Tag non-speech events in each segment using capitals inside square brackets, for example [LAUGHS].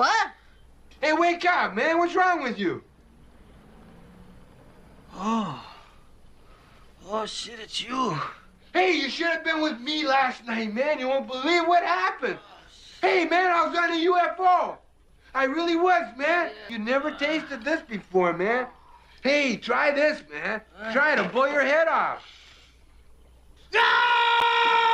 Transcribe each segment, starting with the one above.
What? Hey, wake up, man. What's wrong with you? Oh. Oh, shit, it's you. Hey, you should have been with me last night, man. You won't believe what happened. Oh, hey, man, I was on a UFO. I really was, man. You never tasted this before, man. Hey, try this, man. Uh. Try to blow your head off. over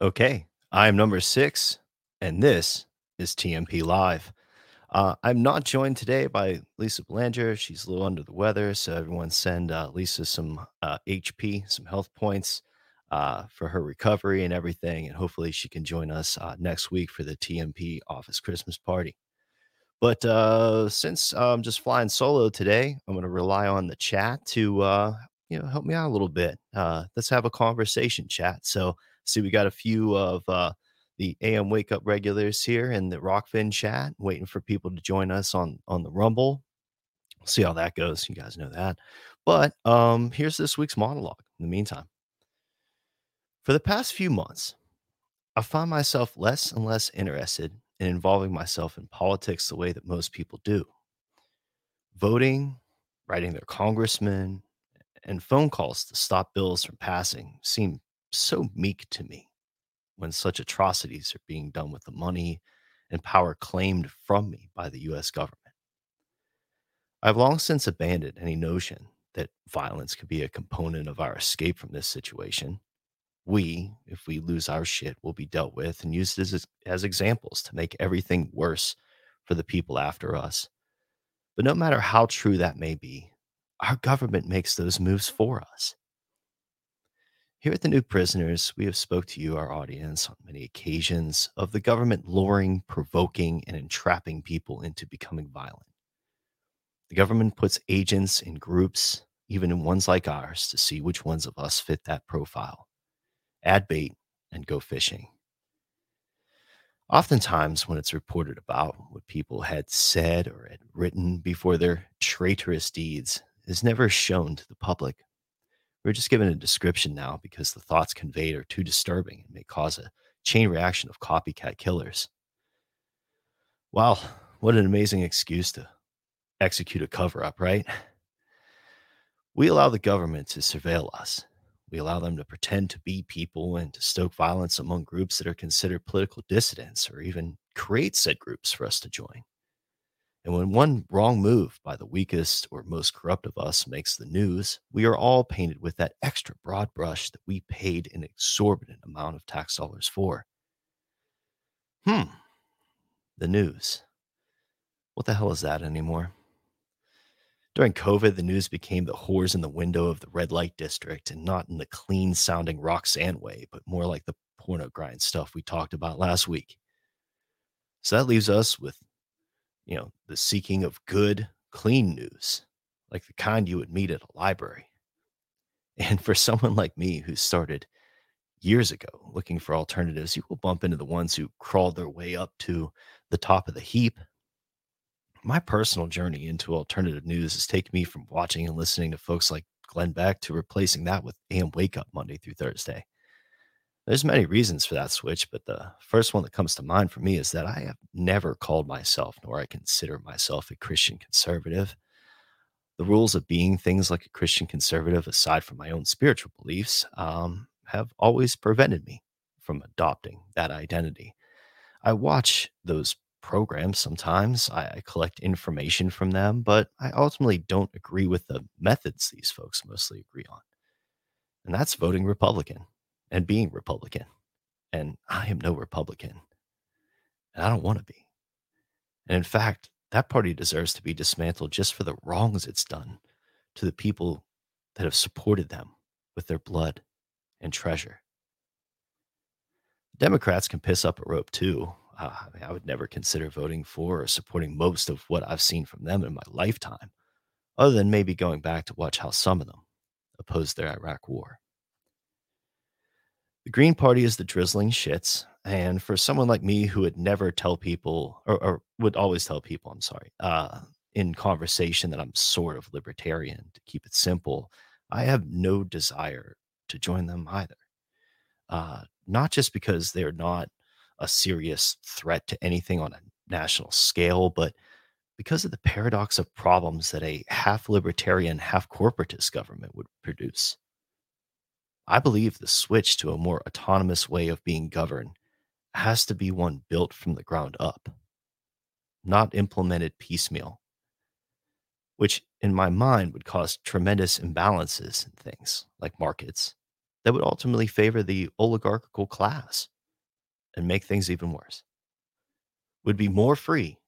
Okay, I'm number six, and this is TNP Live. Uh, I'm not joined today by Lisa Belanger. She's a little under the weather, so everyone send uh, Lisa some uh, HP, some health points uh, for her recovery and everything, and hopefully she can join us uh, next week for the TNP office Christmas party. But uh, since I'm just flying solo today, I'm going to rely on the chat to you know help me out a little bit. Let's have a conversation, chat. So see, we got a few of the AM Wake Up regulars here in the Rokfin chat, waiting for people to join us on on the Rumble. We'll see how that goes. You guys know that. But um, here's this week's monologue. In the meantime, for the past few months, I find myself less and less interested in involving myself in politics the way that most people do. Voting, writing their congressmen, and phone calls to stop bills from passing seem so meek to me when such atrocities are being done with the money and power claimed from me by the US government. I've long since abandoned any notion that violence could be a component of our escape from this situation. We, if we lose our shit, will be dealt with and used as, as examples to make everything worse for the people after us. But no matter how true that may be, our government makes those moves for us. Here at the New Prisoners, we have spoke to you, our audience, on many occasions of the government luring, provoking, and entrapping people into becoming violent. The government puts agents in groups, even in ones like ours, to see which ones of us fit that profile. Add bait and go fishing. Oftentimes, when it's reported about what people had said or had written before their traitorous deeds, is never shown to the public. We're just given a description now because the thoughts conveyed are too disturbing and may cause a chain reaction of copycat killers. Wow, what an amazing excuse to execute a cover up, right? We allow the government to surveil us. We allow them to pretend to be people and to stoke violence among groups that are considered political dissidents or even create said groups for us to join. And when one wrong move by the weakest or most corrupt of us makes the news, we are all painted with that extra broad brush that we paid an exorbitant amount of tax dollars for. Hmm. The news. What the hell is that anymore? During COVID, the news became the whores in the window of the red light district and not in the clean sounding Roxanne way, but more like the porno grind stuff we talked about last week. So that leaves us with, you know, the seeking of good, clean news, like the kind you would meet at a library. And for someone like me who started years ago looking for alternatives, you will bump into the ones who crawled their way up to the top of the heap my personal journey into alternative news has taken me from watching and listening to folks like Glenn Beck to replacing that with AM Wake Up Monday through Thursday. There's many reasons for that switch, but the first one that comes to mind for me is that I have never called myself, nor I consider myself a Christian conservative. The rules of being things like a Christian conservative, aside from my own spiritual beliefs, um, have always prevented me from adopting that identity. I watch those programs sometimes, I, I collect information from them, but I ultimately don't agree with the methods these folks mostly agree on. And that's voting Republican and being Republican. And I am no Republican. And I don't want to be. And in fact, that party deserves to be dismantled just for the wrongs it's done to the people that have supported them with their blood and treasure. Democrats can piss up a rope too. Uh, I, mean, I would never consider voting for or supporting most of what I've seen from them in my lifetime, other than maybe going back to watch how some of them opposed their Iraq war. The Green Party is the drizzling shits. And for someone like me who would never tell people, or, or would always tell people, I'm sorry, uh, in conversation that I'm sort of libertarian, to keep it simple, I have no desire to join them either. Uh, not just because they're not a serious threat to anything on a national scale, but because of the paradox of problems that a half libertarian, half corporatist government would produce. I believe the switch to a more autonomous way of being governed has to be one built from the ground up, not implemented piecemeal, which in my mind would cause tremendous imbalances in things like markets that would ultimately favor the oligarchical class and make things even worse. Would be more free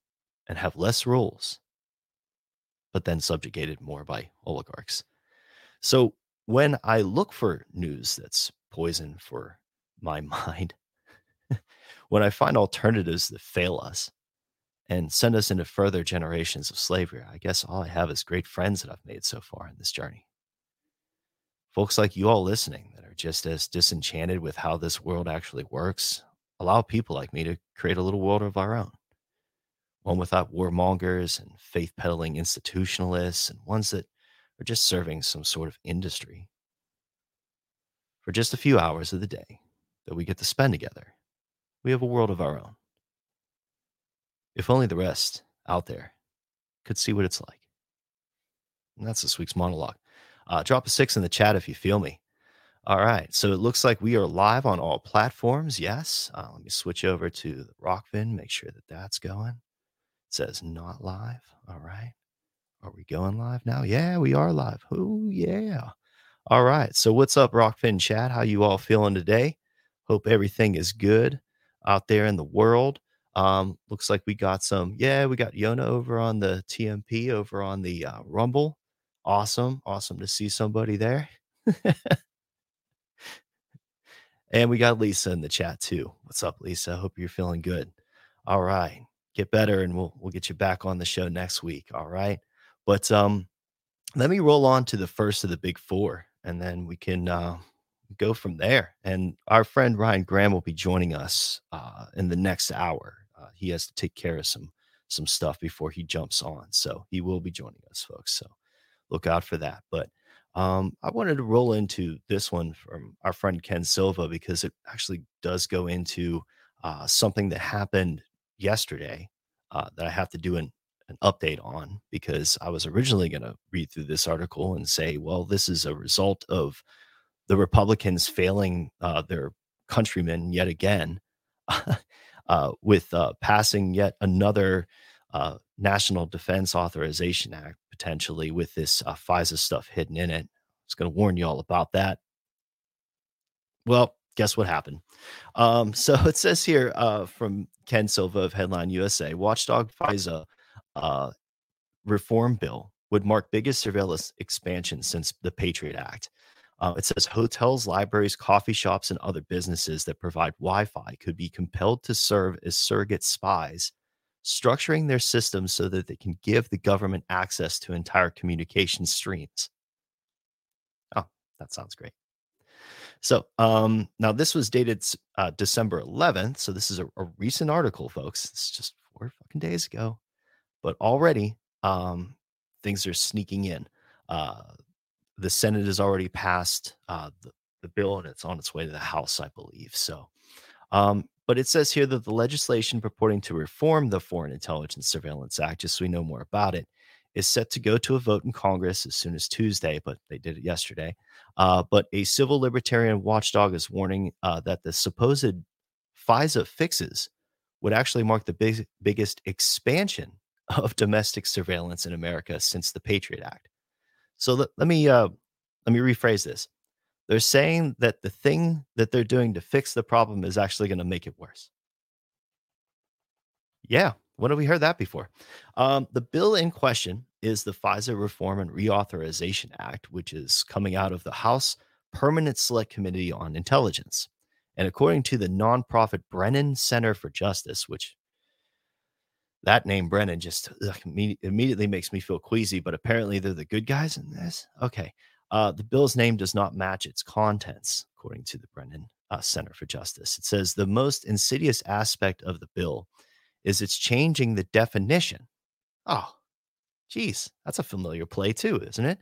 and have less rules, but then subjugated more by oligarchs. So when I look for news that's poison for my [LAUGHS] mind, when I find alternatives that fail us and send us into further generations of slavery, I guess all I have is great friends that I've made so far in this journey. Folks like you all listening that are just as disenchanted with how this world actually works, allow people like me to create a little world of our own. One without warmongers and faith peddling institutionalists, and ones that or just serving some sort of industry for just a few hours of the day that we get to spend together. We have a world of our own. If only the rest out there could see what it's like. And that's this week's monologue. Uh, drop a six in the chat if you feel me. All right. So it looks like we are live on all platforms. Yes. Uh, let me switch over to the Rokfin, make sure that that's going. It says not live. All right. Are we going live now? Yeah, we are live. Oh, yeah. All right. So what's up, Rokfin chat? How you all feeling today? Hope everything is good out there in the world. Um, looks like we got some, yeah, we got Yona over on the TNP over on the uh, Rumble. Awesome. Awesome to see somebody there. [LAUGHS] and we got Lisa in the chat too. What's up, Lisa? Hope you're feeling good. All right. Get better and we'll we'll get you back on the show next week. All right. But um, let me roll on to the first of the big four, and then we can uh, go from there. And our friend Ryan Graham will be joining us uh, in the next hour. Uh, he has to take care of some some stuff before he jumps on, so he will be joining us, folks. So look out for that. But um, I wanted to roll into this one from our friend Ken Silva because it actually does go into uh, something that happened yesterday uh, that I have to do an an update on because I was originally going to read through this article and say, well, this is a result of the Republicans failing uh, their countrymen yet again [LAUGHS] uh, with uh, passing yet another uh, National Defense Authorization Act, potentially with this uh, FISA stuff hidden in it. I was going to warn you all about that. Well, guess what happened? Um, [LAUGHS] so it says here uh, from Ken Silva of Headline USA Watchdog FISA uh, reform bill would mark biggest surveillance expansion since the Patriot Act. Uh, it says hotels, libraries, coffee shops, and other businesses that provide Wi Fi could be compelled to serve as surrogate spies, structuring their systems so that they can give the government access to entire communication streams. Oh, that sounds great. So um, now this was dated uh, December 11th. So this is a, a recent article, folks. It's just four fucking days ago but already um, things are sneaking in. Uh, the Senate has already passed uh, the, the, bill and it's on its way to the House, I believe. So, um, but it says here that the legislation purporting to reform the Foreign Intelligence Surveillance Act, just so we know more about it, is set to go to a vote in Congress as soon as Tuesday, but they did it yesterday. Uh, but a civil libertarian watchdog is warning uh, that the supposed FISA fixes would actually mark the big, biggest expansion of domestic surveillance in America since the Patriot Act. So let, let me uh, let me rephrase this. They're saying that the thing that they're doing to fix the problem is actually going to make it worse. Yeah, when have we heard that before? Um, the bill in question is the FISA Reform and Reauthorization Act, which is coming out of the House Permanent Select Committee on Intelligence. And according to the nonprofit Brennan Center for Justice, which that name Brennan just ugh, immediately makes me feel queasy, but apparently they're the good guys in this. Okay. Uh, the bill's name does not match its contents, according to the Brennan uh, Center for Justice. It says the most insidious aspect of the bill is it's changing the definition. Oh, geez, that's a familiar play too, isn't it?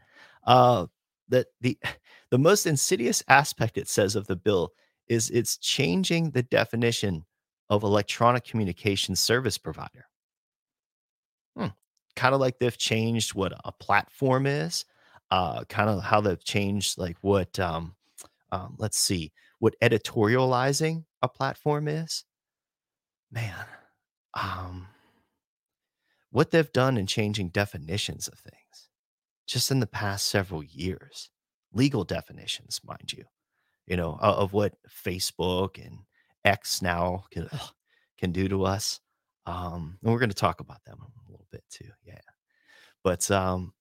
Uh, that the [SIGHS] the most insidious aspect it says of the bill is it's changing the definition of electronic communication service provider. Kind of like they've changed what a platform is, uh, kind of how they've changed like what um, um, let's see what editorializing a platform is. Man, um, what they've done in changing definitions of things just in the past several years, legal definitions, mind you, you know, of, of what Facebook and X now can can do to us. Um, and we're going to talk about them a little bit too. Yeah. But um,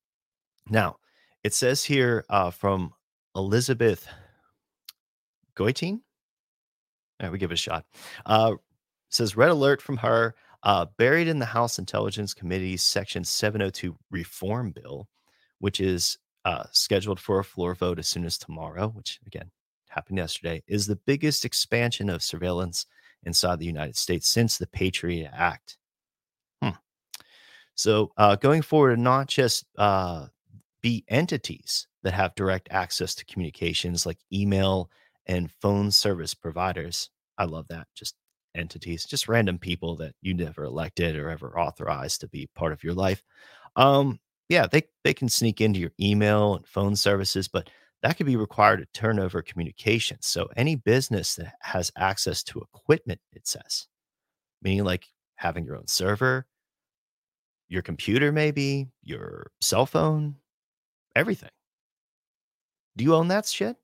now it says here uh, from Elizabeth Goitein. All right, we give it a shot. Uh, says red alert from her. Uh, buried in the House Intelligence Committee's Section 702 reform bill, which is uh, scheduled for a floor vote as soon as tomorrow, which again happened yesterday, is the biggest expansion of surveillance inside the United States since the Patriot Act. Hmm. So uh, going forward, not just uh, be entities that have direct access to communications like email and phone service providers. I love that. Just entities, just random people that you never elected or ever authorized to be part of your life. Um, yeah, they they can sneak into your email and phone services, but that could be required to turn over communications. So any business that has access to equipment, it says, meaning like having your own server, your computer, maybe your cell phone, everything. Do you own that shit?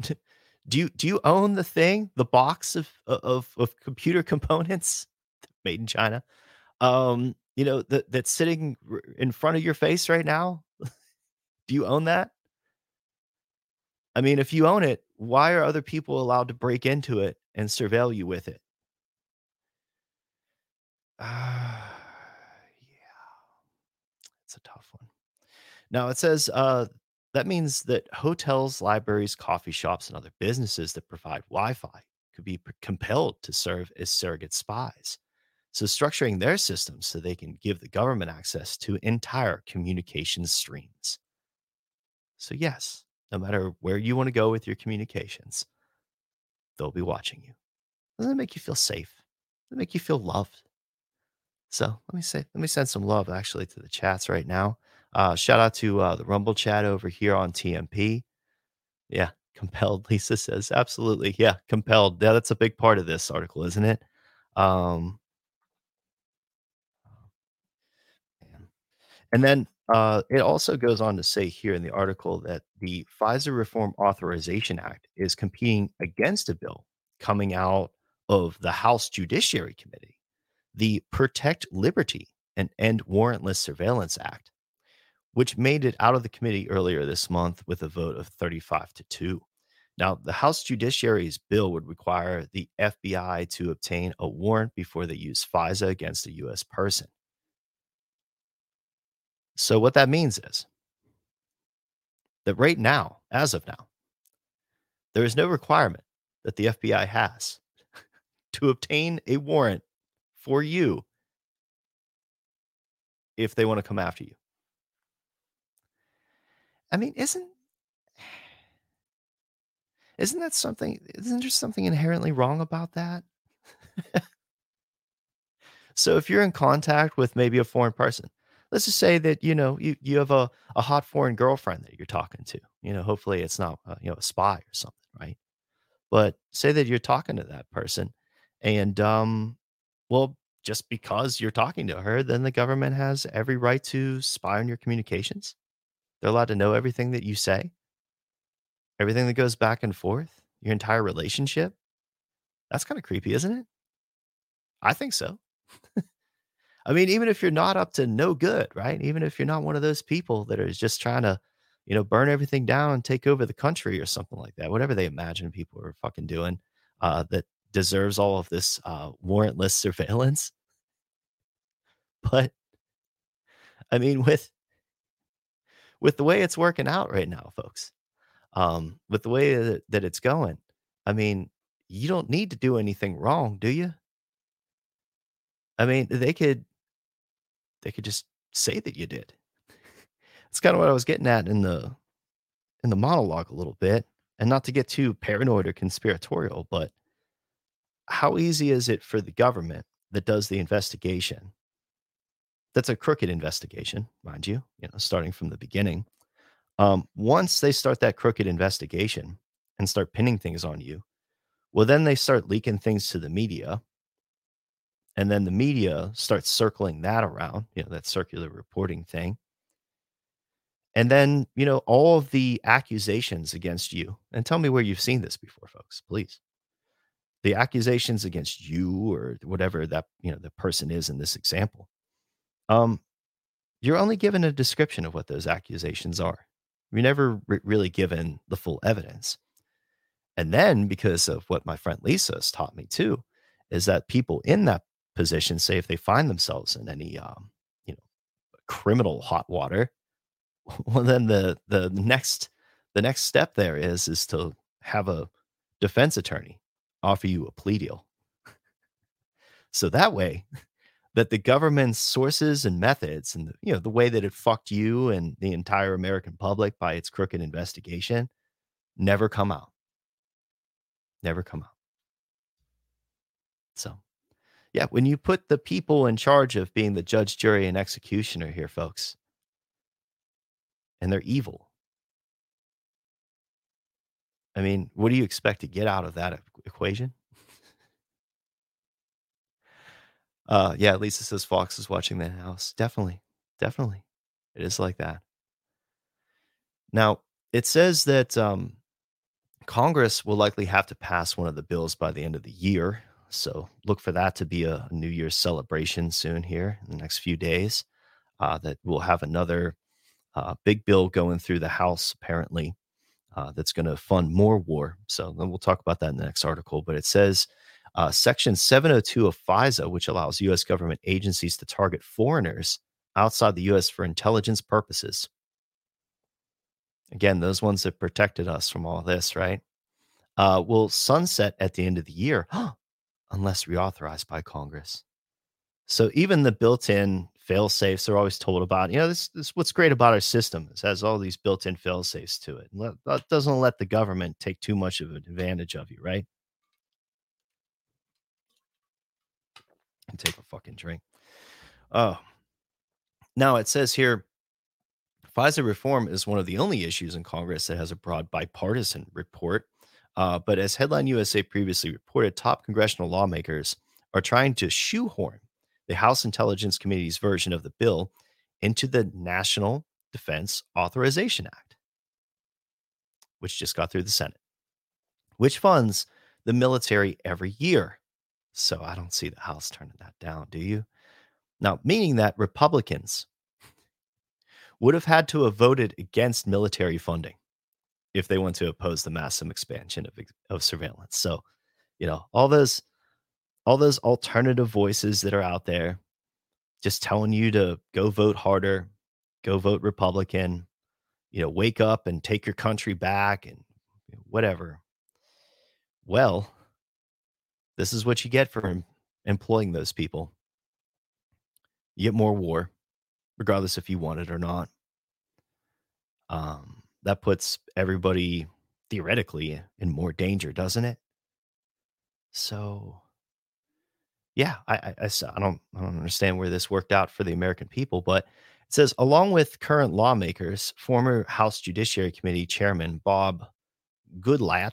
[LAUGHS] do you do you own the thing, the box of of of computer [LAUGHS] components [LAUGHS] made in China? Um, you know, that that's sitting in front of your face right now? do you own that? I mean, if you own it, why are other people allowed to break into it and surveil you with it? Uh, [SIGHS] yeah, it's a tough one. Now it says uh, that means that hotels, libraries, coffee shops, and other businesses that provide Wi Fi could be compelled to serve as surrogate spies. So, structuring their systems so they can give the government access to entire communication streams. So, yes, no matter where you want to go with your communications, they'll be watching you. Doesn't it make you feel safe? Doesn't it make you feel loved? So let me say, let me send some love actually to the chats right now. Uh, shout out to uh, the Rumble chat over here on TNP. Yeah, [LAUGHS] compelled. Lisa says absolutely. Yeah, compelled. Yeah, that's a big part of this article, isn't it? Um, and then uh, it also goes on to say here in the article that the FISA Reform Authorization Act is competing against a bill coming out of the House Judiciary Committee, the Protect Liberty and End Warrantless Surveillance Act which made it out of the committee earlier this month with a vote of 35 to 2. Now, the House Judiciary's bill would require the FBI to obtain a warrant before they use FISA against a U.S. person. So, what that means is that right now, as of now, there is no requirement that the FBI has [LAUGHS] to obtain a warrant for you if they want to come after you. I mean, isn't isn't that something isn't there something inherently wrong about that? [LAUGHS] so if you're in contact with maybe a foreign person, let's just say that you know you, you have a, a hot foreign girlfriend that you're talking to you know hopefully it's not uh, you know a spy or something right but say that you're talking to that person and um Well, just because you're talking to her, then the government has every right to spy on your communications. They're allowed to know everything that you say, everything that goes back and forth, your entire relationship. That's kind of creepy, isn't it? I think so. [LAUGHS] I mean, even if you're not up to no good, right? Even if you're not one of those people that is just trying to, you know, burn everything down and take over the country or something like that, whatever they imagine people are fucking doing, uh, that deserves all of this uh, warrantless surveillance. [LAUGHS] But I mean, with with the way it's working out right now, folks, um, with the way that, that it's going, I mean, you don't need to do anything wrong, do you? I mean, they could they could just say that you did. That's kind of what I was getting at in the in the monologue a little bit, and not to get too paranoid or conspiratorial, but how easy is it for the government that does the investigation? That's a crooked investigation, mind you, you know, starting from the beginning. Um, once they start that crooked investigation and start pinning things on you, well, then they start leaking things to the media. And then the media starts circling that around, you know, that circular reporting thing. And then, you know, all of the accusations against you. And tell me where you've seen this before, folks, please the accusations against you or whatever that you know the person is in this example um you're only given a description of what those accusations are you're never re- really given the full evidence and then because of what my friend lisa has taught me too is that people in that position say if they find themselves in any um you know criminal hot water [LAUGHS] well then the the next the next step there is is to have a defense attorney offer you a plea deal. so that way, that the government's sources and methods and you know the way that it fucked you and the entire American public by its crooked investigation never come out. Never come out. So, yeah, when you put the people in charge of being the judge, jury, and executioner here, folks, and they're evil. I mean, what do you expect to get out of that equation? Uh, yeah, Lisa says Fox is watching the house. Definitely. Definitely. It is like that. Now, it says that um, Congress will likely have to pass one of the bills by the end of the year. So look for that to be a New Year's celebration soon here in the next few days. Uh, that we'll have another uh, big bill going through the House, apparently, uh, that's going to fund more war. So then we'll talk about that in the next article. But it says uh, Section 702 of FISA, which allows U.S. government agencies to target foreigners outside the U.S. for intelligence purposes. Again, those ones that protected us from all this, right? Uh, will sunset at the end of the year [GASPS] unless reauthorized by Congress. So even the built-in fail safes are always told about. You know, this, this what's great about our system. It has all these built-in fail safes to it. That doesn't let the government take too much of an advantage of you, right? And take a fucking drink. Oh, now it says here FISA reform is one of the only issues in Congress that has a broad bipartisan report. Uh, but as Headline USA previously reported, top congressional lawmakers are trying to shoehorn the House Intelligence Committee's version of the bill into the National Defense Authorization Act, which just got through the Senate, which funds the military every year. So I don't see the House turning that down, do you? Now, meaning that Republicans would have had to have voted against military funding if they want to oppose the massive expansion of, of surveillance. So, you know, all those all those alternative voices that are out there just telling you to go vote harder, go vote Republican, you know, wake up and take your country back and whatever. Well, this is what you get for employing those people. You get more war, regardless if you want it or not. Um, that puts everybody theoretically in more danger, doesn't it? So yeah, I, I, I, don't I don't understand where this worked out for the American people, but it says along with current lawmakers, former House Judiciary Committee Chairman Bob Goodlatte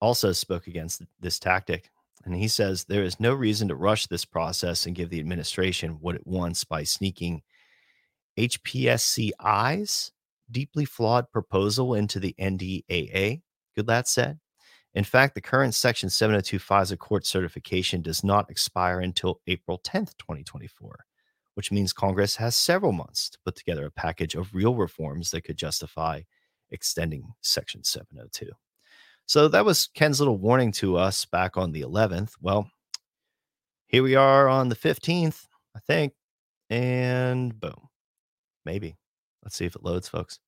also spoke against this tactic. And he says there is no reason to rush this process and give the administration what it wants by sneaking HPSCI's deeply flawed proposal into the NDAA, Goodlatte said. In fact, the current Section 702 FISA court certification does not expire until April 10th, 2024, which means Congress has several months to put together a package of real reforms that could justify extending Section 702. So that was Ken's little warning to us back on the 11th. Well, here we are on the 15th, I think, and boom, maybe. Let's see if it loads, folks.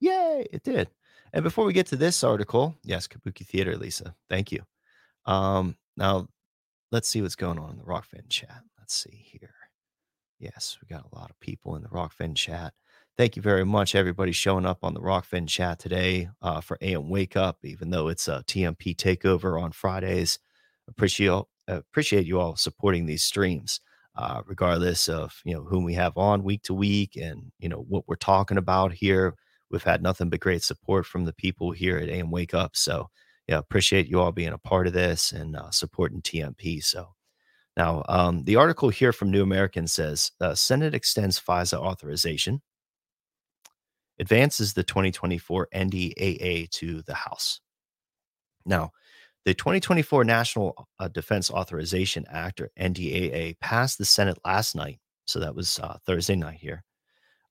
Yay, it did. And before we get to this article, yes, Kabuki Theater, Lisa, thank you. Um, now let's see what's going on in the Rokfin chat. Let's see here. Yes, we got a lot of people in the Rokfin chat. Thank you very much, everybody showing up on the Rokfin chat today uh, for AM Wake Up, even though it's a TNP takeover on Fridays. Appreciate appreciate you all supporting these streams, uh, regardless of you know whom we have on week to week and you know what we're talking about here we've had nothing but great support from the people here at AM Wake Up. So, yeah, appreciate you all being a part of this and uh, supporting TNP. So, now um, the article here from New American says uh, Senate extends FISA authorization, advances the 2024 NDAA to the House. Now, the 2024 National uh, Defense Authorization Act, or NDAA, passed the Senate last night. So that was uh, Thursday night here.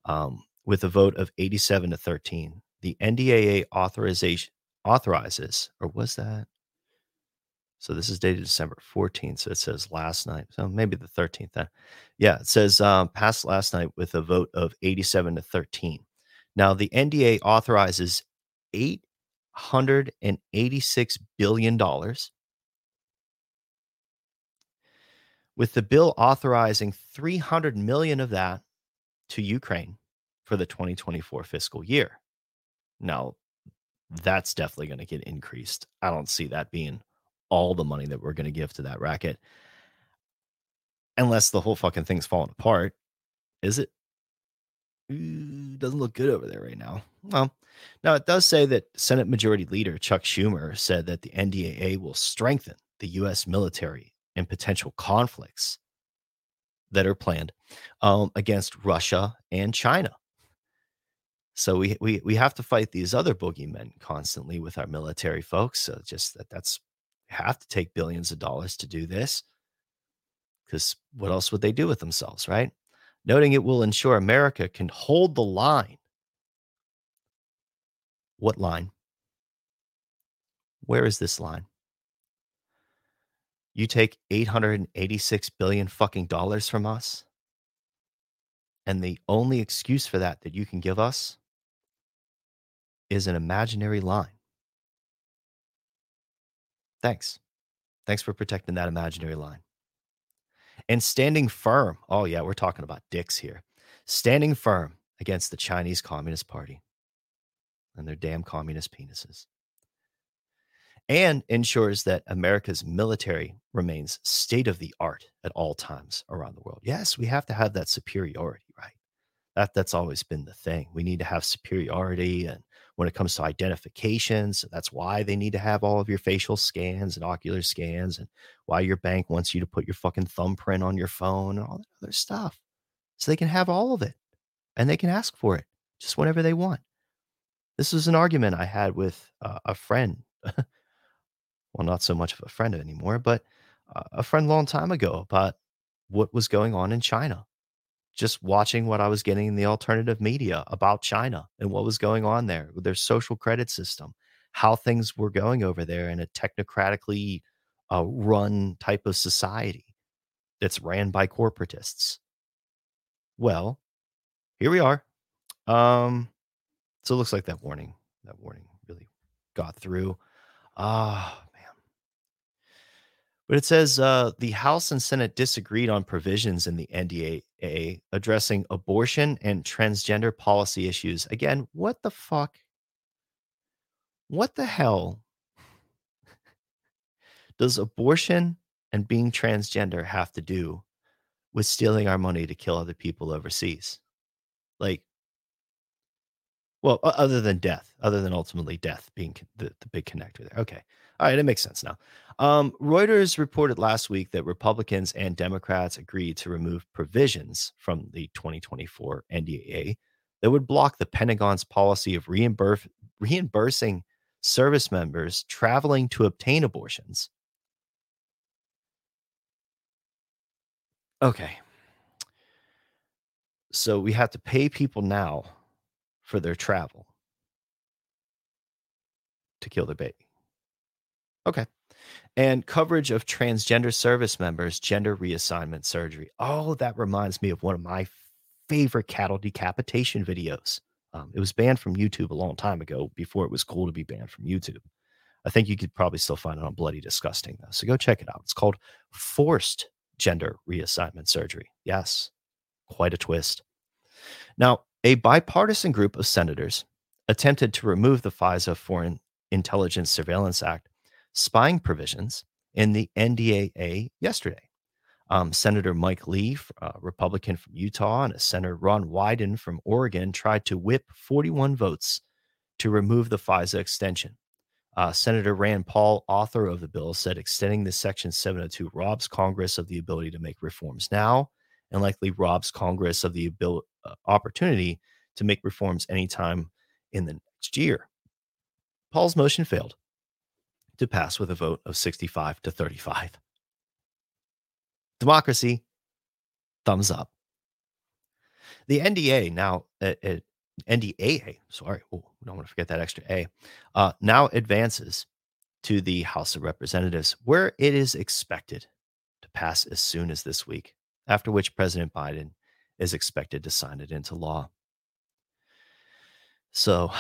Um, with a vote of 87 to 13. The NDAA authorization authorizes, or was that? So this is dated December 14th. So it says last night. So maybe the 13th then. Yeah, it says um, passed last night with a vote of 87 to 13. Now the NDA authorizes $886 billion. With the bill authorizing 300 million of that to Ukraine for the 2024 fiscal year. Now, that's definitely going to get increased. I don't see that being all the money that we're going to give to that racket unless the whole fucking thing's falling apart. Is it? Doesn't look good over there right now. Well, now it does say that Senate Majority Leader Chuck Schumer said that the NDAA will strengthen the U.S. military in potential conflicts that are planned um, against Russia and China. So we we we have to fight these other boogeymen constantly with our military folks. So just that that's have to take billions of dollars to do this. Because what else would they do with themselves, right? Noting it will ensure America can hold the line. What line? Where is this line? You take 886 billion fucking dollars from us. And the only excuse for that that you can give us is an imaginary line. Thanks. Thanks for protecting that imaginary line. And standing firm. Oh, yeah, we're talking about dicks here. Standing firm against the Chinese Communist Party and their damn communist penises. And ensures that America's military remains state of the art at all times around the world. Yes, we have to have that superiority, right? That that's always been the thing. We need to have superiority and when it comes to identification. So that's why they need to have all of your facial scans and ocular scans, and why your bank wants you to put your fucking thumbprint on your phone and all that other stuff. So they can have all of it and they can ask for it just whenever they want. This was an argument I had with uh, a friend. [LAUGHS] well, not so much of a friend anymore, but uh, a friend long time ago about what was going on in China just watching what I was getting in the alternative media about China and what was going on there with their social credit system, how things were going over there in a technocratically uh, run type of society that's ran by corporatists. Well, here we are. Um, so it looks like that warning, that warning really got through. Ah, but it says uh, the House and Senate disagreed on provisions in the NDAA addressing abortion and transgender policy issues. Again, what the fuck? What the hell does abortion and being transgender have to do with stealing our money to kill other people overseas? Like, well, other than death, other than ultimately death being the, the big connector there. Okay. All right, it makes sense now. Um, Reuters reported last week that Republicans and Democrats agreed to remove provisions from the 2024 NDAA that would block the Pentagon's policy of reimbursing service members traveling to obtain abortions. Okay. So we have to pay people now for their travel to kill their baby. Okay. And coverage of transgender service members' gender reassignment surgery. Oh, that reminds me of one of my favorite cattle decapitation videos. Um, it was banned from YouTube a long time ago before it was cool to be banned from YouTube. I think you could probably still find it on Bloody Disgusting, though. So go check it out. It's called Forced Gender Reassignment Surgery. Yes, quite a twist. Now, a bipartisan group of senators attempted to remove the FISA Foreign Intelligence Surveillance Act spying provisions in the NDAA yesterday. Um, Senator Mike Lee, a Republican from Utah, and Senator Ron Wyden from Oregon tried to whip 41 votes to remove the FISA extension. Uh, Senator Rand Paul, author of the bill, said extending the Section 702 robs Congress of the ability to make reforms now and likely robs Congress of the ability, uh, opportunity to make reforms anytime in the next year. Paul's motion failed to pass with a vote of 65 to 35. Democracy, thumbs up. The NDA now, uh, uh, NDAA, sorry, oh, don't want to forget that extra A, uh, now advances to the House of Representatives, where it is expected to pass as soon as this week, after which President Biden is expected to sign it into law. So,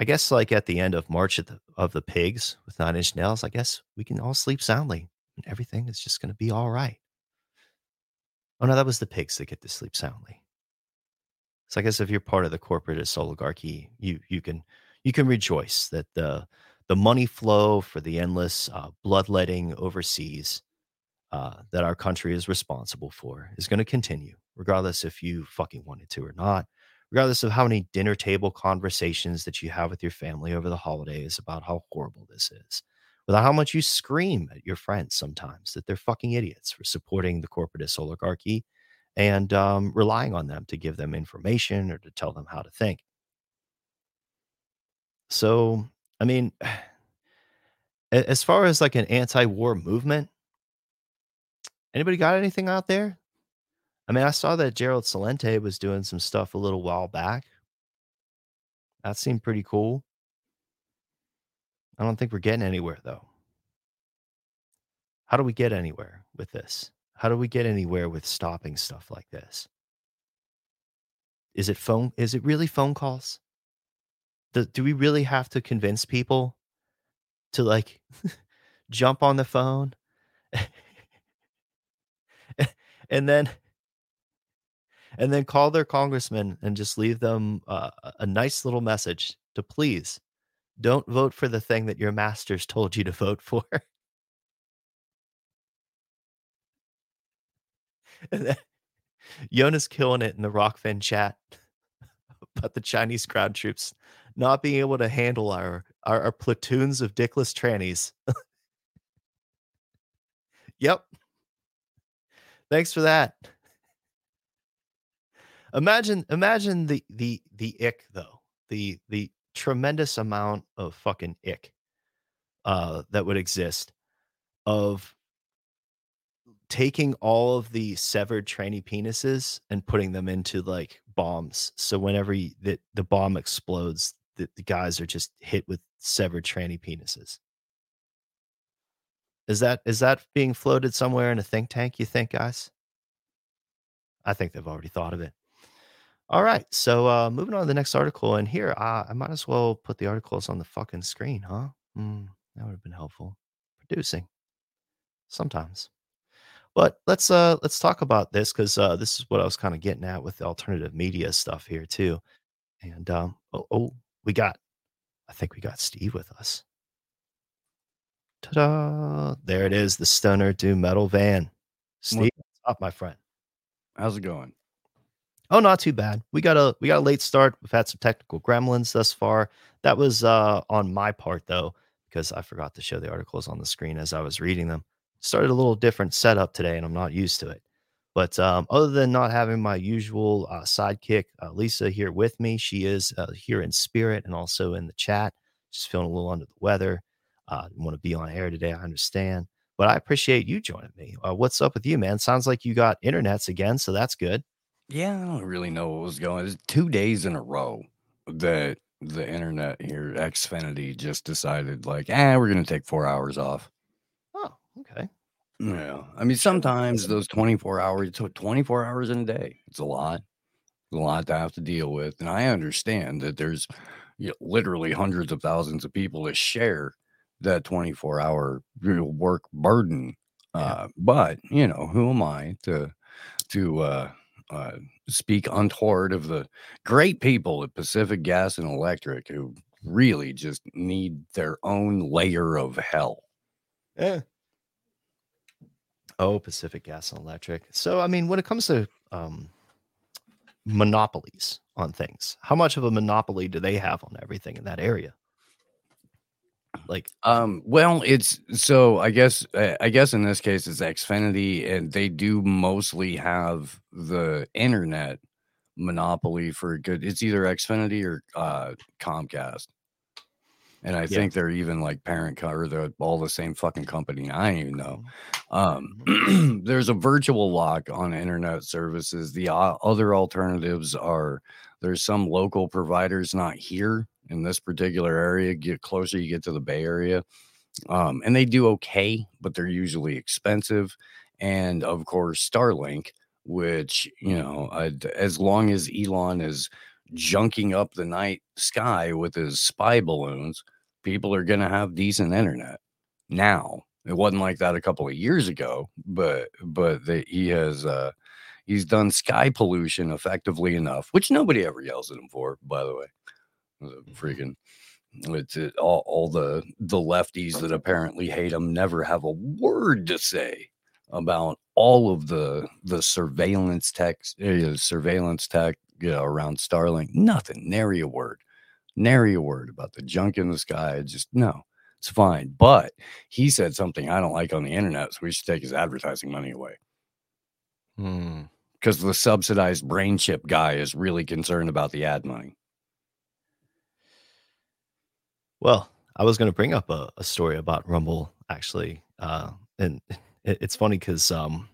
I guess, like at the end of March of the, of the Pigs with Nine Inch Nails, I guess we can all sleep soundly and everything is just going to be all right. Oh, no, that was the pigs that get to sleep soundly. So I guess if you're part of the corporatist oligarchy, you you can you can rejoice that the the money flow for the endless uh, bloodletting overseas uh, that our country is responsible for is going to continue, regardless if you fucking wanted to or not, regardless of how many dinner table conversations that you have with your family over the holidays about how horrible this is, without how much you scream at your friends sometimes that they're fucking idiots for supporting the corporatist oligarchy and um, relying on them to give them information or to tell them how to think. So, I mean, [SIGHS] as far as like an anti-war movement, anybody got anything out there? I mean, I saw that Gerald Celente was doing some stuff a little while back. That seemed pretty cool. I don't think we're getting anywhere though. How do we get anywhere with this? How do we get anywhere with stopping stuff like this? Is it phone? Is it really phone calls? Do, do we really have to convince people to like [LAUGHS] jump on the phone [LAUGHS] and then and then call their congressman and just leave them uh, a nice little message to please don't vote for the thing that your masters told you to vote for. [LAUGHS] and Yona's killing it in the Rokfin chat [LAUGHS] about the Chinese ground troops not being able to handle our, our, our platoons of dickless trannies. [LAUGHS] yep. Thanks for that. Imagine imagine the the the ick though. The the tremendous amount of fucking ick uh, that would exist of taking all of the severed tranny penises and putting them into like bombs. So whenever you, the, the bomb explodes, the, the guys are just hit with severed tranny penises. Is that is that being floated somewhere in a think tank? You think, guys? I think they've already thought of it. All right. So uh, moving on to the next article, and here uh, I might as well put the articles on the fucking screen, huh? Mm, that would have been helpful. Producing sometimes, but let's uh let's talk about this because uh, this is what I was kind of getting at with the alternative media stuff here too. And um, oh, oh, we got, I think we got Steve with us. Ta-da! There it is, the Stoner Doom Metal Van. Steve, what's up, my friend? How's it going? Oh, not too bad. We got a we got a late start. We've had some technical gremlins thus far. That was uh on my part though, because I forgot to show the articles on the screen as I was reading them. Started a little different setup today, and I'm not used to it. But um, other than not having my usual uh, sidekick, uh, Lisa, here with me, she is uh, here in spirit and also in the chat. Just feeling a little under the weather. Uh, want to be on air today. I understand, but I appreciate you joining me. Uh, what's up with you, man? Sounds like you got internets again, so that's good. Yeah, I don't really know what was going. It's two days in a row that the internet here, Xfinity, just decided like, ah, we're gonna take four hours off. Oh, okay. Yeah, I mean, sometimes those 24 hours, tw- 24 hours in a day, it's a lot, a lot to have to deal with. And I understand that there's you know, literally hundreds of thousands of people that share that 24 hour real work burden. Yeah. Uh, but you know, who am I to to uh, uh, speak untoward of the great people at Pacific Gas and Electric who really just need their own layer of hell. Yeah. Oh, Pacific Gas and Electric. So, I mean, when it comes to um, monopolies on things, how much of a monopoly do they have on everything in that area? Like, Um, well, it's so I guess uh, I guess in this case it's Xfinity, and they do mostly have the internet monopoly for good. It's either Xfinity or uh, Comcast, and I Yeah. think they're even like parent co- or they're all the same fucking company. I don't even know. Mm-hmm. Um, [CLEARS THROAT] there's a virtual lock on internet services. The o- other alternatives are there's some local providers not here in this particular area. Get closer you get to the Bay Area, um, and they do okay, but they're usually expensive. And of course, Starlink, which you know, as long as Elon is junking up the night sky with his spy balloons, people are going to have decent internet now. It wasn't like that a couple of years ago, but but the, he has uh he's done sky pollution effectively enough, which nobody ever yells at him for, by the way. The freaking it's it, all, all the the lefties that apparently hate him never have a word to say about all of the the surveillance tech uh, surveillance tech you know, around Starlink. Nothing, nary a word, nary a word about the junk in the sky. Just no, it's fine. But he said something I don't like on the internet, so we should take his advertising money away hmm, because the subsidized brain chip guy is really concerned about the ad money. Well, I was going to bring up a, a story about Rumble actually, uh, and [LAUGHS] it, it's funny because um,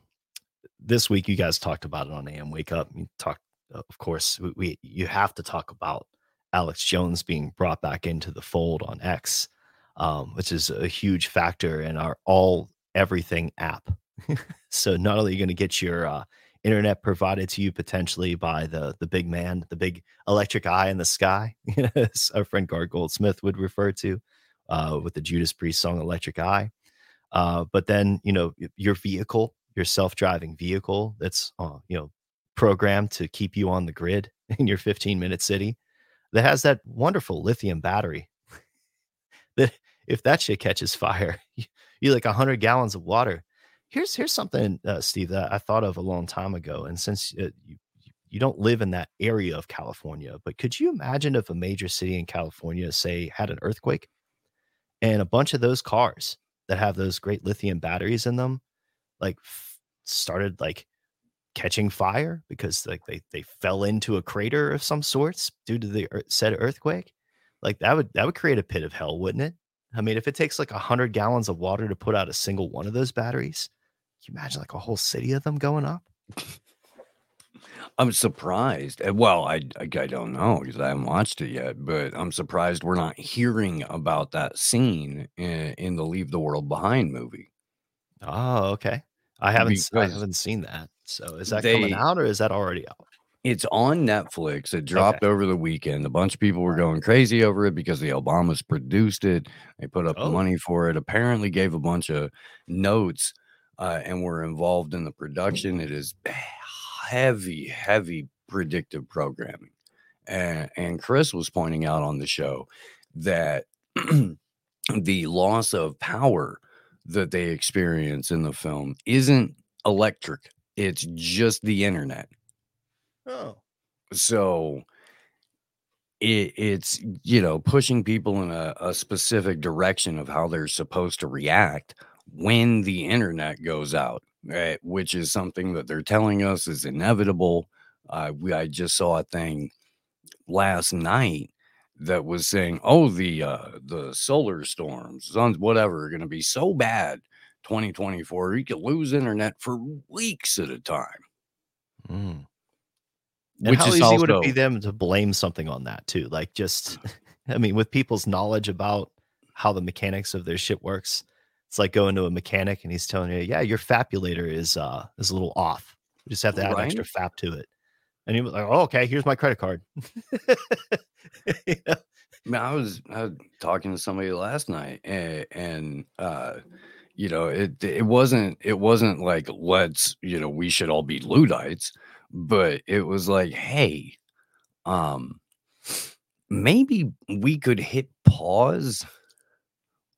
this week you guys talked about it on AM Wake Up. You talked, uh, of course, we, we you have to talk about Alex Jones being brought back into the fold on X, um, which is a huge factor in our all everything app. [LAUGHS] so not only are you going to get your uh, internet provided to you potentially by the the big man, the big electric eye in the sky, [LAUGHS] as our friend Gar Goldsmith would refer to, uh, with the Judas Priest song "Electric Eye." Uh, but then you know your vehicle, your self-driving vehicle, that's uh, you know programmed to keep you on the grid [LAUGHS] in your 15-minute city, that has that wonderful lithium battery. [LAUGHS] that if that shit catches fire, you, you like hundred gallons of water. Here's here's something, uh, Steve, that I thought of a long time ago, and since uh, you you don't live in that area of California, but could you imagine if a major city in California, say, had an earthquake and a bunch of those cars that have those great lithium batteries in them, like f- started like catching fire because like they they fell into a crater of some sorts due to the said earthquake? Like that would that would create a pit of hell, wouldn't it? I mean, if it takes like a hundred gallons of water to put out a single one of those batteries, you imagine like a whole city of them going up? I'm surprised. uh, Well, I I, don't know because I haven't watched it yet, but I'm surprised we're not hearing about that scene in, in the Leave the World Behind movie. Oh, okay. I haven't s- I Because haven't seen that. So is that coming out or is that already out? it's on Netflix. It Okay. dropped over the weekend. A bunch of people were going crazy over it because the Obamas produced it. They put up the Oh, money for it. Apparently, gave a bunch of notes uh, and were involved in the production. It is heavy, heavy predictive programming. And, and Chris was pointing out on the show that [CLEARS THROAT] the loss of power that they experience in the film isn't electric, it's just the internet. oh. So it, it's you know pushing people in a, a specific direction of how they're supposed to react when the internet goes out right? which is something that they're telling us is inevitable uh, we i just saw a thing last night that was saying oh the uh the solar storms suns whatever are going to be so bad 2024 you could lose internet for weeks at a time Mm. And which how is easy would it be them to blame something on that too? Like just [LAUGHS] I mean, with people's knowledge about how the mechanics of their shit works, it's like going to a mechanic and he's telling you, yeah, your fabulator is uh is a little off. You just have to add extra right fap to it. And he was like, oh, okay, here's my credit card. [LAUGHS] You know? I, mean, I was I was talking to somebody last night and, and uh you know it it wasn't it wasn't like let's you know we should all be luddites but it was like hey um maybe we could hit pause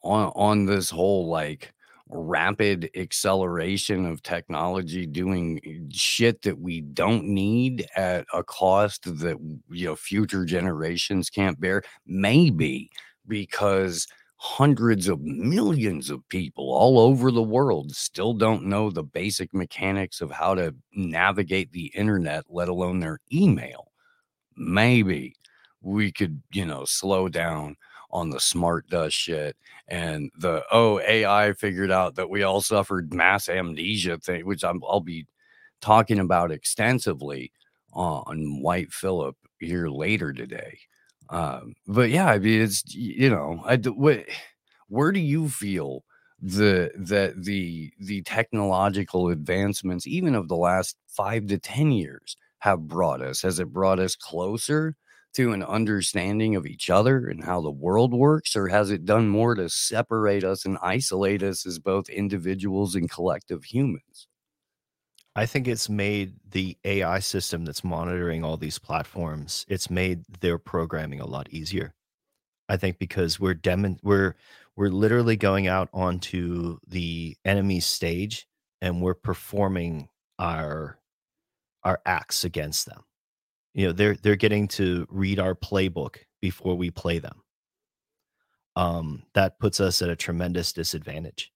on on this whole like rapid acceleration of technology doing eh, shit that we don't need at a cost that you know future generations can't bear? Maybe because hundreds of millions of people all over the world still don't know the basic mechanics of how to navigate the internet let alone their email. Maybe we could, you know, slow down on the smart dust shit and the oh AI figured out that we all suffered mass amnesia thing, which I'm, I'll be talking about extensively on White Phillip here later today. Um, but yeah, I mean, it's you know, I what, where do you feel the that the the technological advancements, even of the last five to ten years, have brought us? Has it brought us closer to an understanding of each other and how the world works, or has it done more to separate us and isolate us as both individuals and collective humans? I think it's made the AI system that's monitoring all these platforms, it's made their programming a lot easier. I think because we're demon we're we're literally going out onto the enemy stage and we're performing our our acts against them. You know, they're they're getting to read our playbook before we play them. Um, that puts us at a tremendous disadvantage.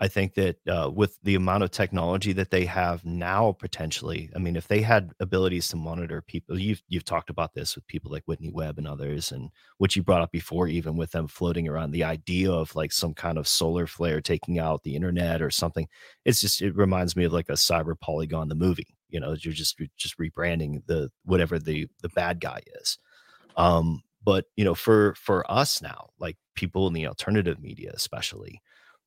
I think that uh, with the amount of technology that they have now, potentially, I mean, if they had abilities to monitor people, you've you've talked about this with people like Whitney Webb and others, and what you brought up before, even with them floating around the idea of like some kind of solar flare taking out the internet or something. It's just it reminds me of like a cyber polygon, the movie. You know, you're just you're just rebranding the whatever the the bad guy is. Um, but you know, for for us now, like people in the alternative media, especially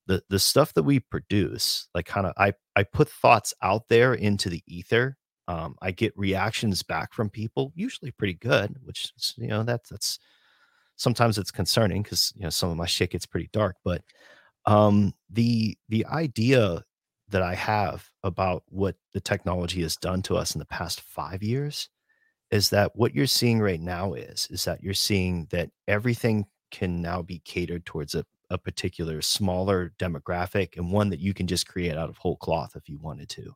the the stuff that we produce like kind of i i put thoughts out there into the ether um i get reactions back from people usually pretty good which is, you know that's that's sometimes it's concerning because you know some of my shit gets pretty dark but um the the idea that i have about what the technology has done to us in the past five years is that what you're seeing right now is is that you're seeing that everything can now be catered towards a, a particular smaller demographic and one that you can just create out of whole cloth if you wanted to.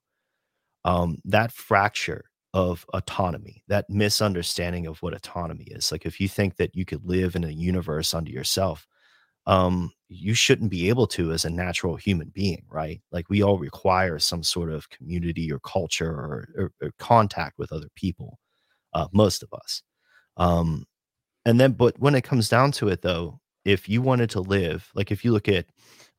Um, that fracture of autonomy that misunderstanding of what autonomy is like if you think that you could live in a universe unto yourself um, you shouldn't be able to as a natural human being right? Like we all require some sort of community or culture or, or, or contact with other people uh, most of us. Um, and then but when it comes down to it though if you wanted to live like if you look at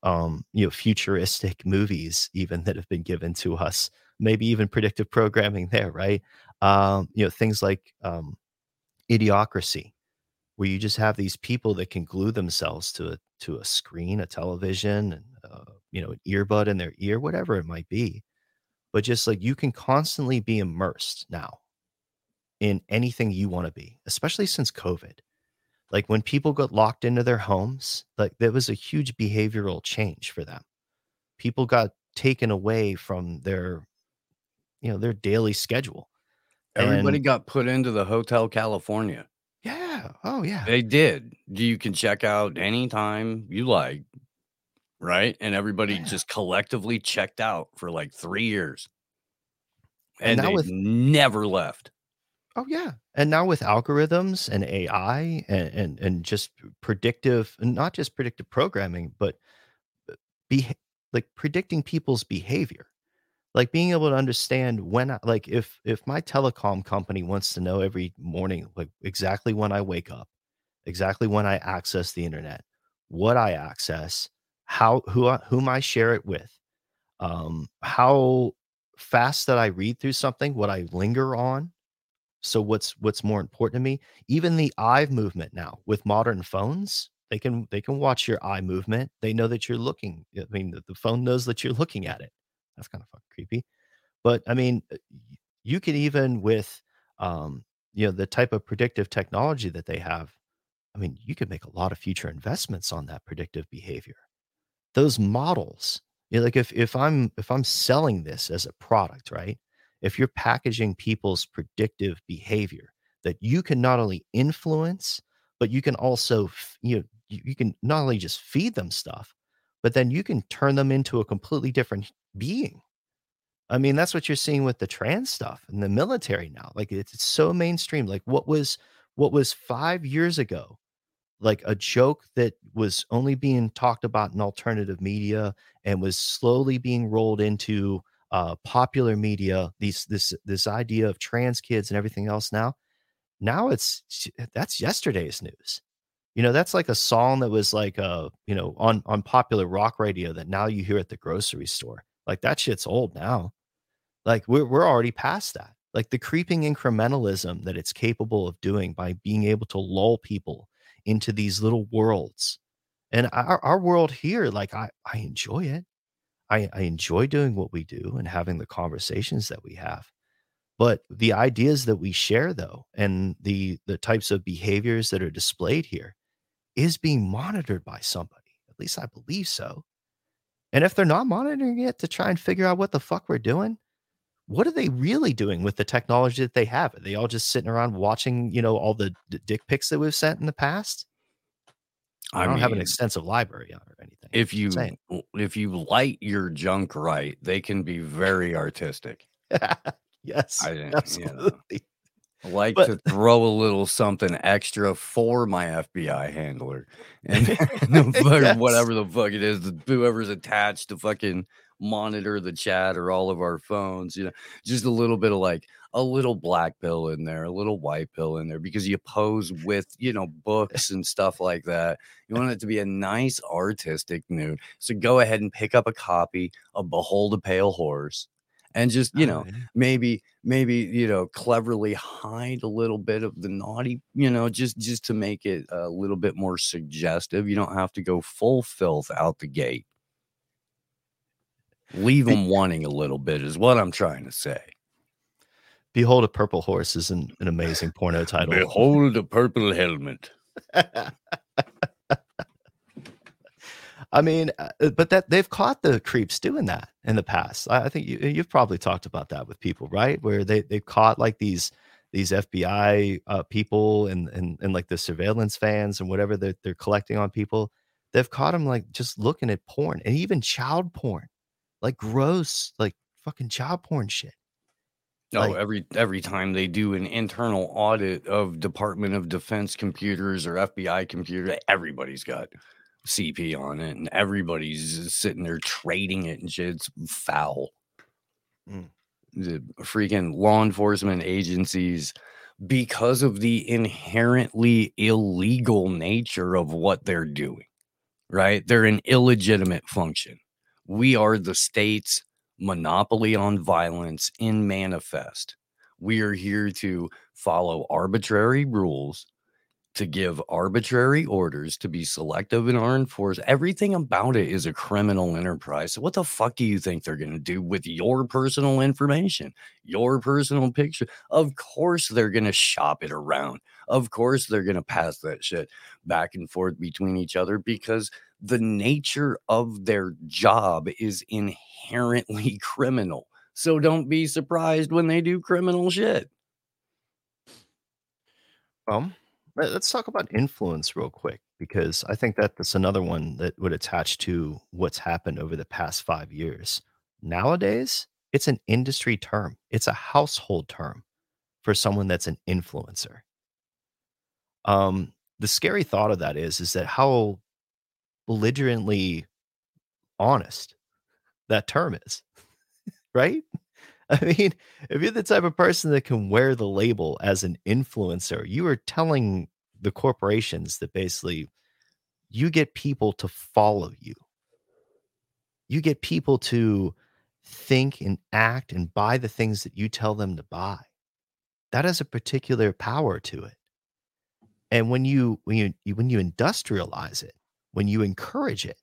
um you know futuristic [LAUGHS] movies even that have been given to us maybe even predictive programming there right? Um you know things like um idiocracy where you just have these people that can glue themselves to a to a screen a television and uh, you know an earbud in their ear whatever it might be but just like you can constantly be immersed now in anything you want to be especially since covid like when people got locked into their homes, like there was a huge behavioral change for them. People got taken away from their, you know, their daily schedule. Everybody And got put into the Hotel California. Yeah, oh yeah. They did. You can check out anytime you like, right? And everybody Yeah. just collectively checked out for like three years. And And they with never left. Oh yeah. And now with algorithms and AI and and, and just predictive, and not just predictive programming, but uh, be like predicting people's behavior. Like being able to understand when I, like if if my telecom company wants to know every morning like exactly when I wake up, exactly when I access the internet, what I access, how who I, whom I share it with, um, how fast that I read through something, what I linger on, so what's what's more important to me? Even the eye movement now with modern phones, they can they can watch your eye movement. They know that you're looking. I mean, the, the phone knows that you're looking at it. That's kind of fucking creepy. But I mean, uh, you can even with um, you know, the type of predictive technology that they have. I mean, you could make a lot of future investments on that predictive behavior. Those models, you know, like if if I'm if I'm selling this as a product, right? if you're packaging people's predictive behavior that you can not only influence but you can also you know you, you can not only just feed them stuff but then you can turn them into a completely different being i mean that's what you're seeing with the trans stuff in the military now like it's, it's so mainstream like what was what was five years ago like a joke that was only being talked about in alternative media and was slowly being rolled into uh, popular media, these this this idea of trans kids and everything else now, now it's that's yesterday's news. You know, that's like a song that was like uh, you know, on on popular rock radio that now you hear at the grocery store. Like that shit's old now. Like we're we're already past that. Like the creeping incrementalism that it's capable of doing by being able to lull people into these little worlds. And our, our world here, like I, I enjoy it. I, I enjoy doing what we do and having the conversations that we have. But the ideas that we share, though, and the the types of behaviors that are displayed here is being monitored by somebody. At least I believe so. And if they're not monitoring it to try and figure out what the fuck we're doing, what are they really doing with the technology that they have? Are they all just sitting around watching, you know, all the d- dick pics that we've sent in the past? I, I don't mean, have an extensive library on or anything. If you if you light your junk right, they can be very artistic. [LAUGHS] yes, I, absolutely. You know, like but, to throw a little something extra for my FBI handler and, [LAUGHS] [LAUGHS] yes. whatever the fuck it is, whoever's attached to fucking monitor the chat or all of our phones, you know, just a little bit of like a little black pill in there, a little white pill in there because you pose with, you know, books and stuff like that. You want it to be a nice artistic nude. So go ahead and pick up a copy of Behold a Pale Horse and just, you oh, know, maybe, maybe, you know, cleverly hide a little bit of the naughty, you know, just, just to make it a little bit more suggestive. You don't have to go full filth out the gate leave them wanting a little bit is what I'm trying to say. Behold a Purple Horse is an, an [LAUGHS] amazing porno title. Behold a purple helmet. [LAUGHS] I mean, uh, but that they've caught the creeps doing that in the past. I, I think you, you've probably talked about that with people, right? Where they they've caught like these these FBI uh, people and, and and like the surveillance fans and whatever they're they're collecting on people. They've caught them like just looking at porn and even child porn like gross, like fucking child porn shit. Oh, like, every every time they do an internal audit of Department of Defense computers or FBI computer, everybody's got CP on it, and everybody's sitting there trading it and shit. It's foul. Mm. The freaking law enforcement agencies, because of the inherently illegal nature of what they're doing, right? They're an illegitimate function. We are the state's monopoly on violence in manifest. We are here to follow arbitrary rules, to give arbitrary orders, to be selective in our enforcement. Everything about it is a criminal enterprise. So, what the fuck do you think they're going to do with your personal information, your personal picture? Of course, they're going to shop it around. Of course, they're going to pass that shit back and forth between each other because the nature of their job is inherently [LAUGHS] criminal. So don't be surprised when they do criminal shit. Um, let's talk about influence real quick because I think that that's another one that would attach to what's happened over the past five years. Nowadays, it's an industry term, it's a household term. for someone that's an influencer. Um, the scary thought of that is is that how belligerently honest that term is, [LAUGHS] right? [LAUGHS] I mean, if you're the type of person that can wear the label as an influencer, you are telling the corporations that basically you get people to follow you. You get people to think and act and buy the things that you tell them to buy. That has a particular power to it. And when you when you when you industrialize it, when you encourage it,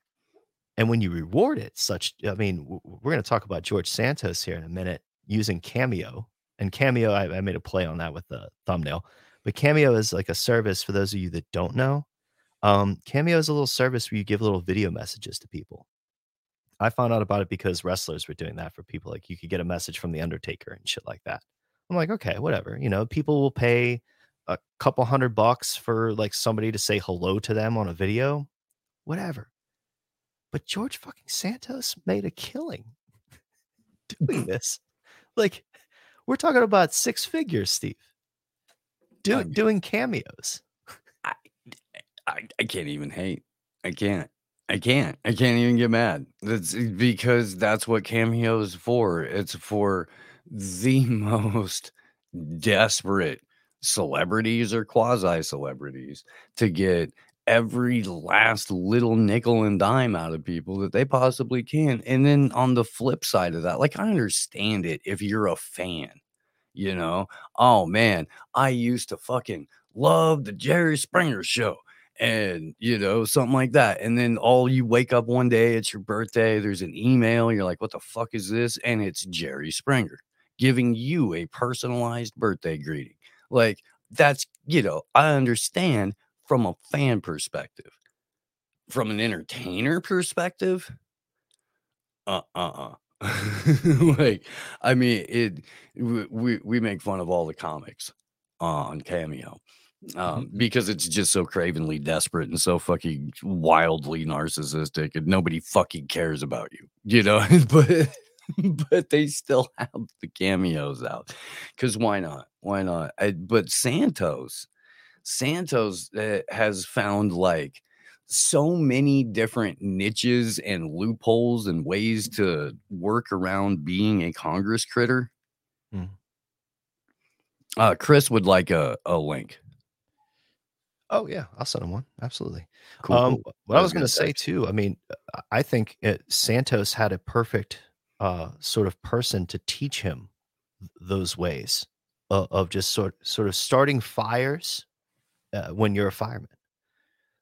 and when you reward it, such I mean, we're going to talk about George Santos here in a minute using Cameo. And Cameo, I, I made a play on that with the thumbnail. But Cameo is like a service for those of you that don't know. Um, Cameo is a little service where you give little video messages to people. I found out about it because wrestlers were doing that for people. Like you could get a message from the Undertaker and shit like that. I'm like, okay, whatever. You know, people will pay a couple hundred bucks for like somebody to say hello to them on a video, whatever. But George fucking Santos made a killing [LAUGHS] doing [LAUGHS] this. Like, we're talking about six figures, Steve. Do, um, doing cameos. I, I, I can't even hate. I can't. I can't. I can't even get mad. That's eh, because that's what Cameo is for. It's for the [LAUGHS] most desperate celebrities or quasi celebrities to get every last little nickel and dime out of people that they possibly can. And then on the flip side of that, like I understand it if you're a fan, you know, oh man, I used to fucking love the Jerry Springer show and you know something like that and then all you wake up one day it's your birthday there's an email you're like what the fuck is this and it's jerry springer giving you a personalized birthday greeting like that's you know i understand from a fan perspective from an entertainer perspective uh uh uh like i mean it we we make fun of all the comics on cameo um, mm-hmm. because it's just so cravenly desperate and so fucking wildly narcissistic, and nobody fucking cares about you, you know. [LAUGHS] but but they still [LAUGHS] have the cameos out because why not? Why not? I, but Santos, Santos uh, has found like so many different niches and loopholes and ways to work around being a Congress critter. Mm. Uh, Chris would like a, a link. Oh yeah, I'll send him one. Absolutely. Cool. Um, cool. What I was going to say too. I mean, I think it, Santos had a perfect uh, sort of person to teach him those ways of, of just sort sort of starting fires uh, when you're a fireman,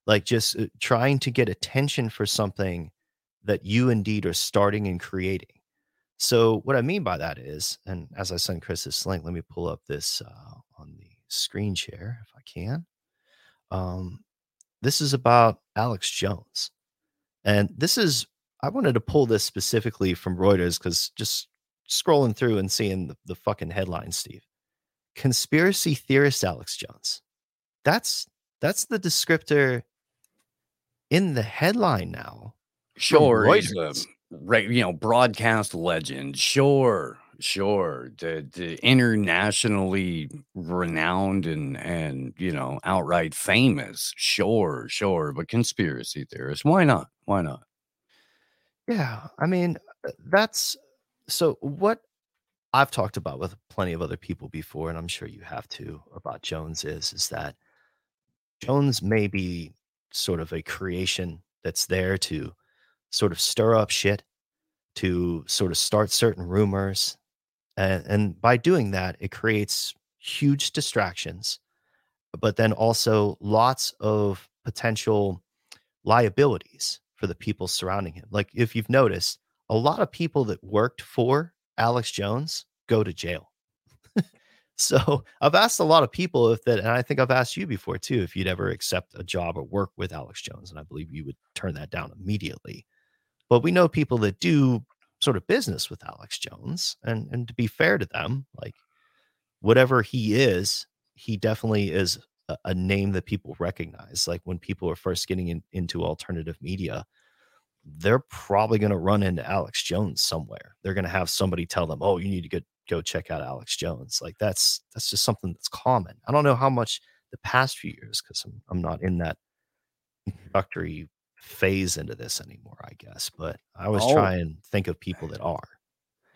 like just uh, trying to get attention for something that you indeed are starting and creating. So what I mean by that is, and as I send Chris this link, let me pull up this uh, on the screen share if I can. Um, this is about Alex Jones. And this is, I wanted to pull this specifically from Reuters because just scrolling through and seeing the, the fucking headline, Steve. Conspiracy theorist Alex Jones. That's that's the descriptor in the headline now. Sure, he's a you know broadcast legend. Sure, Sure, the the internationally renowned and and you know outright famous. Sure, sure, but conspiracy theorist. why not? Why not? Yeah, I mean uh, that's so what I've talked about with plenty of other people before, and I'm sure you have too about Jones is is that Jones may be sort of a creation that's there to sort of stir up shit, to sort of start certain rumors, and, and by doing that, it creates huge distractions, but then also lots of potential liabilities for the people surrounding him. Like if you've noticed, a lot of people that worked for Alex Jones go to jail. So [LAUGHS] I've asked a lot of people if that, and I think I've asked you before too, if you'd ever accept a job or work with Alex Jones. And I believe you would turn that down immediately. But we know people that do sort of business with Alex Jones. And and to be fair to them, like whatever he is, he definitely is a, a name that people recognize. Like when people are first getting in, into alternative media, they're probably going to run into Alex Jones somewhere. They're going to have somebody tell them, "Oh, you need to go go check out Alex Jones." Like that's that's just something that's common. I don't know how much the past few years because I'm I'm not in that mm-hmm. introductory phase into this anymore. I guess, but I always Oh. try and think of people that are.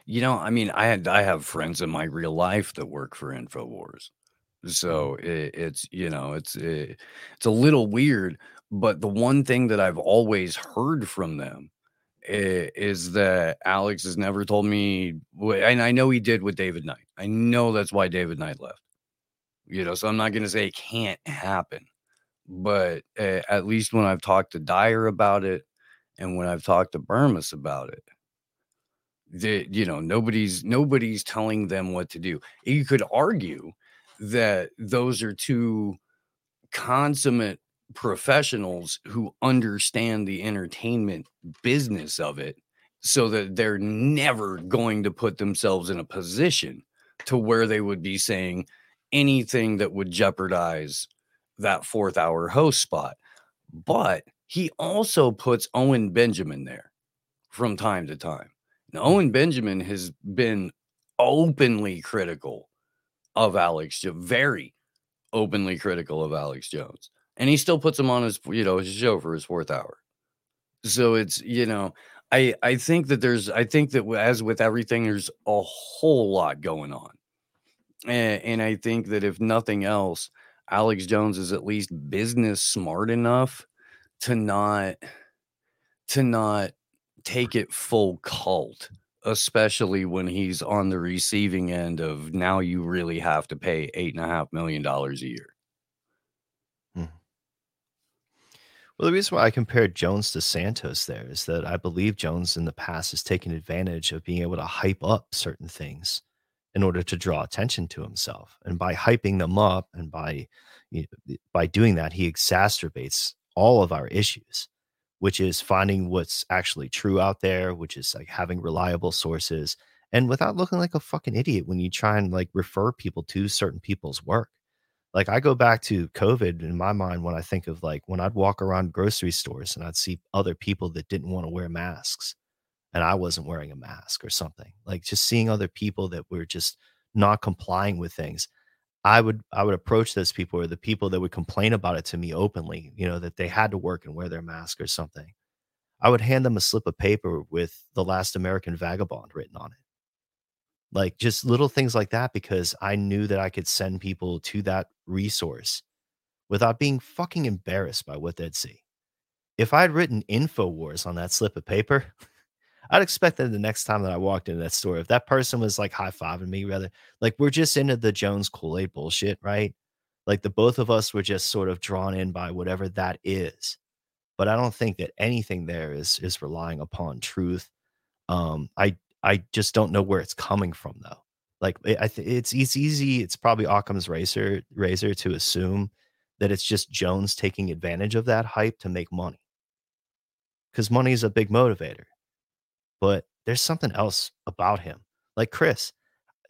You know, I mean, I had I have friends in my real life that work for Infowars, mm. so it, it's you know it's it, it's a little weird. But the one thing that I've always heard from them is that Alex has never told me, and I know he did with David Knight. I know that's why David Knight left. You know, so I'm not going to say it can't happen, but uh, at least when I've talked to Dyer about it, and when I've talked to Burmis about it that you know nobody's nobody's telling them what to do you could argue that those are two consummate professionals who understand the entertainment business of it so that they're never going to put themselves in a position to where they would be saying anything that would jeopardize that fourth hour host spot. But he also puts owen benjamin there from time to time. Now, Owen Benjamin has been openly critical of Alex, very openly critical of Alex Jones, and he still puts him on his, you know, his show for his fourth hour. So it's, you know, I I think that there's, I think that as with everything, there's a whole lot going on, and, and I think that if nothing else, Alex Jones is at least business smart enough to not to not take it full cult, especially when he's on the receiving end of now you really have to pay eight and a half million dollars a year. Well, the reason why I compared Jones to Santos there is that I believe Jones in the past has taken advantage of being able to hype up certain things in order to draw attention to himself. And by hyping them up and by you know, by doing that, he exacerbates all of our issues, which is finding what's actually true out there, which is like having reliable sources and without looking like a fucking idiot when you try and like refer people to certain people's work like I go back to COVID in my mind when I think of like when I'd walk around grocery stores and I'd see other people that didn't want to wear masks and I wasn't wearing a mask or something. Like just seeing other people that were just not complying with things. I would I would approach those people or the people that would complain about it to me openly, you know, that they had to work and wear their mask or something. I would hand them a slip of paper with the last American vagabond written on it like just little things like that because I knew that I could send people to that resource without being fucking embarrassed by what they'd see. If I'd written InfoWars on that slip of paper, [LAUGHS] I'd expect that the next time that I walked into that store, if that person was like high fiving me, rather like we're just into the Jones Kool Aid bullshit, right? Like the both of us were just sort of drawn in by whatever that is. But I don't think that anything there is is relying upon truth. Um, I I just don't know where it's coming from though. Like eh, I I th- it's it's easy. It's probably Occam's razor razor to assume that it's just Jones taking advantage of that hype to make money, because money is a big motivator. But there's something else about him. Like Chris,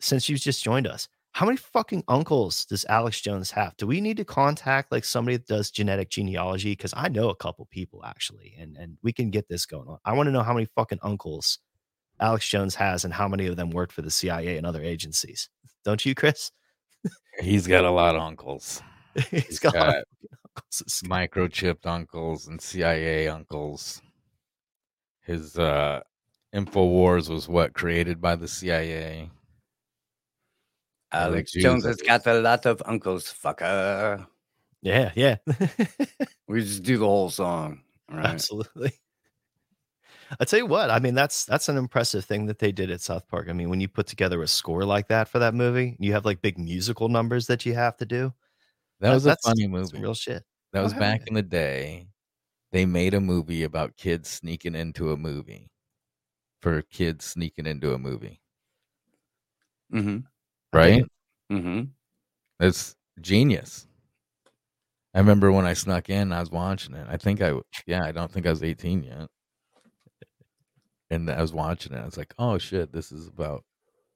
since you've just joined us, how many fucking uncles does Alex Jones have? Do we need to contact like somebody that does genetic genealogy? Because I know a couple people actually, and and we can get this going on. I want to know how many fucking uncles Alex Jones has and how many of them worked for the CIA and other agencies. Don't you, Chris? He's got a lot of uncles. [LAUGHS] He's got, a lot of fucking uncles. Microchipped uncles and CIA uncles. His uh InfoWars was what created by the CIA. Alex Jews, Jones has got a lot of uncles, fucker. Yeah, yeah. [LAUGHS] We just do the whole song. Right. Absolutely. I tell you what, I mean that's that's an impressive thing that they did at South Park. I mean, when you put together a score like that for that movie, you have like big musical numbers that you have to do. That was a funny movie. real shit. That was back in the day. They made a movie about kids sneaking into a movie. For kids sneaking into a movie, Mm-hmm. right? Mm-hmm. That's genius. I remember when I snuck in, I was watching it. I think I, yeah, I don't think I was 18 yet. And I was watching it. I was like, oh shit, this is about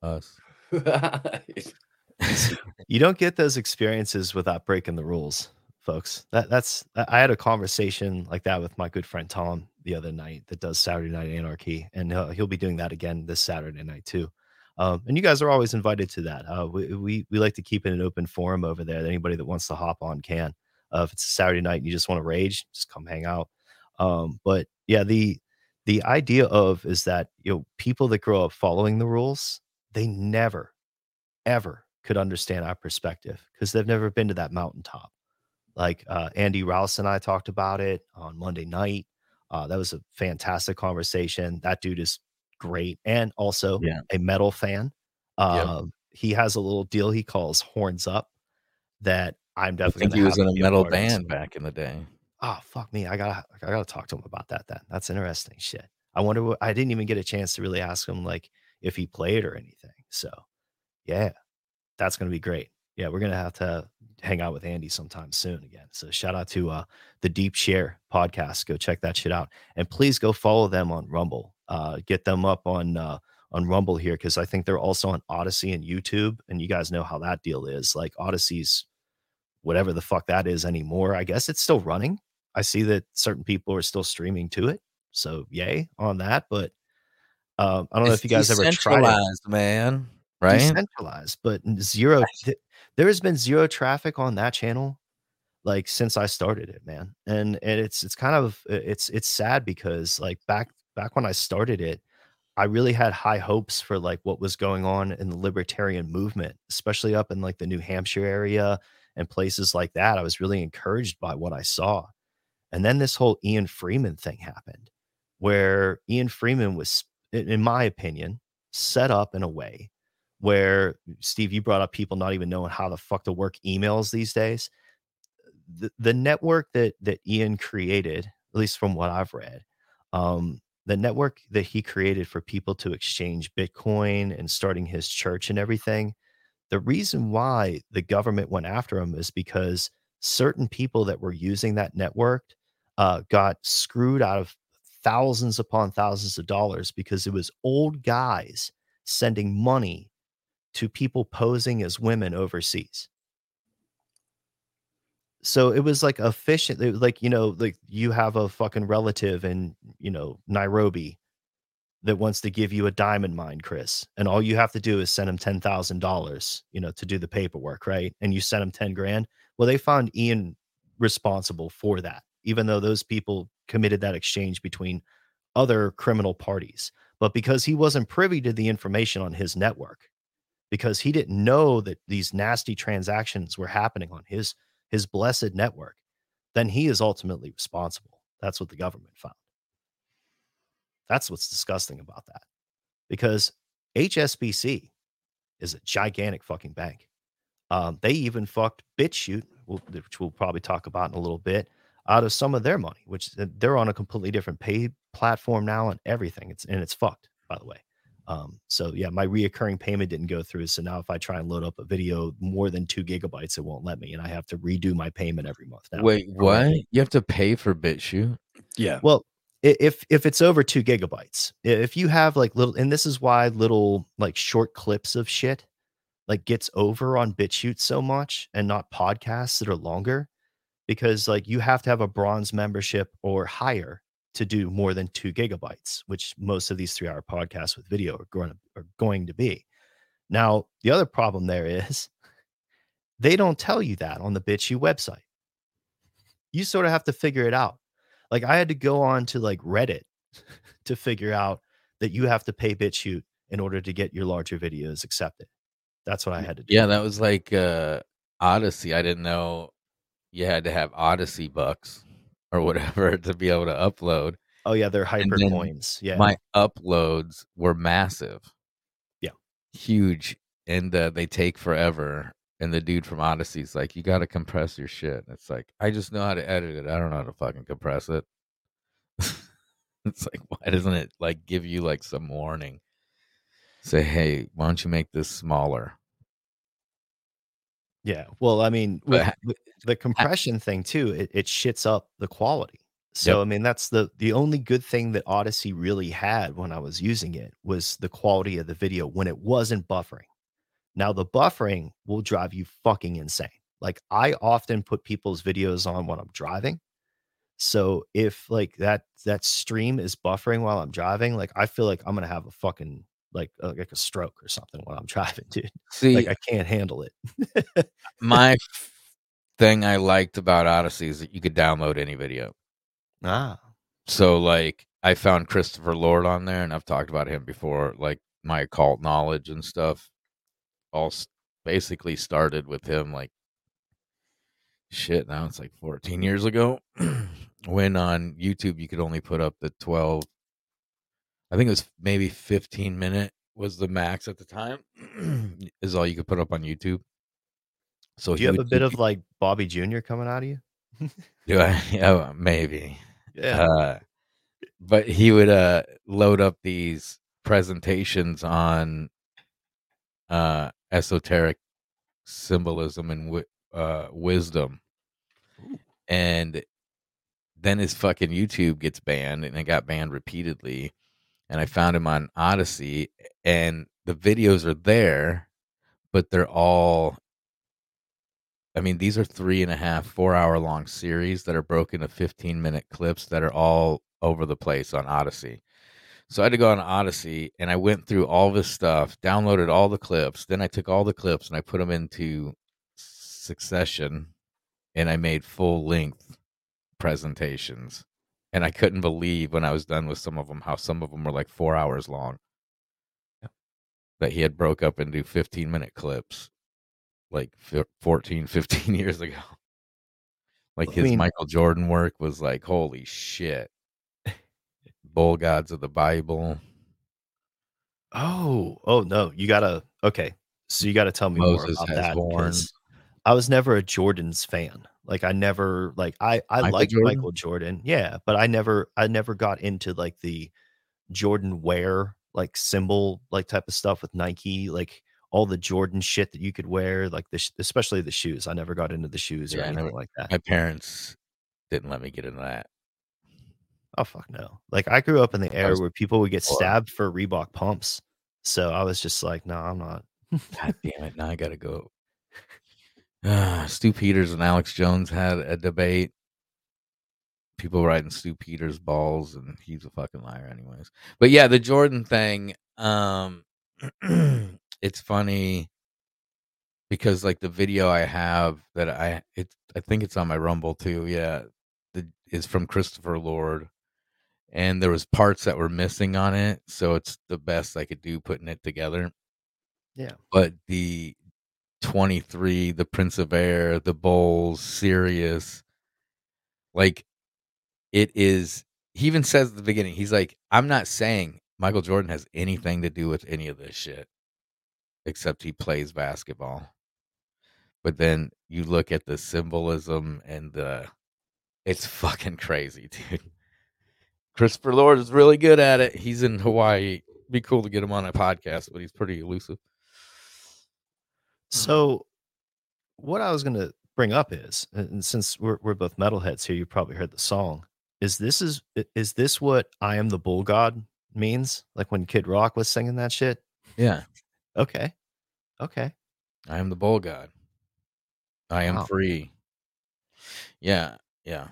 us. [LAUGHS] [LAUGHS] You don't get those experiences without breaking the rules, folks. That that's I I had a conversation like that with my good friend Tom the other night that does Saturday Night Anarchy, and uh, he'll be doing that again this Saturday night too. Um, and you guys are always invited to that. Uh, we, we we like to keep it an open forum over there. That anybody that wants to hop on can. Uh, if it's a Saturday night and you just want to rage, just come hang out. Um, but yeah, the the idea of is that you know people that grow up following the rules, they never, ever could understand our perspective because they've never been to that mountaintop. Like uh, Andy Rouse and I talked about it on Monday night. Uh, that was a fantastic conversation. That dude is great and also Yeah. a metal fan. Um, He has a little deal he calls Horns Up that I'm definitely I definitely think he was in a metal band back in the day. Oh fuck me! I gotta I gotta talk to him about that. Then that's interesting shit. I wonder what I didn't even get a chance to really ask him like if he played or anything. So yeah, that's gonna be great. Yeah, we're gonna have to hang out with Andy sometime soon again. So shout out to uh the Deep Share podcast. Go check that shit out, and please go follow them on Rumble. Uh, get them up on uh on Rumble here because I think they're also on Odysee and YouTube. And you guys know how that deal is. Like Odysee's whatever the fuck that is anymore. I guess it's still running. I see that certain people are still streaming to it. So yay on that. But um, I don't know if you guys ever tried it. man. Right? Decentralized, but zero. th- there has been zero traffic on that channel like since I started it, man. And and it's it's kind of it's it's sad because like back back when I started it, I really had high hopes for like what was going on in the libertarian movement, especially up in like the New Hampshire area and places like that. I was really encouraged by what I saw. And then this whole Ian Freeman thing happened, where Ian Freeman was, in my opinion, set up in a way where Steve, you brought up people not even knowing how the fuck to work emails these days. The, the network that that Ian created, at least from what I've read, um, the network that he created for people to exchange Bitcoin and starting his church and everything. The reason why the government went after him is because certain people that were using that network uh, got screwed out of thousands upon thousands of dollars because it was old guys sending money to people posing as women overseas. So it was like efficient, like you know, like you have a fucking relative in you know Nairobi that wants to give you a diamond mine, Chris, and all you have to do is send him ten thousand dollars, you know, to do the paperwork, right? And you send him ten grand. Well, they found Ian responsible for that, even though those people committed that exchange between other criminal parties. But because he wasn't privy to the information on his network, because he didn't know that these nasty transactions were happening on his his blessed network, then he is ultimately responsible. That's what the government found. That's what's disgusting about that. Because HSBC is a gigantic fucking bank. Um, they even fucked BitChute, which we'll probably talk about in a little bit, out of some of their money, which they're on a completely different pay platform now and everything. It's and it's fucked, by the way. Um, so yeah, my reoccurring payment didn't go through. So now if I try and load up a video more than two gigabytes, it won't let me, and I have to redo my payment every month now. Wait, what? You have to pay for BitChute? Yeah. Well, if if it's over two gigabytes, if you have like little, and this is why little like short clips of shit like gets over on BitChute so much, and not podcasts that are longer, because like you have to have a bronze membership or higher to do more than two gigabytes, which most of these three hour podcasts with video are going to, are going to be. Now, the other problem there is they don't tell you that on the BitChute website. You sort of have to figure it out. Like I had to go on to like Reddit [LAUGHS] to figure out that you have to pay BitChute in order to get your larger videos accepted. That's what I had to do. Yeah, that was like uh Odysee. I didn't know you had to have Odysee bucks or whatever [LAUGHS] to be able to upload. Oh yeah, they're hyper coins. Yeah. My uploads were massive. Yeah. Huge. And uh, they take forever. And the dude from Odysee's like, you got to compress your shit. And it's like, I just know how to edit it. I don't know how to fucking compress it. [LAUGHS] it's like, why doesn't it like give you like some warning? Say, hey, why don't you make this smaller? Yeah. Well, I mean, But the compression thing too, it, it shits up the quality. So Yep. I mean, that's the the only good thing that Odysee really had when I was using it was the quality of the video when it wasn't buffering. Now the buffering will drive you fucking insane. Like I often put people's videos on when I'm driving So if like that that stream is buffering while I'm driving, like I feel like I'm gonna have a fucking like uh, like a stroke or something while I'm [LAUGHS] driving, dude. See, Like I can't handle it. my [LAUGHS] thing I liked about Odysee is that you could download any video. ah, So like I found Christopher Lord on there, and I've talked about him before. Like my occult knowledge and stuff, all basically started with him. Like shit, now it's like 14 years ago. [CLEARS THROAT] when on YouTube you could only put up the 12. I think it was maybe 15 minute was the max at the time. [CLEARS THROAT] is all you could put up on YouTube. So do you have a bit of like Bobby Jr. coming out of you? [LAUGHS] Do I? [LAUGHS] Yeah, maybe. Yeah. Uh, but he would uh load up these presentations on uh esoteric symbolism and wi- uh wisdom. And then his fucking YouTube gets banned and it got banned repeatedly. And I found him on Odysee and the videos are there, but they're all I mean, these are three and a half, four hour long series that are broken to 15 minute clips that are all over the place on Odysee. So I had to go on Odysee and I went through all this stuff, downloaded all the clips. Then I took all the clips and I put them into succession and I made full length presentations. And I couldn't believe when I was done with some of them how some of them were like four hours long. That he had broke up into 15 minute clips like fif- 14, [LAUGHS] 15 years ago. Like I his mean- Michael Jordan work was like, holy shit. Bull gods of the Bible. Oh, oh no, you gotta okay. So you gotta tell me Moses more about has that. I was never a Jordan's fan. Like I never like I I Michael like Jordan? Michael Jordan, yeah, but I never I never got into like the Jordan wear like symbol like type of stuff with Nike, like all the Jordan shit that you could wear, like the sh- especially the shoes. I never got into the shoes or Yeah, I anything like that. My parents didn't let me get into that. Oh fuck no! Like I grew up in the era was where people would get poor. stabbed for Reebok pumps, so I was just like, no, I'm not. God damn it. Now I got to go. Ah, Stu Peters and Alex Jones had a debate. People writing Stu Peters balls, and he's a fucking liar, anyways. But yeah, the Jordan thing, um, [CLEARS THROAT] it's funny because like the video I have that I it I think it's on my Rumble too. Yeah, the is from Christopher Lord, and there was parts that were missing on it, so it's the best I could do putting it together Yeah. but the 23 the prince of air the bowls sirius like it is he even says at the beginning he's like i'm not saying michael jordan has anything to do with any of this shit except he plays basketball. But then you look at the symbolism and the it's [LAUGHS] fucking crazy dude. Christopher lord is really good at it. He's in hawaii. Be cool to get him on a podcast but he's pretty elusive. Mm. So, what I was going to bring up is, and and since we're we're both metalheads here, you probably heard the song. Is this is is this what "I am the bull god" means? Like when Kid Rock was singing that shit? yeah. Okay, okay. I am the bull god. I am Wow. free. Yeah, yeah.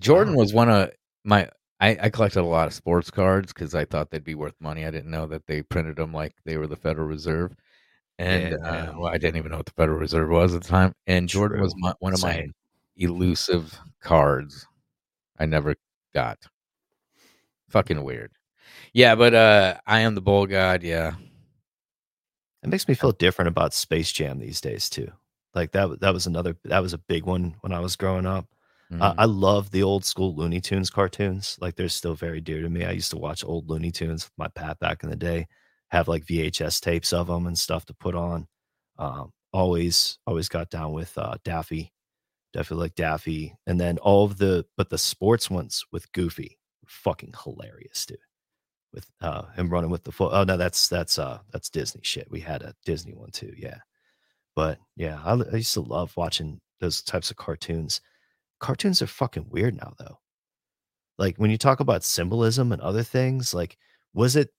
Jordan was one of my. I, I collected a lot of sports cards because I thought they'd be worth money. I didn't know that they printed them like they were the Federal Reserve, and Yeah. uh, well, I didn't even know what the Federal Reserve was at the time. And Jordan was my, one of my elusive cards. I never got. Fucking weird. Yeah, but uh I am the bull god. Yeah, It makes me feel different about Space Jam these days too. Like that that was another that was a big one when I was growing up. Uh, Mhm. I love the old school Looney Tunes cartoons. Like they're still very dear to me. I used to watch old Looney Tunes with my pat back in the day. Have like VHS tapes of them and stuff to put on. Um, always always got down with uh, Daffy. Definitely like Daffy. And then all of the but the sports ones with Goofy, fucking hilarious, dude. With uh, him running with the foot. Oh no, that's that's uh that's Disney shit. We had a Disney one too, yeah. But yeah, I, I used to love watching those types of cartoons. Cartoons are fucking weird now, though. Like when you talk about symbolism and other things, like was it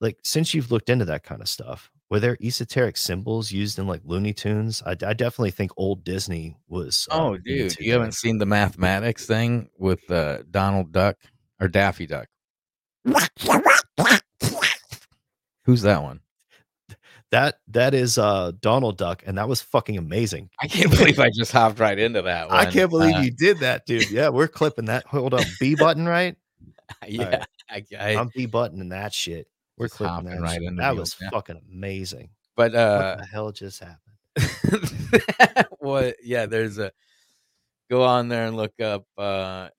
like since you've looked into that kind of stuff, were there esoteric symbols used in like Looney Tunes? I, I definitely think old Disney was. uh, Oh, dude, you that. haven't seen the mathematics thing with uh, Donald Duck or Daffy Duck? Who's that one? that that is uh Donald Duck, and that was fucking amazing. I can't believe I just hopped right into that one. I can't believe Uh, you did that, dude. Yeah, we're clipping that. Hold up, B [LAUGHS] button, right? Yeah, I, I, I'm B buttoning that shit. We're clipping that. right shit. into that the was old- fucking amazing. but what uh, the hell just happened? [LAUGHS] what? Yeah, there's a go on there and look up uh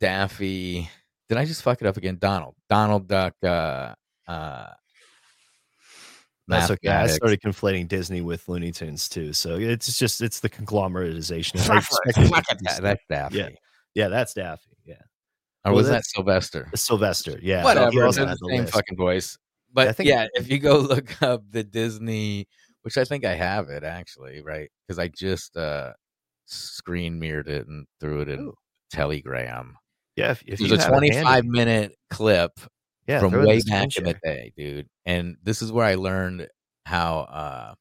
Daffy. Did I just fuck it up again? Donald, Donald Duck. Uh, uh, That's okay. I started conflating Disney with Looney Tunes too. So it's just it's the conglomeratization. I expected it Look to at be that. stuff. That's Daffy. Yeah. Yeah, that's Daffy. Yeah, Or Well, was that Sylvester? Sylvester. Yeah, Whatever. the same list. fucking voice. But I think- yeah, if you go [LAUGHS] look up the Disney, which I think I have it actually, right? Because I just uh screen mirrored it and threw it in Ooh. Telegram. Yeah, if, if It was you a 25 handy, minute clip yeah, from throw it in way back in the day, dude. And this is where I learned how uh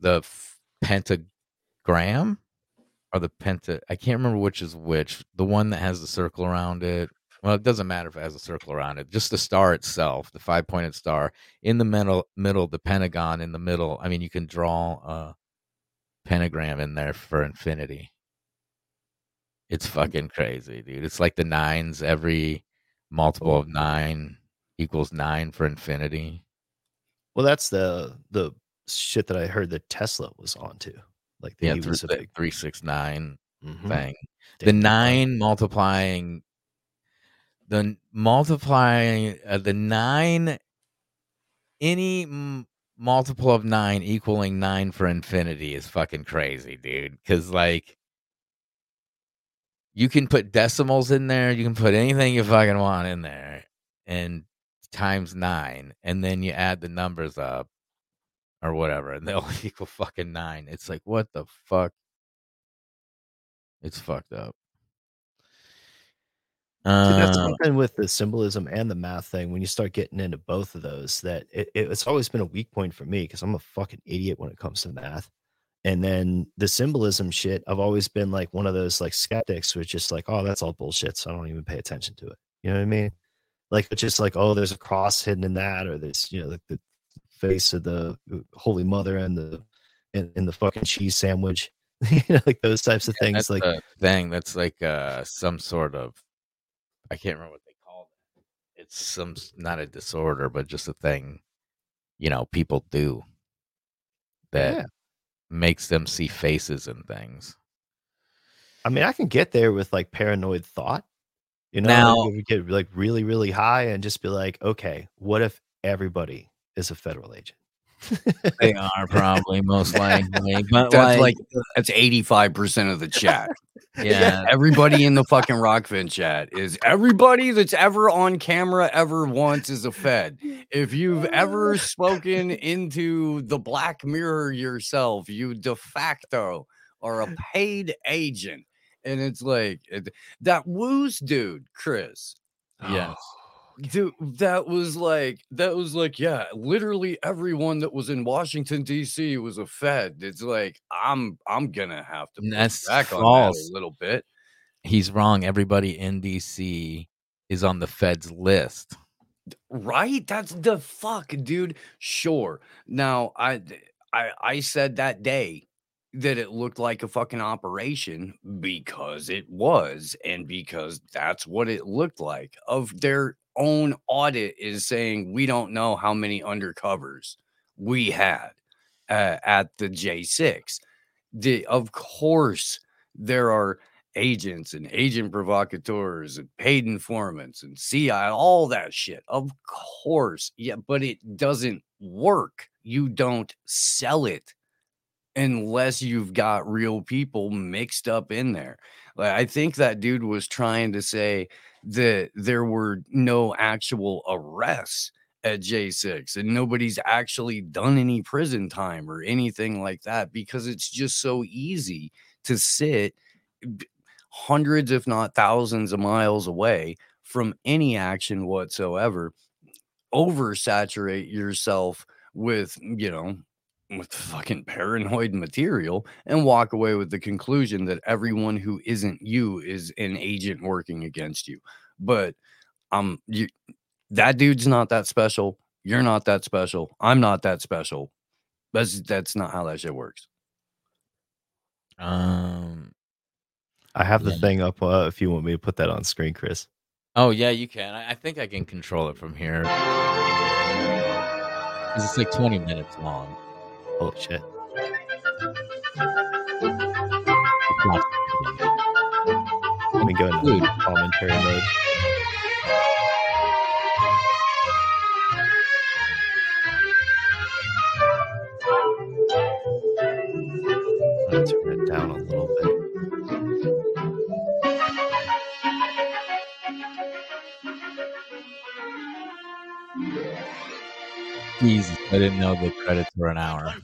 the f- pentagram or the penta I can't remember which is which. The one that has the circle around it. Well, it doesn't matter if it has a circle around it. Just the star itself, the five pointed star in the middle, middle, the pentagon in the middle. I mean, you can draw a pentagram in there for infinity. It's fucking crazy, dude. It's like the nines. Every multiple of nine equals nine for infinity. Well, that's the the shit that I heard that Tesla was onto. Like the Yeah, three, big three six nine Mhm. thing. The nine multiplying the multiplying uh, the nine any m- multiple of nine equaling nine for infinity is fucking crazy, dude. Because like you can put decimals in there, you can put anything you fucking want in there, and times nine, and then you add the numbers up or whatever, and they'll [LAUGHS] equal fucking nine. It's like what the fuck? It's fucked up. See, that's Uh, something with the symbolism and the math thing. When you start getting into both of those, that it- it's always been a weak point for me because I'm a fucking idiot when it comes to math. And then the symbolism shit, I've always been like one of those like skeptics who's just like, oh, that's all bullshit. So I don't even pay attention to it. You know what I mean? Like it's just like, oh, there's a cross hidden in that, or there's you know the, the face of the uh, Holy Mother and the in, in the fucking cheese sandwich. [LAUGHS] you know, like those types of things. that's Like thing. That's like uh some sort of I can't remember what they call it. It's some not a disorder, but just a thing. You know, people do that Yeah. Makes them see faces and things. I mean, I can get there with like paranoid thought. You know, Now- like, you get like really, really high and just be like, okay, what if everybody is a federal agent? They are probably most likely, but That's like, like that's 85% of the chat. yeah, [LAUGHS] Everybody in the fucking Rokfin chat is everybody that's ever on camera ever once is a Fed. If you've ever spoken into the Black Mirror yourself, you de facto are a paid agent. And it's like it, that Woos dude, Chris. Uh, yes. Dude, that was like that was like yeah, literally everyone that was in Washington D.C. was a Fed. It's like I'm I'm gonna have to That's back on that false. a little bit. He's wrong. Everybody in DC is on the Fed's list. Right? That's the fuck, dude. Sure. Now, I I I said that day that it looked like a fucking operation because it was and because that's what it looked like. Of their own audit is saying we don't know how many undercovers we had uh, at the J6. The of course there are agents and agent provocateurs and paid informants and CI, all that shit. Of course. Yeah, but it doesn't work. You don't sell it unless you've got real people mixed up in there. Like I think that dude was trying to say that there were no actual arrests at J6 and nobody's actually done any prison time or anything like that because it's just so easy to sit hundreds, if not thousands of miles away from any action whatsoever, oversaturate yourself with you know with fucking paranoid material and walk away with the conclusion that everyone who isn't you is an agent working against you. But um you that dude's not that special. You're not that special. I'm not that special. That's that's not how that shit works. Um. I have the Yeah. thing up uh, if you want me to put that on screen, Chris. Oh yeah, you can. I, I think I can control it from here. It's like 20 minutes long. Holy shit. Let me go into Dude. commentary mode. Turn it down a little bit. Jesus, I didn't know the credits were an hour.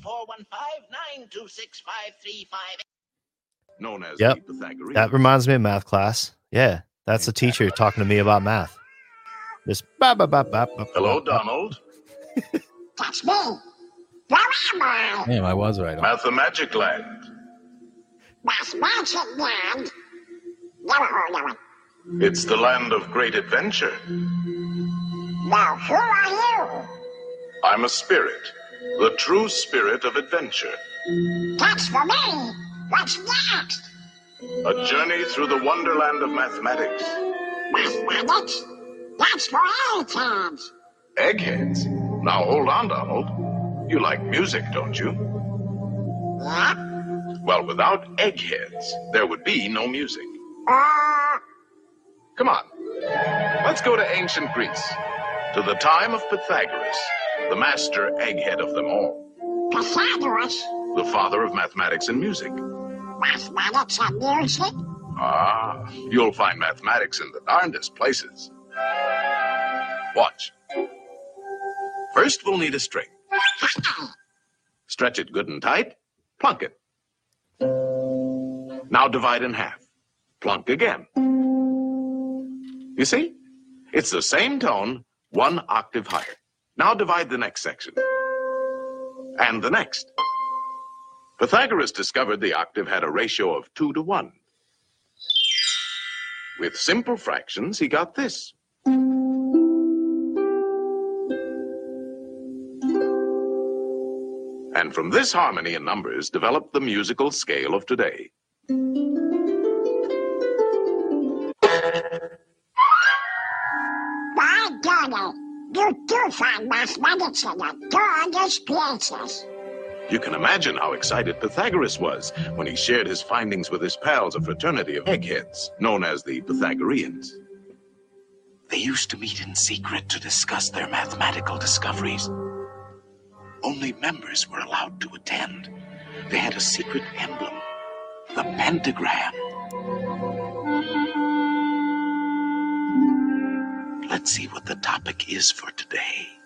known as Yep. That reminds me of math class. Yeah, that's the teacher talking to me about math. Just ba ba ba ba. ba, Hello, ba, ba. Donald. [LAUGHS] That's me. Where am I? Damn, I was right. on- Mathemagic Land. That's Magic Land. Never heard of it. It's the land of great adventure. Now, who are you? I'm a spirit, the true spirit of adventure. That's for me. What's next? A journey through the wonderland of mathematics. Mathematics? That's for all kids. Eggheads. Now hold on, Donald. You like music, don't you? What? Well, without eggheads, there would be no music. Uh, Come on. Let's go to ancient Greece, to the time of Pythagoras, the master egghead of them all, Pythagoras. the father of mathematics and music. Mathematics and music? Ah, you'll find mathematics in the darndest places. Watch. First, we'll need a string. Stretch it good and tight. Plunk it. Now divide in half. Plunk again. You see? It's the same tone, one octave higher. Now divide the next section. And the next. Pythagoras discovered the octave had a ratio of 2 to 1. With simple fractions, he got this. And from this harmony in numbers developed the musical scale of today. You do find mathematics in the darndest places. You can imagine how excited Pythagoras was when he shared his findings with his pals, a fraternity of eggheads known as the Pythagoreans. They used to meet in secret to discuss their mathematical discoveries. Only members were allowed to attend. They had a secret emblem, the pentagram. Let's see what the topic is for today.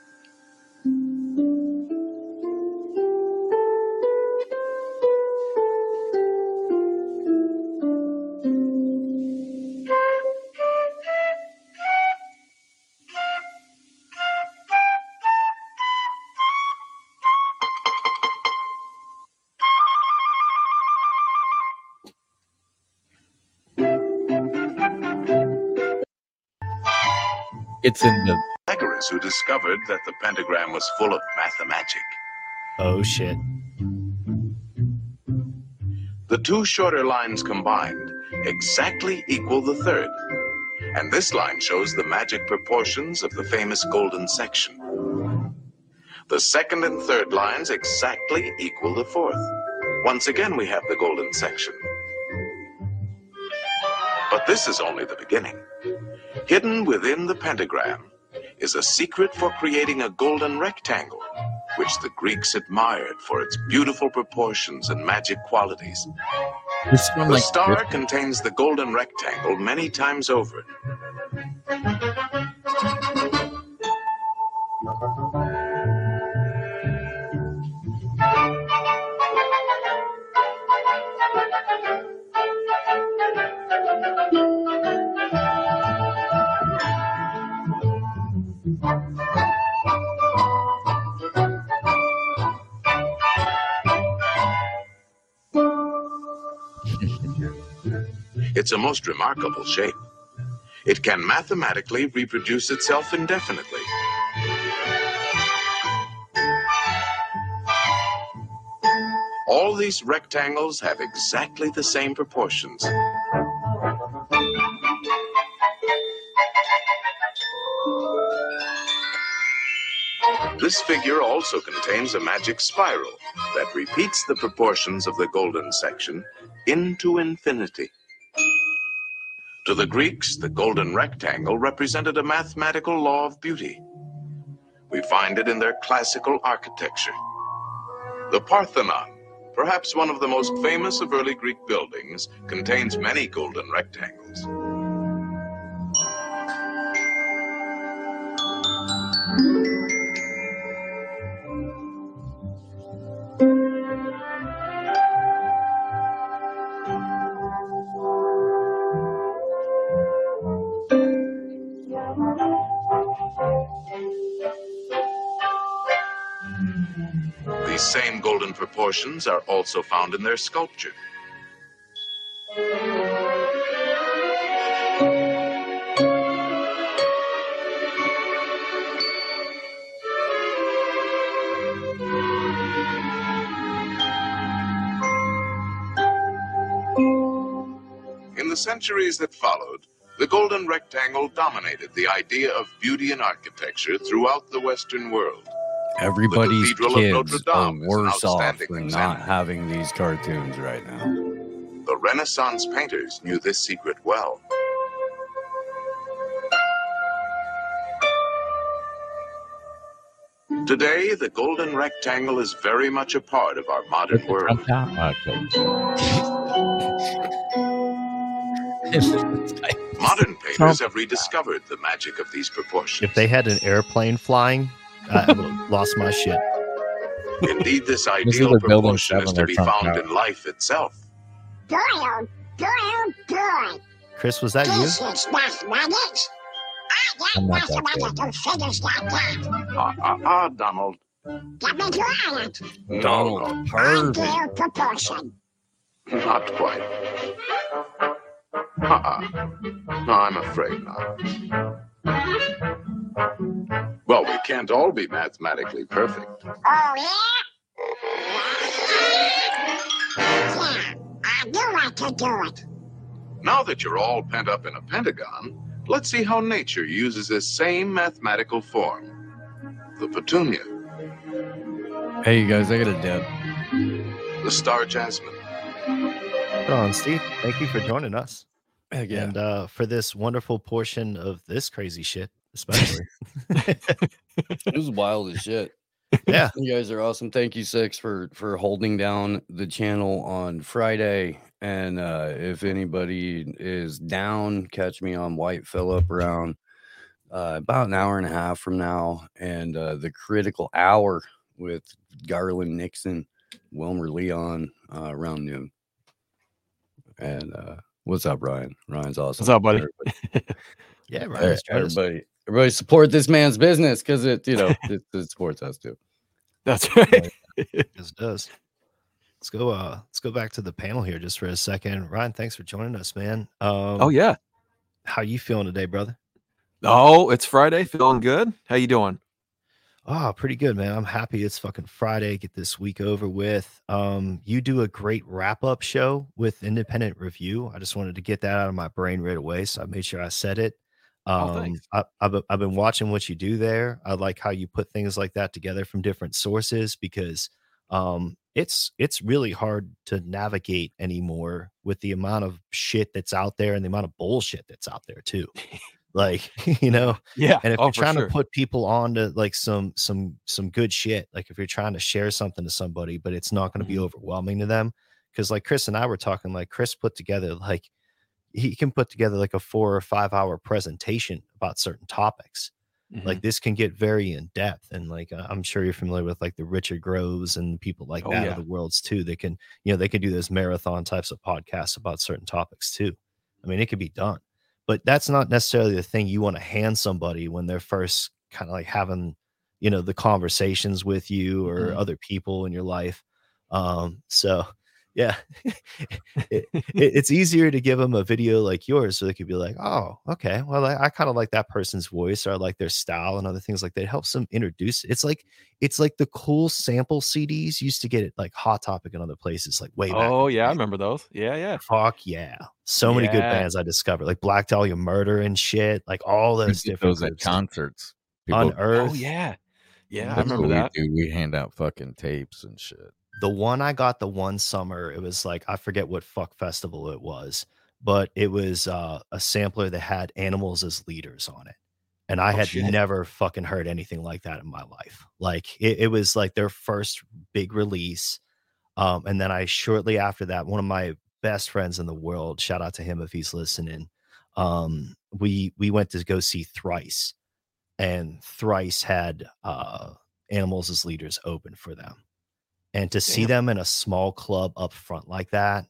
In the. Pythagoras who discovered that the pentagram was full of mathemagic. Oh shit. The two shorter lines combined exactly equal the third. And this line shows the magic proportions of the famous golden section. The second and third lines exactly equal the fourth. Once again, we have the golden section. But this is only the beginning. Hidden within the pentagram is a secret for creating a golden rectangle, which the Greeks admired for its beautiful proportions and magic qualities. One The like star contains the golden rectangle many times over. It's a most remarkable shape. It can mathematically reproduce itself indefinitely. All these rectangles have exactly the same proportions. This figure also contains a magic spiral that repeats the proportions of the golden section into infinity. To the Greeks, the golden rectangle represented a mathematical law of beauty. We find it in their classical architecture. The Parthenon, perhaps one of the most famous of early Greek buildings, contains many golden rectangles. Proportions are also found in their sculpture. In the centuries that followed, the golden rectangle dominated the idea of beauty in architecture throughout the Western world. Everybody's Cathedral of Notre kids are Dame is an worse off outstanding for example. not having these cartoons right now. The Renaissance painters knew this secret well. Today, the golden rectangle is very much a part of our modern world. Modern painters have rediscovered the magic of these proportions. If they had an airplane flying, I lost my shit. Indeed, this ideal the proportion is seven to be found out. in life itself. Good, oh, good, oh, good. Chris, was that you? This is mathematics. I I'm got not that mathematical figures like that. Ah, ah, ah, Donald. Let me try it. Donald, no, perfect. Ideal proportion. not quite. Uh-uh. No, I'm afraid not. Well, we can't all be mathematically perfect. Oh, yeah? Yeah, I do like to do it. Now that you're all pent up in a pentagon, let's see how nature uses this same mathematical form. The petunia, Hey, you guys, I got a dip. the star jasmine, Hold on, Steve. Thank you for joining us. Heck yeah. And uh, for this wonderful portion of this crazy shit, especially. [LAUGHS] it was wild as shit. yeah. You guys are awesome. Thank you, Six, for for holding down the channel on Friday. And uh if anybody is down, catch me on White Phillip around uh about an hour and a half from now. And uh the critical hour with Garland Nixon, Wilmer Leon uh around noon. And uh what's up, Ryan? Ryan's awesome. What's up, buddy? [LAUGHS] Yeah, right. everybody, everybody support this man's business because it, you know, [LAUGHS] it, it supports us too. That's right. [LAUGHS] Yes, it does. Let's go. Uh, let's go back to the panel here just for a second. Ryan, thanks for joining us, man. Um, oh yeah. how you feeling today, brother? Oh, it's Friday. Feeling good. How you doing? Oh, pretty good, man. I'm happy it's fucking Friday. Get this week over with. Um, you do a great wrap up show with Independent Review. I just wanted to get that out of my brain right away, so I made sure I said it. Oh, Um, thanks. I, I've, been- I've been watching what you do there. I like how you put things like that together from different sources because um, it's it's really hard to navigate anymore with the amount of shit that's out there and the amount of bullshit that's out there too. [LAUGHS] like [LAUGHS] you know, Yeah. and if oh, you're trying sure. to put people on to like some some some good shit like if you're trying to share something to somebody but it's not going to be Mhm. overwhelming to them because like chris and i were talking like chris put together like he can put together like a four or five hour presentation about certain topics Mhm. like this can get very in depth and like uh, i'm sure you're familiar with like the richard groves and people like Oh, that yeah. of the worlds too they can you know they can do those marathon types of podcasts about certain topics too i mean it could be done but that's not necessarily the thing you want to hand somebody when they're first kind of like having you know the conversations with you or Mhm. other people in your life um so Yeah, [LAUGHS] it, it- it's easier to give them a video like yours, so they could be like, "Oh, okay, well, I, I kind of like that person's voice, or I like their style, and other things like that." It helps them introduce. It's like it's like the cool sample CDs used to get it like Hot Topic and other places, like way back. Oh in the yeah, I remember those. Yeah, yeah. Fuck yeah, so many good bands I discovered, like Black Dahlia Murder and shit, like all those different those at groups. concerts. People, Unearth. Oh yeah, yeah. I remember what that. we do. We hand out fucking tapes and shit. The one I got the one summer, it was like I forget what fuck festival it was, but it was uh, a sampler that had animals as leaders on it. And I Oh, had shit. never fucking heard anything like that in my life. Like it, it was like their first big release. Um, and then I shortly after that, one of my best friends in the world, shout out to him if he's listening. Um, we we went to go see Thrice, and Thrice had uh animals as leaders open for them and to see them in a small club up front like that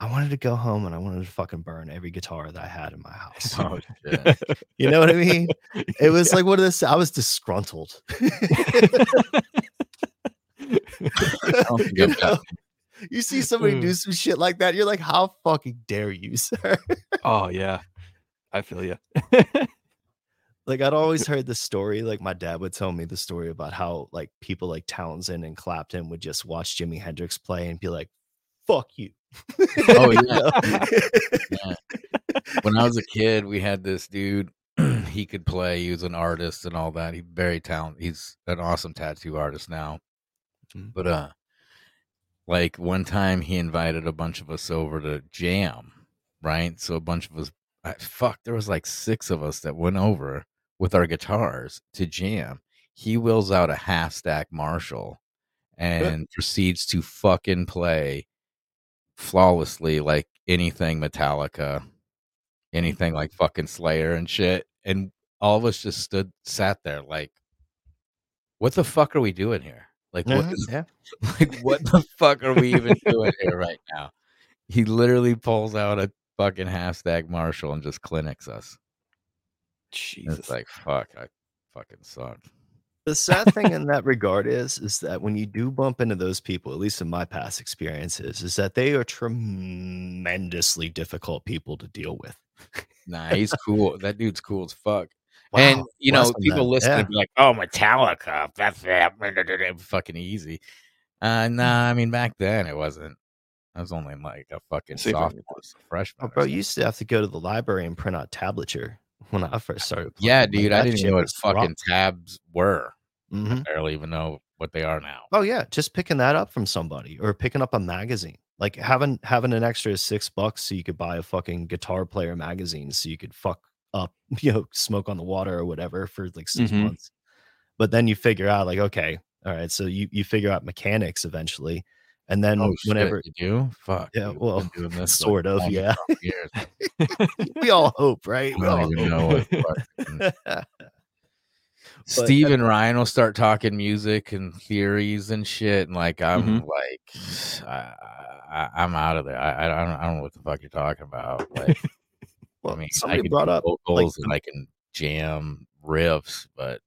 i wanted to go home and i wanted to fucking burn every guitar that i had in my [LAUGHS] house. Oh [LAUGHS] you know what i mean? [LAUGHS] It was like what is this i was disgruntled. You, know? you see somebody do some shit like that you're like how fucking dare you sir? Oh yeah, I feel you. Like I'd always [LAUGHS] heard the story. Like my dad would tell me the story about how like people like Townshend and Clapton would just watch Jimi Hendrix play and be like, "Fuck you." Oh, [LAUGHS] yeah. Yeah. When I was a kid, we had this dude. [CLEARS THROAT] he could play. He was an artist and all that. He very talented. He's an awesome tattoo artist now. Mm. But uh, like one time he invited a bunch of us over to jam, right? So a bunch of us, I, fuck, there was like six of us that went over with our guitars to jam. He wheels out a half stack Marshall and proceeds to fucking play flawlessly like anything Metallica, anything like fucking Slayer and shit. And all of us just stood, sat there like, what the fuck are we doing here? Like, what uh-huh, is, yeah. [LAUGHS] like, what the fuck are we even doing here right now? He literally pulls out a fucking half stack Marshall and just clinics us. Jesus. It's like, fuck, I fucking sucked. The sad thing in that regard is, is that when you do bump into those people, at least in my past experiences, is that they are tremendously difficult people to deal with. Nah, he's cool. that dude's cool as fuck. Wow, and you know, people then. listen Yeah. and be like, "Oh, Metallica, that's that, fucking easy." Uh, nah, I mean, back then it wasn't. I was only like a fucking See if I sophomore, freshman. Oh, bro, you used to have to go to the library and print out tablature when I first started. yeah, dude, I didn't even know what fucking rough. tabs were. I Mhm. barely even know what they are now. Oh yeah, just picking that up from somebody or picking up a magazine. Like having having an extra six bucks so you could buy a fucking guitar player magazine so you could fuck up, [LAUGHS] you know, smoke on the water or whatever for like 6 Mhm. months. But then you figure out like, okay, all right, so you you figure out mechanics eventually. And then Oh whenever shit, you do? Fuck. Yeah, dude, well, doing [LAUGHS] this sort of, yeah. [LAUGHS] we all hope, right? I We all know what. [LAUGHS] But- Steve and Ryan will start talking music and theories and shit, and like I'm Mhm. like, [SIGHS] I, I, I'm out of there. I, I don't, I don't know what the fuck you're talking about. Like, well, I mean, I somebody can brought up vocals the- and I can jam riffs, but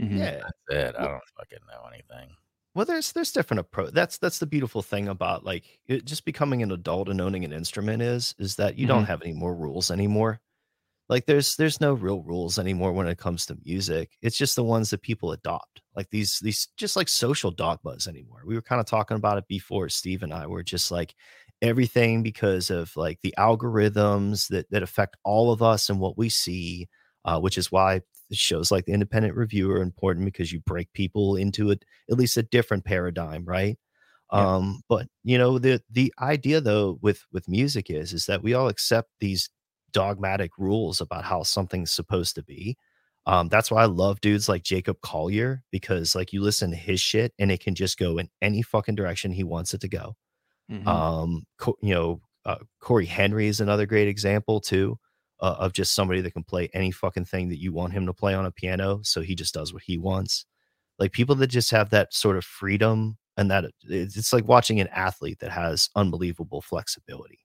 Mhm. yeah. that's it. I don't fucking know anything. Well, there's there's different approach. That's that's the beautiful thing about like it, just becoming an adult and owning an instrument is is that you don't Mhm. have any more rules anymore. Like there's there's no real rules anymore when it comes to music. It's just the ones that people adopt. Like these these just like social dogmas anymore. We were kind of talking about it before. Steve and I were just like everything because of like the algorithms that that affect all of us and what we see, uh, which is why shows like the Independent Review are important because you break people into it at least a different paradigm, right? Yeah. Um, but you know the the idea though with with music is is that we all accept these dogmatic rules about how something's supposed to be. Um, that's why I love dudes like Jacob Collier because like you listen to his shit and it can just go in any fucking direction he wants it to go. Mhm. Um, Co- you know, uh, Cory Henry is another great example too uh, of just somebody that can play any fucking thing that you want him to play on a piano. So he just does what he wants. Like people that just have that sort of freedom and that it's like watching an athlete that has unbelievable flexibility.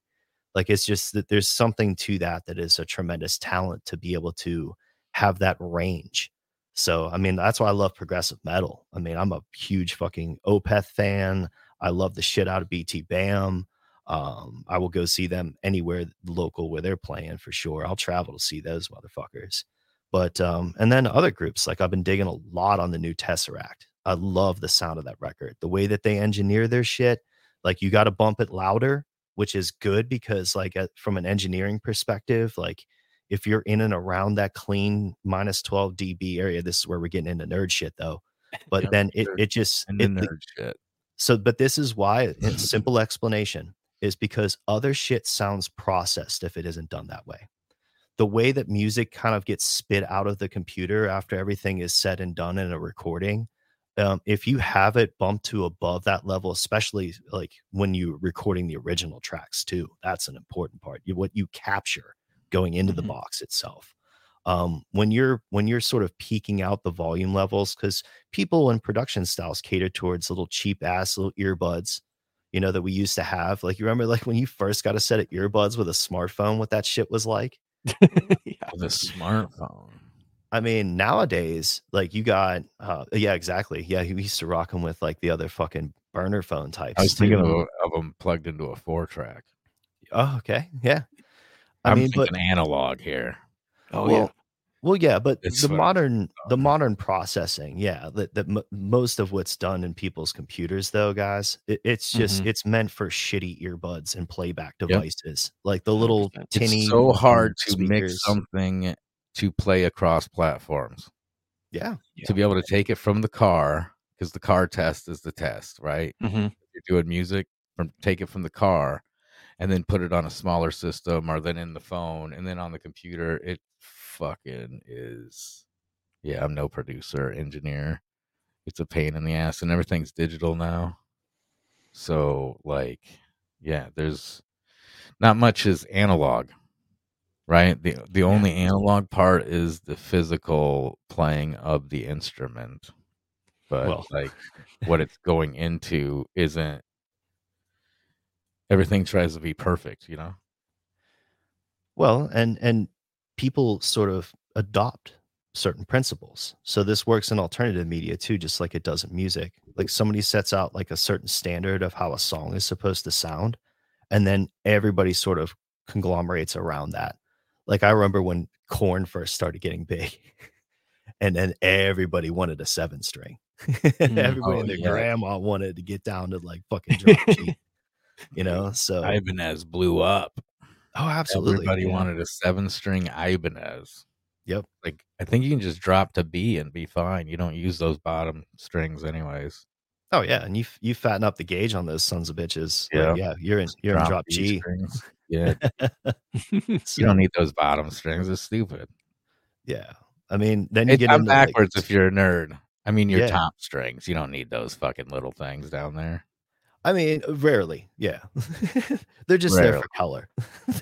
Like it's just that there's something to that that is a tremendous talent to be able to have that range. So I mean that's why I love progressive metal. I mean I'm a huge fucking Opeth fan. I love the shit out of BTBAM. Um, I will go see them anywhere local where they're playing for sure. I'll travel to see those motherfuckers. But um, and then other groups like I've been digging a lot on the new Tesseract. I love the sound of that record. The way that they engineer their shit, like you got to bump it louder, which is good because like uh, from an engineering perspective, like if you're in and around that clean minus 12 dB area, this is where we're getting into nerd shit though. [LAUGHS] But Yeah, then it it just And it, the nerd shit. so, but this is why [LAUGHS] simple explanation is because other shit sounds processed if it isn't done that way. The way that music kind of gets spit out of the computer after everything is said and done in a recording, um, if you have it bumped to above that level, especially like when you're recording the original tracks too, that's an important part. You, what you capture going into the Mhm. box itself. Um, when you're when you're sort of peaking out the volume levels, because people and production styles cater towards little cheap ass little earbuds, you know, that we used to have. Like you remember like when you first got a set of earbuds with a smartphone, what that shit was like? [LAUGHS] With a smartphone. I mean, nowadays, like you got, uh, yeah, exactly. Yeah, we used to rock them with like the other fucking burner phone types. I was thinking too. of, of them plugged into a four track. oh, okay, yeah. I I'm mean, but thinking analog here. Oh well, yeah. Well, yeah, but It's the modern, the modern processing, yeah, that that m- most of what's done in people's computers, though, guys, it, it's just Mhm. it's meant for shitty earbuds and playback Yep. devices, like the little tinny. It's so hard to fucking mix something to play across platforms. Yeah, To be able to take it from the car, because the car test is the test, right? hmm You're doing music from take it from the car and then put it on a smaller system or then in the phone and then on the computer. It fucking is yeah, I'm no producer, engineer. It's a pain in the ass and everything's digital now. So like yeah, there's not much is analog. Right? The the only analog part is the physical playing of the instrument. But Well. like [LAUGHS] what it's going into isn't everything tries to be perfect, you know? Well, and and people sort of adopt certain principles. So this works in alternative media too, just like it does in music. Like somebody sets out like a certain standard of how a song is supposed to sound, and then everybody sort of conglomerates around that. Like I remember when Korn first started getting big, [LAUGHS] and then everybody wanted a seven string. [LAUGHS] Mm, everybody Oh, and their yeah. grandma wanted to get down to like fucking G. [LAUGHS] You know, so Ibanez blew up. Oh, absolutely. Everybody yeah. wanted a seven string Ibanez. Yep. Like I think you can just drop to B and be fine. You don't use those bottom strings anyways. Oh yeah, and you you fatten up the gauge on those sons of bitches. Yeah. Yeah, yeah, you're in you're in drop G. strings. [LAUGHS] Yeah. So, [LAUGHS] you don't need those bottom strings. It's stupid. yeah, I mean, then you It, get I'm into like, backwards if you're a nerd. I mean your Yeah. top strings. You don't need those fucking little things down there. I mean, rarely. Yeah, [LAUGHS] they're just there for color.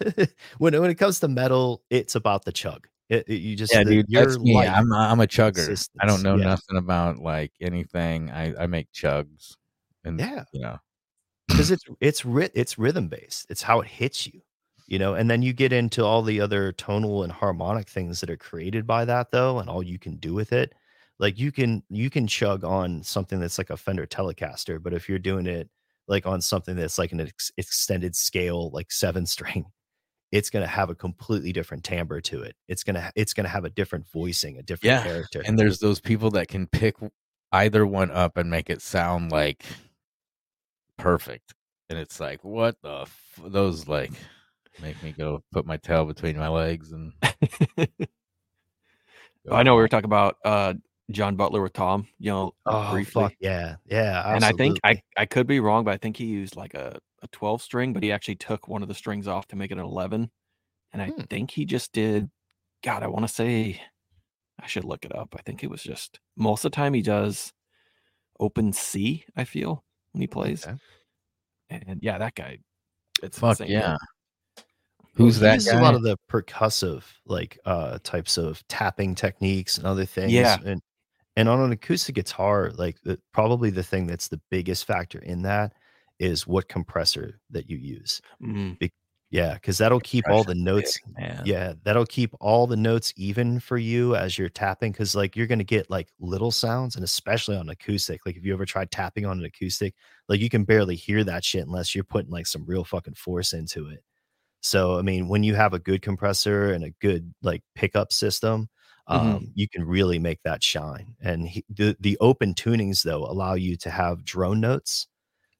[LAUGHS] when when it comes to metal, it's about the chug. It, it- you just Yeah, the- dude, that's me. I'm I'm a chugger. I don't know yeah. nothing about like anything. I I make chugs, and Yeah. you know, because it's [LAUGHS] it's ry- it's rhythm based. It's how it hits you, you know. And then you get into all the other tonal and harmonic things that are created by that, though, and all you can do with it. Like you can you can chug on something that's like a Fender Telecaster, but if you're doing it like on something that's like an ex- extended scale, like seven [LAUGHS] string, it's gonna have a completely different timbre to it. It's gonna it's gonna have a different voicing, a different Yeah, character. and there's those people that can pick either one up and make it sound like perfect, and it's like what the f- those like make me go put my tail between my legs and. [LAUGHS] I know we were talking about uh, John Butler with Tom, you know, oh briefly. fuck yeah, yeah. and I think I. I could be wrong, but I think he used like a, a 12 string, but he actually took one of the strings off to make it an 11. And I Hmm. think he just did, God, I want to say, I should look it up. I think it was just most of the time he does open C, I feel, when he plays. Okay. And yeah, that guy, it's Fuck insane. yeah! Well, Who's he that uses guy? a lot of the percussive like uh types of tapping techniques and other things Yeah. and and on an acoustic guitar like the, probably the thing that's the biggest factor in that is what compressor that you use Mm, Yeah, because that'll keep all the notes. man. Yeah, that'll keep all the notes even for you as you're tapping. Because like you're gonna get like little sounds, and especially on acoustic. Like if you ever tried tapping on an acoustic, like you can barely hear that shit unless you're putting like some real fucking force into it. So I mean, when you have a good compressor and a good like pickup system, Mhm. um, you can really make that shine. And he, the the open tunings though allow you to have drone notes,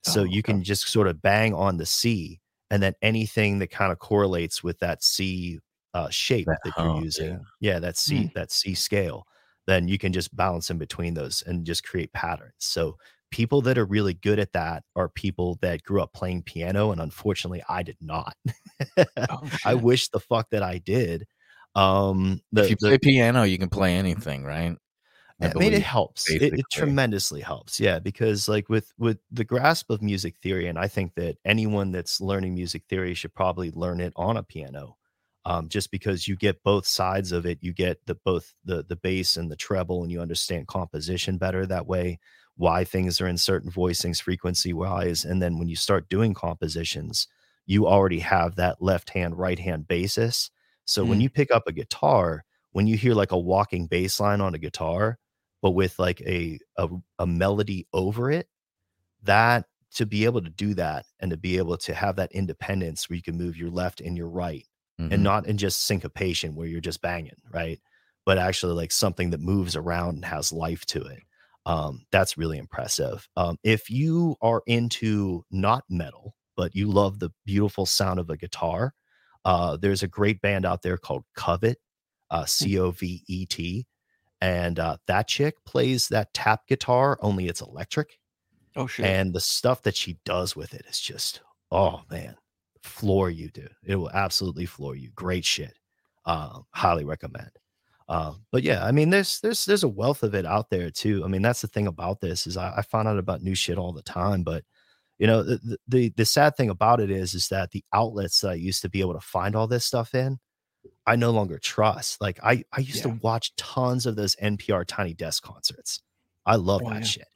so Oh, you okay. can just sort of bang on the C, and then anything that kind of correlates with that C uh, shape That that you're using, yeah. yeah, that C Hmm. that C scale, then you can just balance in between those and just create patterns. So people that are really good at that are people that grew up playing piano, and unfortunately, I did not. Oh, [LAUGHS] I wish the fuck that I did. Um, the, if you the- play piano, you can play anything, right? I, mean, it helps. It, it tremendously helps. Yeah, because like with with the grasp of music theory, and I think that anyone that's learning music theory should probably learn it on a piano. Um, just because you get both sides of it, you get the both the the bass and the treble, and you understand composition better that way. Why things are in certain voicings, frequency wise, and then when you start doing compositions, you already have that left hand, right hand basis. So when Mm. you pick up a guitar, when you hear like a walking bass line on a guitar, but with like a, a a melody over it that to be able to do that and to be able to have that independence where you can move your left and your right Mhm. and not in just syncopation where you're just banging right but actually like something that moves around and has life to it um, that's really impressive um, if you are into not metal but you love the beautiful sound of a guitar uh, there's a great band out there called covet uh, c-o-v-e-t and uh, that chick plays that tap guitar only it's electric Oh shit. and the stuff that she does with it is just oh man floor you dude. It will absolutely floor you. Great shit. Um highly recommend. Um but yeah i mean there's there's there's a wealth of it out there too. I mean that's the thing about this is i, I find out about new shit all the time but you know the, the- the sad thing about it is is that the outlets that i used to be able to find all this stuff in i no longer trust like i i used Yeah. to watch tons of those npr tiny desk concerts i love Oh, that yeah. shit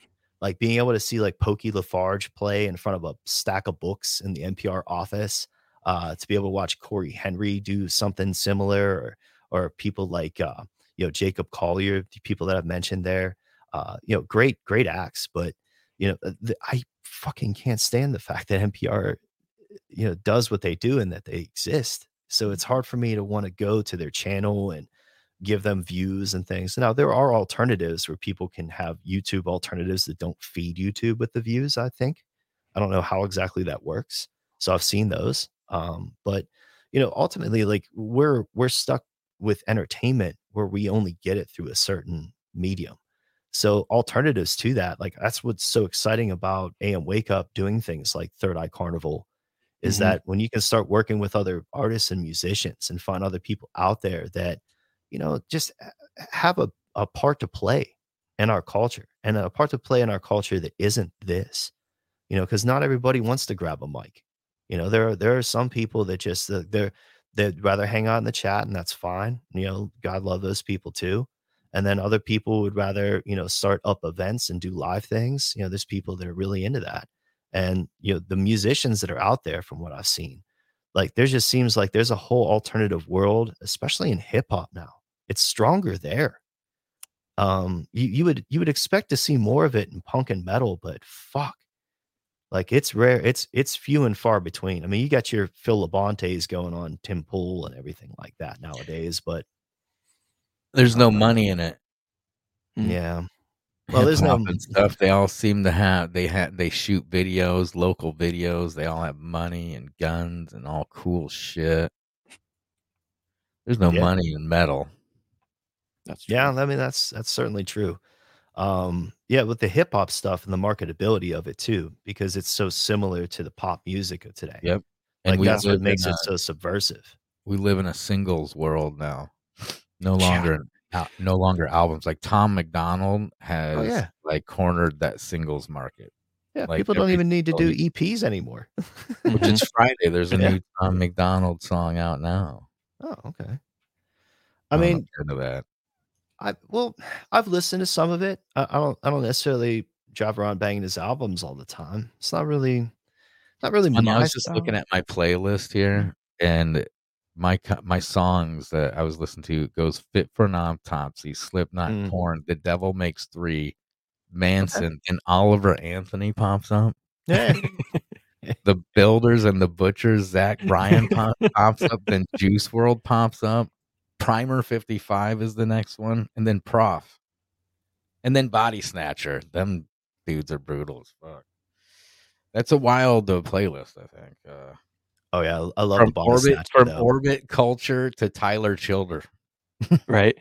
like being able to see like Pokey Lafarge play in front of a stack of books in the NPR office, uh, to be able to watch Cory Henry do something similar, or or people like uh, you know Jacob Collier, the people that I've mentioned there, uh, you know, great great acts, but you know, uh, the, I fucking can't stand the fact that NPR, you know, does what they do and that they exist. So it's hard for me to want to go to their channel and give them views and things. Now there are alternatives where people can have YouTube alternatives that don't feed YouTube with the views, I think. I don't know how exactly that works. So I've seen those. Um, but you know, ultimately like we're we're stuck with entertainment where we only get it through a certain medium. So alternatives to that, like that's what's so exciting about AM Wake Up doing things like Third Eye Carnival is Mhm. that when you can start working with other artists and musicians and find other people out there that you know just have a, a part to play in our culture and a part to play in our culture that isn't this you know because not everybody wants to grab a mic you know there are there are some people that just uh, they're they'd rather hang out in the chat and that's fine you know god love those people too and then other people would rather you know start up events and do live things you know there's people that are really into that. And you know the musicians that are out there from what i've seen like there just seems like there's a whole alternative world especially in hip hop now. It's stronger there. Um you, you would you would expect to see more of it in punk and metal but fuck. Like it's rare it's it's few and far between. I mean you got your phil labontes going on tim pool and everything like that nowadays but There's no Uh, money in it. Mm. yeah Well, there's no- and stuff. They all seem to have. They have. They shoot videos, local videos. They all have money and guns and all cool shit. There's no Yeah. money in metal. That's true. Yeah, I mean that's that's certainly true. Um, yeah, with the hip hop stuff and the marketability of it too, because it's so similar to the pop music of today. Yep. Like we that's what makes a- it so subversive. we live in a singles world now. No Yeah. longer, al- no longer albums. Like Tom MacDonald oh, has, Oh, yeah. like cornered that singles market. Yeah, Like, people don't even need to do EPs anymore. Which is [LAUGHS] Friday. There's a Yeah. new Tom MacDonald song out now. oh, okay. I I mean, into that. I well, I've listened to some of it. I, I don't I don't necessarily drive around banging his albums all the time. It's not really not really I was just looking at my playlist here, and my my songs that I was listening to goes fit for an autopsy, Slipknot, Mm. Korn, The Devil Makes Three, Manson, and Oliver Anthony pops up. Yeah. [LAUGHS] The Builders and the Butchers, Zach Bryan pop, pops up. Then Juice WRLD pops up. Primer Fifty Five is the next one, and then Prof, and then Body Snatcher. Them dudes are brutal as fuck. That's a wild uh, playlist, I think. Uh, Oh yeah, I love from the body orbit snatcher, from though. orbit culture to Tyler Childer. right?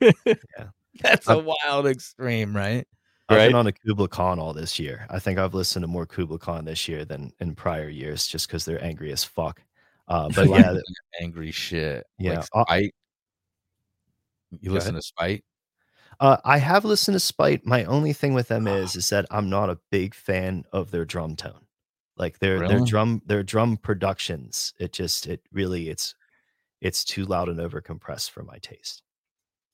[LAUGHS] That's a wild extreme, right? I've Right. been on a Kublai Khan all this year. I think I've listened to more Kublai Khan this year than in prior years, just because they're angry as fuck. Uh, [LAUGHS] but yeah, th- angry shit. Yeah, like uh, Spite. You listen ahead. to Spite? uh, I have listened to Spite. My only thing with them is, is that I'm not a big fan of their drum tone. Like their their drum their drum productions. It just it really it's it's too loud and over compressed for my taste.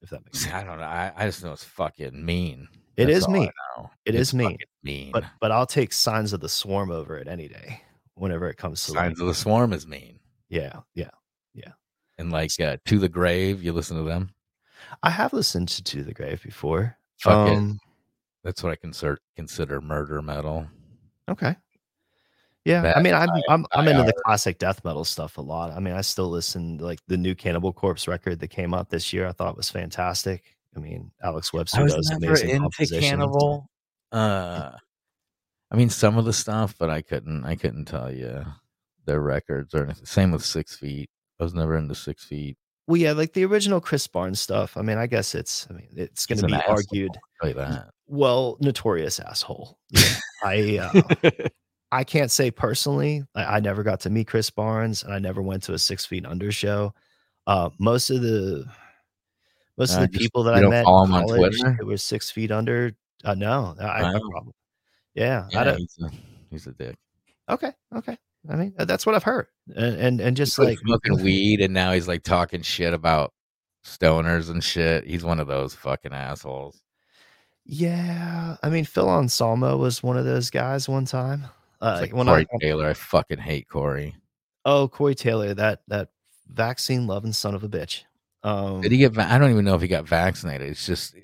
If that makes sense. I don't know. I, I just know it's fucking mean. It That's is mean. It It's is mean. mean. But but I'll take Signs of the Swarm over it any day. Whenever it comes to like, Signs of the Swarm is mean. yeah yeah. Yeah and like uh, To the Grave, you listen to them? I have listened to To the Grave before. Fuck it. um, That's what I consider consider murder metal. Okay. Yeah, I mean, I'm I'm I'm into the classic death metal stuff a lot. I mean, I still listen to, like the new Cannibal Corpse record that came out this year. I thought was fantastic. I mean, Alex Webster I was does never amazing into. Cannibal. Uh, [LAUGHS] I mean, some of the stuff, but I couldn't. I couldn't tell you their records or anything. Same with Six Feet. I was never into Six Feet. Well, yeah, like the original Chris Barnes stuff. I mean, I guess it's. I mean, it's going to be argued. I'll tell you that. Well, notorious asshole. Yeah. I uh, [LAUGHS] I can't say personally. I, I never got to meet Chris Barnes, and I never went to a Six Feet Under show. Uh, most of the most Uh, of the people that I met follow on college Twitter? that were Six Feet Under. Uh, no, I, I Wow. problem. Yeah, I Yeah, don't, he's a, he's a dick. okay, okay. I mean, that's what I've heard, and and, and just like like smoking weed, and now he's like talking shit about stoners and shit. He's one of those fucking assholes. yeah. I mean, Phil Anselmo was one of those guys one time. Uh, like when Corey I, Taylor. I fucking hate Corey. oh, Corey Taylor, that that vaccine loving son of a bitch. Um, Did he get? Va- I don't even know if he got vaccinated. It's just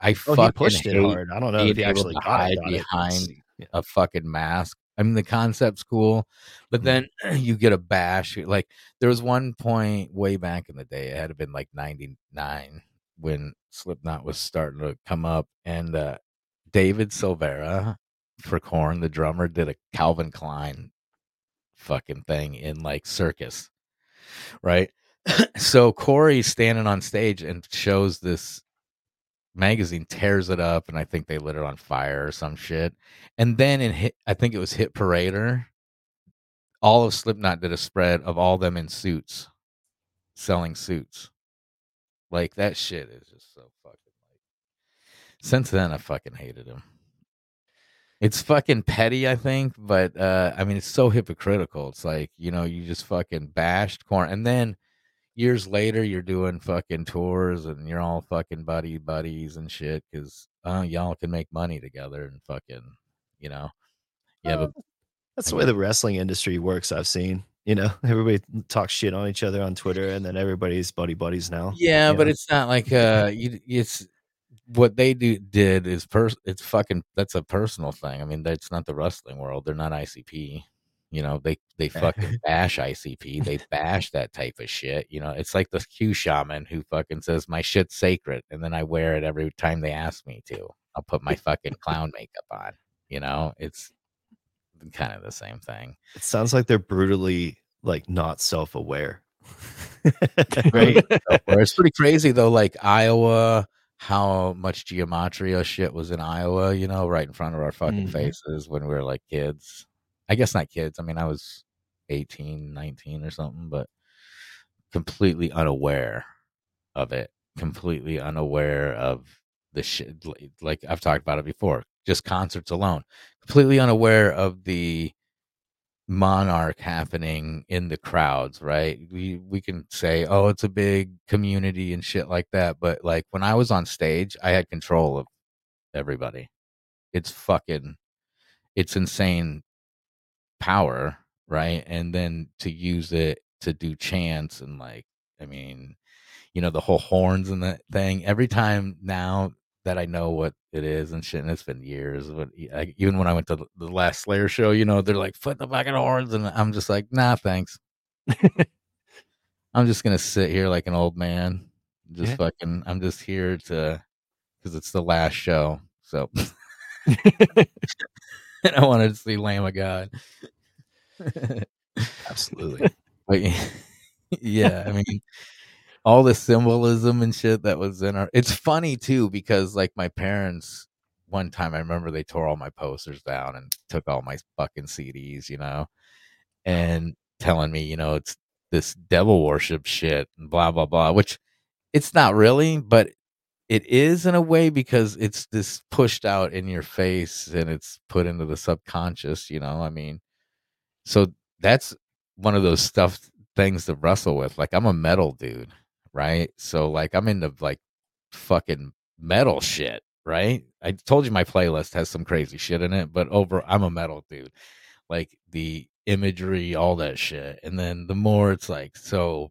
I Oh, fucking he pushed it hard. I don't know if he actually hide it, behind yeah. a fucking mask. I mean, the concept's cool, but then [CLEARS THROAT] you get a bash. Like there was one point way back in the day. It had to been like '99 when Slipknot was starting to come up, and uh, David Silveria for Korn, the drummer, did a Calvin Klein fucking thing in like circus, right? [COUGHS] so Corey's standing on stage and shows this magazine, tears it up, and I think they lit it on fire or some shit. And then in hit, I think it was Hit Parader. All of Slipknot did a spread of all them in suits, selling suits. Like that shit is just so fucking like. Since then, I fucking hated him. It's fucking petty, I think, but uh I mean, it's so hypocritical. It's like you know, you just fucking bashed Korn, and then years later, you're doing fucking tours, and you're all fucking buddy buddies and shit because uh, y'all can make money together and fucking, you know, you have a That's the way the wrestling industry works. I've seen. You know, [LAUGHS] everybody talks shit on each other on Twitter, and then everybody's buddy buddies now. Yeah, but know? it's not like uh you it's what they do did is pers it's fucking that's a personal thing. I mean, that's not the wrestling world. They're not ICP. You know, they they [LAUGHS] fucking bash ICP. They bash that type of shit. You know, it's like the Q shaman who fucking says my shit's sacred and then I wear it every time they ask me to. I'll put my fucking clown makeup on. You know, it's kind of the same thing. it sounds like they're brutally like not self-aware. right? [LAUGHS] Or it's pretty crazy though. Like Iowa, how much gematria shit was in Iowa, you know, right in front of our fucking Mhm. faces when we were like kids. I guess not kids. I mean, I was 18, 19 or something, but completely unaware of it, completely unaware of the shit. Like I've talked about it before, just concerts alone, completely unaware of the monarch happening in the crowds right we we can say oh it's a big community and shit like that but like when i was on stage i had control of everybody it's fucking it's insane power right and then to use it to do chants and like I mean, you know, the whole horns and that thing. Every time now that I know what it is and shit, and it's been years. But I, even when I went to the, last Slayer show, you know, they're like, "Foot the fucking horns," and I'm just like, "Nah, thanks." [LAUGHS] I'm just gonna sit here like an old man. Just Yeah. fucking. I'm just here to because it's the last show. So [LAUGHS] [LAUGHS] and I wanted to see Lamb of God. Absolutely. But yeah, I mean, all the symbolism and shit that was in our. It's funny too because like my parents, one time I remember they tore all my posters down and took all my fucking CDs, you know, and telling me, you know, it's this devil worship shit and blah blah blah, which it's not really, but it is in a way because it's this pushed out in your face and it's put into the subconscious, you know. I mean, so that's one of those stuff things to wrestle with. Like I'm a metal dude, right? So like I'm into like fucking metal shit, right? I told you my playlist has some crazy shit in it, but over I'm a metal dude. Like the imagery, all that shit. And then the more it's like so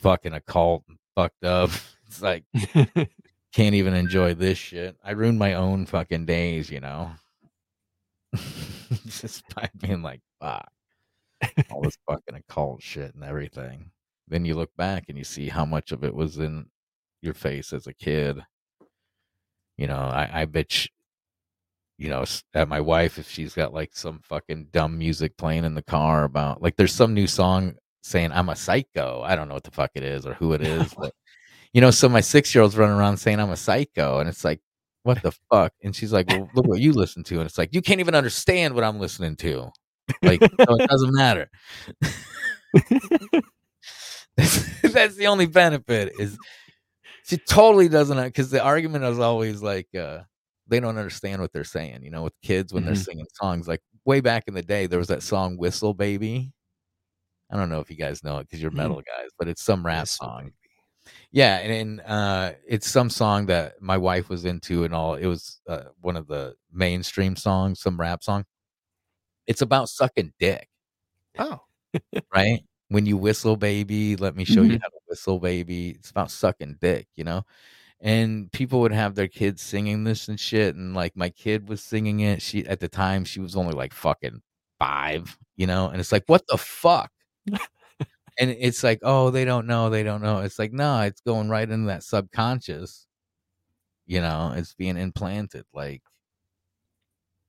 fucking occult and fucked up. [LAUGHS] It's like [LAUGHS] can't even enjoy this shit. I ruined my own fucking days, you know. [LAUGHS] Just by being like, fuck. All this fucking occult shit and everything. Then you look back and you see how much of it was in your face as a kid. You know, I, I bet you, you know, at my wife, if she's got like some fucking dumb music playing in the car about, like, there's some new song saying I'm a psycho. I don't know what the fuck it is or who it [LAUGHS] is, but you know, so my six year old's running around saying I'm a psycho, and it's like, what the fuck? And she's like, well, look what you listen to, and it's like, you can't even understand what I'm listening to. Like, so it doesn't matter. [LAUGHS] [LAUGHS] [LAUGHS] That's the only benefit is she totally doesn't because the argument is always like uh they don't understand what they're saying. You know, with kids when they're Mhm. singing songs, like way back in the day, there was that song "Whistle Baby." I don't know if you guys know it because you're Mm. metal guys, but it's some rap Whistle song. Baby. Yeah, and, and uh, it's some song that my wife was into, and all. It was uh, one of the mainstream songs, some rap song. It's about sucking dick, Oh, right? When you whistle, baby, let me show you Mhm. how to whistle, baby. It's about sucking dick, you know. And people would have their kids singing this and shit, and like my kid was singing it. She at the time she was only like fucking five, you know. And it's like, what the fuck? and it's like, oh, they don't know, they don't know. It's like, no, it's going right into that subconscious. You know, it's being implanted. Like,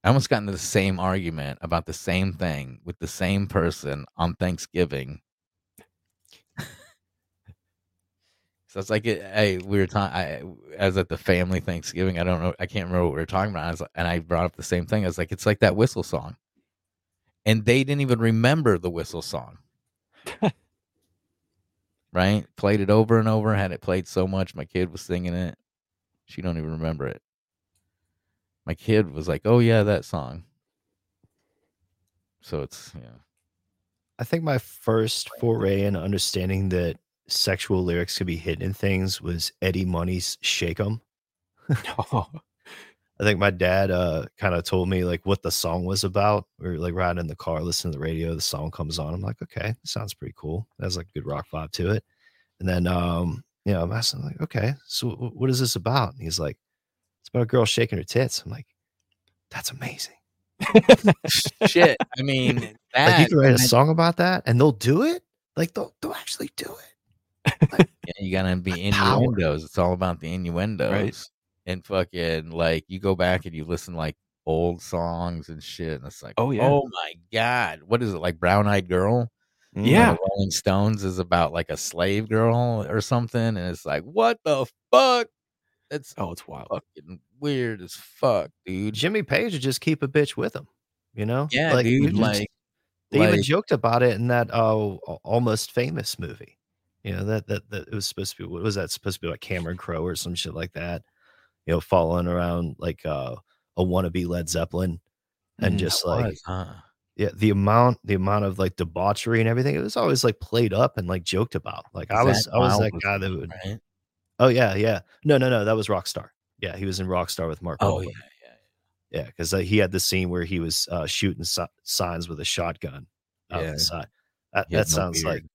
I almost got into the same argument about the same thing with the same person on Thanksgiving. So it's like, it, hey, we were talking. I I was at the family Thanksgiving. I don't know. I can't remember what we were talking about. I was, and I brought up the same thing. I was like, it's like that whistle song, and they didn't even remember the whistle song. [LAUGHS] right? Played it over and over. Had it played so much, my kid was singing it. She don't even remember it. My kid was like, "Oh yeah, that song." So it's yeah. I think my first foray in understanding that sexual lyrics could be hidden in things was Eddie Money's "Shake 'Em." Oh, [LAUGHS] I think my dad uh, kind of told me like what the song was about. We were like riding in the car, listening to the radio. The song comes on. I'm like, okay, sounds pretty cool. It has like a good rock vibe to it. And then, um, you know, I'm asking like, okay, so wh- what is this about? And he's like, it's about a girl shaking her tits. I'm like, that's amazing. [LAUGHS] Shit. I mean, [LAUGHS] Like you can write a song about that, and they'll do it. Like they'll they'll actually do it. Yeah, [LAUGHS] you gotta be innuendos. It's all about the innuendos. And fucking like you go back and you listen like old songs and shit, and it's like, Oh, yeah. oh my god, what is it like? Brown Eyed Girl? yeah. Rolling Stones is about like a slave girl or something, and it's like, what the fuck? That's Oh, it's wild. fucking weird as fuck, dude. Jimmy Page would just keep a bitch with him. You know? Yeah, you dude. just- Like, they even joked about it in that uh, almost famous movie. You know that that that it was supposed to be. What was that supposed to be like Cameron Crowe or some shit like that? You know, following around like uh, a wannabe Led Zeppelin, and Mhm. just like was, huh? yeah, the amount the amount of like debauchery and everything. It was always like played up and like joked about. Like I was I was that guy that would. right? Oh yeah, yeah. No, no, no. That was Rockstar. Yeah, he was in Rockstar with Mark. Oh Wahlberg. yeah, yeah. Yeah, because uh, he had the scene where he was uh, shooting si- signs with a shotgun Yeah. That, that sounds beard, like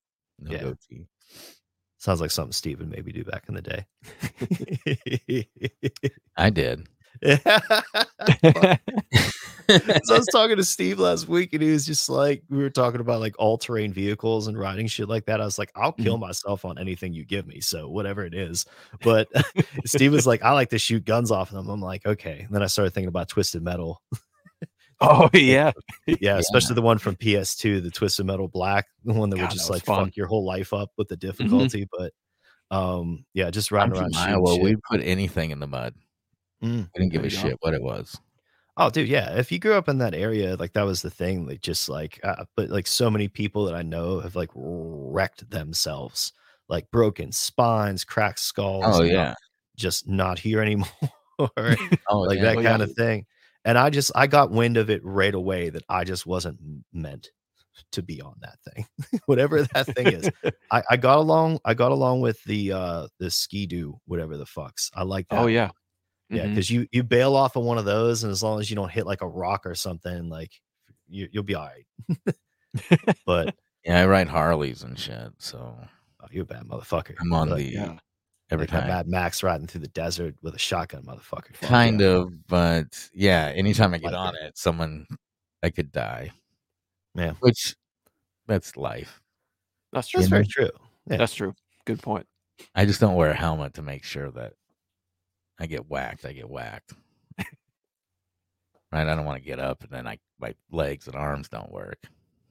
no yeah. goatee. Sounds like something Steve would maybe do back in the day. [LAUGHS] I did. [LAUGHS] so I was [LAUGHS] talking to Steve last week, and he was just like, we were talking about like all terrain vehicles and riding shit like that. I was like, I'll Mm-hmm. kill myself on anything you give me, so whatever it is. But Steve was like, I like to shoot guns off them. I'm like, okay. And then I started thinking about Twisted Metal. Oh [LAUGHS] yeah, Yeah, especially the one from PS2, the Twisted Metal Black, the one that God, would just was like fun. fuck your whole life up with the difficulty. But um, yeah, just I'm riding from around Iowa. shit. We put anything in the mud. Mm, We didn't give a you go. shit what it was. Oh, dude, yeah. If you grew up in that area, like that was the thing. Like, just like, uh, but like so many people that I know have like wrecked themselves, like broken spines, cracked skulls. Oh and not- yeah. just not here anymore, [LAUGHS] Oh [LAUGHS] like yeah. that Oh, yeah. kind of thing. And I just, I got wind of it right away that I just wasn't meant to be on that thing, [LAUGHS] whatever that thing is. [LAUGHS] I, I got along, I got along with the uh the ski do, whatever the fucks. I like that. oh yeah, Yeah, because you you bail off of one of those, and as long as you don't hit like a rock or something, like you, you'll be all right. [LAUGHS] but Yeah, I ride Harleys and shit. So oh, you're a bad motherfucker. I'm on Like, the yeah. Every like that time. Mad Max riding through the desert with a shotgun, motherfucker. Kind yeah. of, but yeah, anytime I get Like on it, someone I could die. Yeah. Which that's life. that's true. That's very true. Yeah. That's true. Good point. I just don't wear a helmet to make sure that I get whacked. I get whacked. right? I don't want to get up and then I my legs and arms don't work.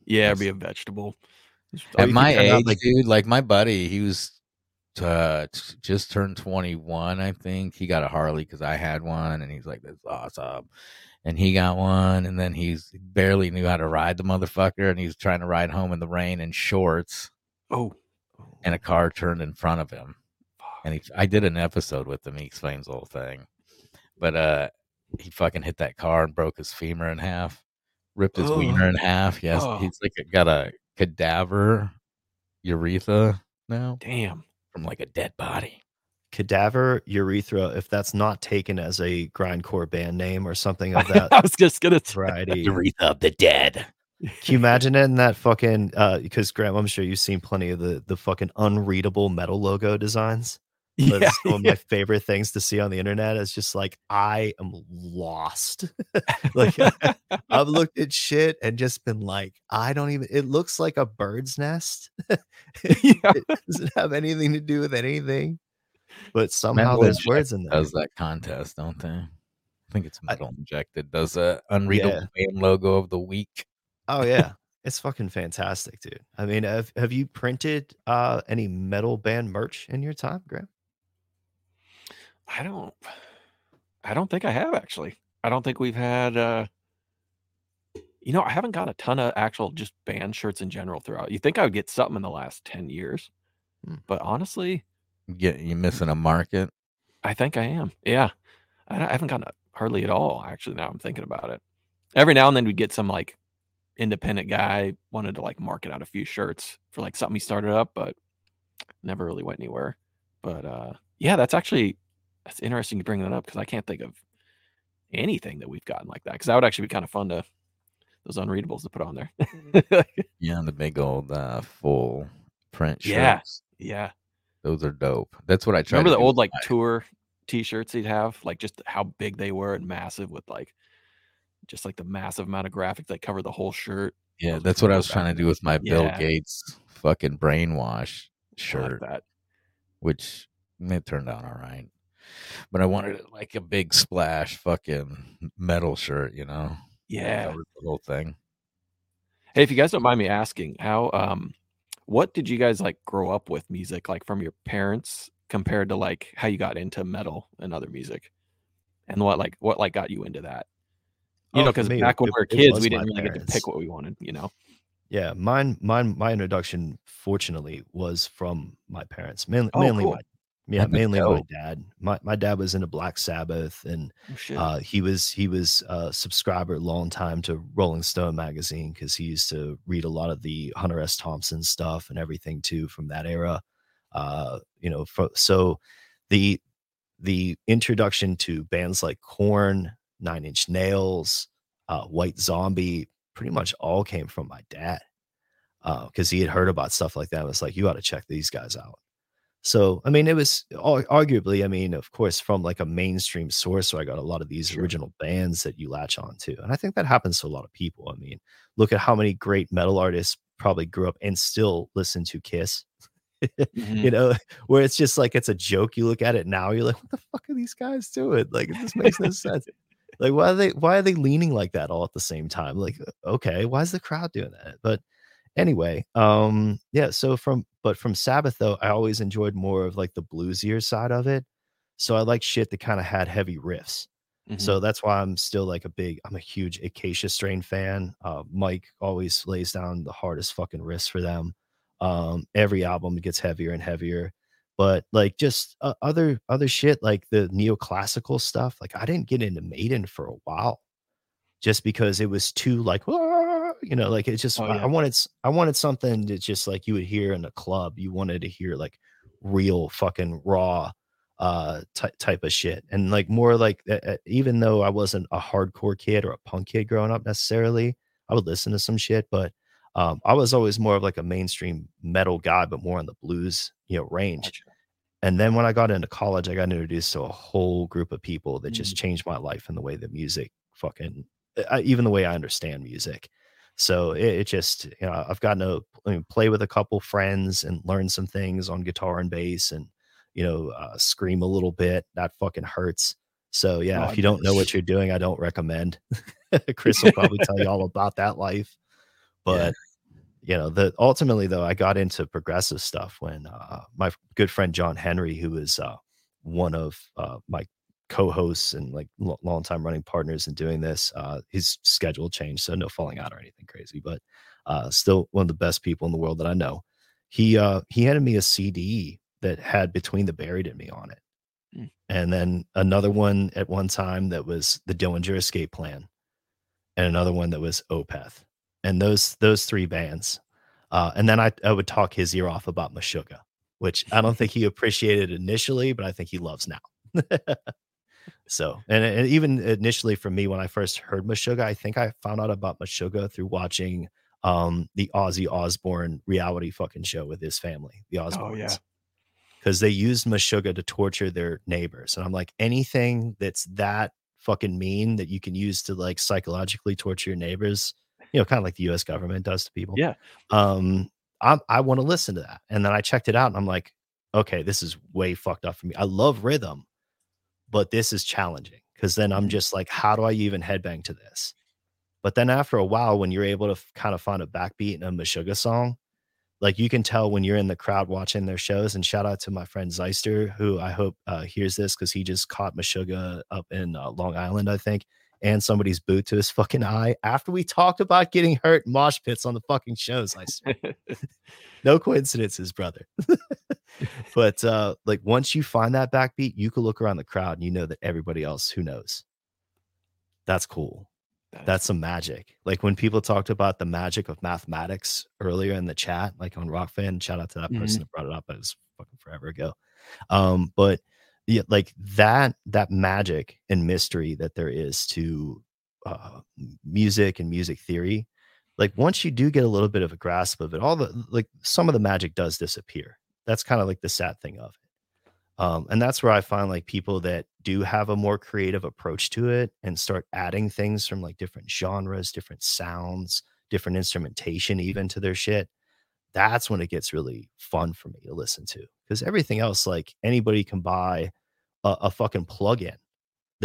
Yeah, That's- be a vegetable. Oh, At my could turn out, age, like- dude, like my buddy, he was uh, just turned 21, I think. He got a Harley because I had one, and he's like, that's awesome. And he got one, and then he's barely knew how to ride the motherfucker, and he was trying to ride home in the rain in shorts, Oh, and a car turned in front of him. And he, I did an episode with him. He explains the whole thing, but uh, he fucking hit that car and broke his femur in half, ripped his Oh. wiener in half. Yes, Oh. he's like got a cadaver urethra now damn. From like a dead body. Cadaver urethra, if that's not taken as a grindcore band name or something of [LAUGHS] that I was just gonna [LAUGHS] variety. Urethra of the dead. Can you imagine it in that fucking uh because Graham, I'm sure you've seen plenty of the the fucking unreadable metal logo designs. Yeah, one of my favorite things to see on the internet. is just like I am lost. [LAUGHS] [LAUGHS] like I've looked at shit and just been like, I don't even it looks like a bird's nest. [LAUGHS] yeah. it doesn't have anything to do with anything. But somehow there's words in there. Does that contest, don't they? I think it's Metal Injection. Does a unreadable Yeah. band logo of the week. Oh yeah. It's fucking fantastic, dude. I mean, have have you printed uh any metal band merch in your time, Graham? I don't. I don't think I have actually. I don't think we've had. uh You know, I haven't got a ton of actual just band shirts in general throughout. You think I would get something in the last ten years, Hmm. but honestly, Get you missing a market. I think I am. Yeah, I, I haven't gotten a, hardly at all. Actually, now I'm thinking about it. Every now and then we'd get some like independent guy wanted to like market out a few shirts for like something he started up, but never really went anywhere. But uh yeah, that's actually that's interesting you bring that up because I can't think of anything that we've gotten like that. Because that would actually be kind of fun to those unreadables to put on there. [LAUGHS] Yeah, the big old uh, full print shirts. Yeah. yeah. Those are dope. That's what I try Remember to the old like my- tour t-shirts he'd have, like just how big they were and massive with like just like the massive amount of graphics that cover the whole shirt. Yeah, Those that's what I was trying to do with my Bill Gates fucking brainwash shirt, like that. which it turned out all right. But I wanted it like a big splash fucking metal shirt, you know? that Yeah. the whole thing. Hey, if you guys don't mind me asking, how um what did you guys like grow up with music like from your parents compared to like how you got into metal and other music? And what like what like got you into that? You Oh, know, because back when it- we were kids, we didn't really get to pick what we wanted, you know. Yeah, mine, mine, my introduction, fortunately, was from my parents. Mainly, Oh, mainly cool. my, yeah, mainly my dad. My my dad was into Black Sabbath, and Oh uh, he was he was a subscriber long time to Rolling Stone magazine because he used to read a lot of the Hunter S. Thompson stuff and everything too from that era. Uh, you know, fro- so the the introduction to bands like Korn, Nine Inch Nails, uh, White Zombie, pretty much all came from my dad. because he had heard about stuff like that. and was like, you ought to check these guys out. So, I mean, it was arguably, I mean, of course, from like a mainstream source. So I got a lot of these Sure. original bands that you latch on to. And I think that happens to a lot of people. I mean, look at how many great metal artists probably grew up and still listen to Kiss. Mhm. [LAUGHS] you know, where it's just like it's a joke. You look at it now, you're like, what the fuck are these guys doing? Like, this makes no sense. [LAUGHS] Like, why are they why are they leaning like that all at the same time? Like, okay, why is the crowd doing that? But anyway, um, yeah, so from but from Sabbath though, I always enjoyed more of like the bluesier side of it. So I like shit that kind of had heavy riffs. Mhm. So that's why I'm still like a big, I'm a huge Acacia Strain fan. Uh, Mike always lays down the hardest fucking riffs for them. Um, every album gets heavier and heavier, but like just uh, other other shit like the neoclassical stuff. Like I didn't get into Maiden for a while, just because it was too like, "Ah," you know, like it's just Oh, I, yeah. I wanted I wanted something that just like you would hear in a club. You wanted to hear like real fucking raw uh ty- type of shit and like more like uh, even though i wasn't a hardcore kid or a punk kid growing up necessarily i would listen to some shit but um i was always more of like a mainstream metal guy but more on the blues you know range Gotcha. and then when i got into college i got introduced to a whole group of people that Mm. just changed my life and the way that music fucking uh, even the way i understand music. So it, it just you know i've gotten to I mean, play with a couple friends and learn some things on guitar and bass and you know uh, scream a little bit. That fucking hurts. So yeah Oh, if you don't know what you're doing i don't recommend. [LAUGHS] [LAUGHS] Chris will probably tell you all about that life. But you know the ultimately though i got into progressive stuff when uh, my good friend john henry who is uh, one of uh, my co-hosts and like lo- long time running partners in doing this uh, his schedule changed so no falling out or anything crazy but uh, still one of the best people in the world that i know he uh he handed me a cd that had between the buried and me on it Mm. and then another one at one time that was the dillinger escape plan and another one that was opeth and those those three bands uh, and then I, I would talk his ear off about Meshuggah, which I don't [LAUGHS] think he appreciated initially, but I think he loves now. [LAUGHS] so, and, and even initially for me, when I first heard Meshuggah, I think I found out about Meshuggah through watching um, the Ozzy Osbourne reality fucking show with his family, the Osbournes. Oh yeah. Because they used Meshuggah to torture their neighbors. And I'm like, anything that's that fucking mean that you can use to like psychologically torture your neighbors, you know, kind of like the US government does to people Yeah. um i i want to listen to that and then i checked it out and i'm like okay this is way fucked up for me i love rhythm but this is challenging because then i'm Mhm. just like how do i even headbang to this but then after a while when you're able to f- kind of find a backbeat in a Meshuggah song like you can tell when you're in the crowd watching their shows and shout out to my friend Zeister who I hope uh, hears this because he just caught Meshuggah up in uh, Long Island I think and somebody's boot to his fucking eye after we talked about getting hurt in mosh pits on the fucking shows. I swear. [LAUGHS] no coincidences, brother. [LAUGHS] [LAUGHS] but uh like once you find that backbeat, you can look around the crowd and you know that everybody else who knows. That's cool. That's some magic. Like when people talked about the magic of mathematics earlier in the chat, like on Rokfin, shout out to that person Mhm. that brought it up. It was fucking forever ago. Um, but yeah, like that that magic and mystery that there is to uh, music and music theory. Like once you do get a little bit of a grasp of it, all the like some of the magic does disappear. That's kind of like the sad thing of it. Um, and that's where I find like people that do have a more creative approach to it and start adding things from like different genres, different sounds, different instrumentation, even to their shit. That's when it gets really fun for me to listen to because everything else, like anybody can buy a, a fucking plug-in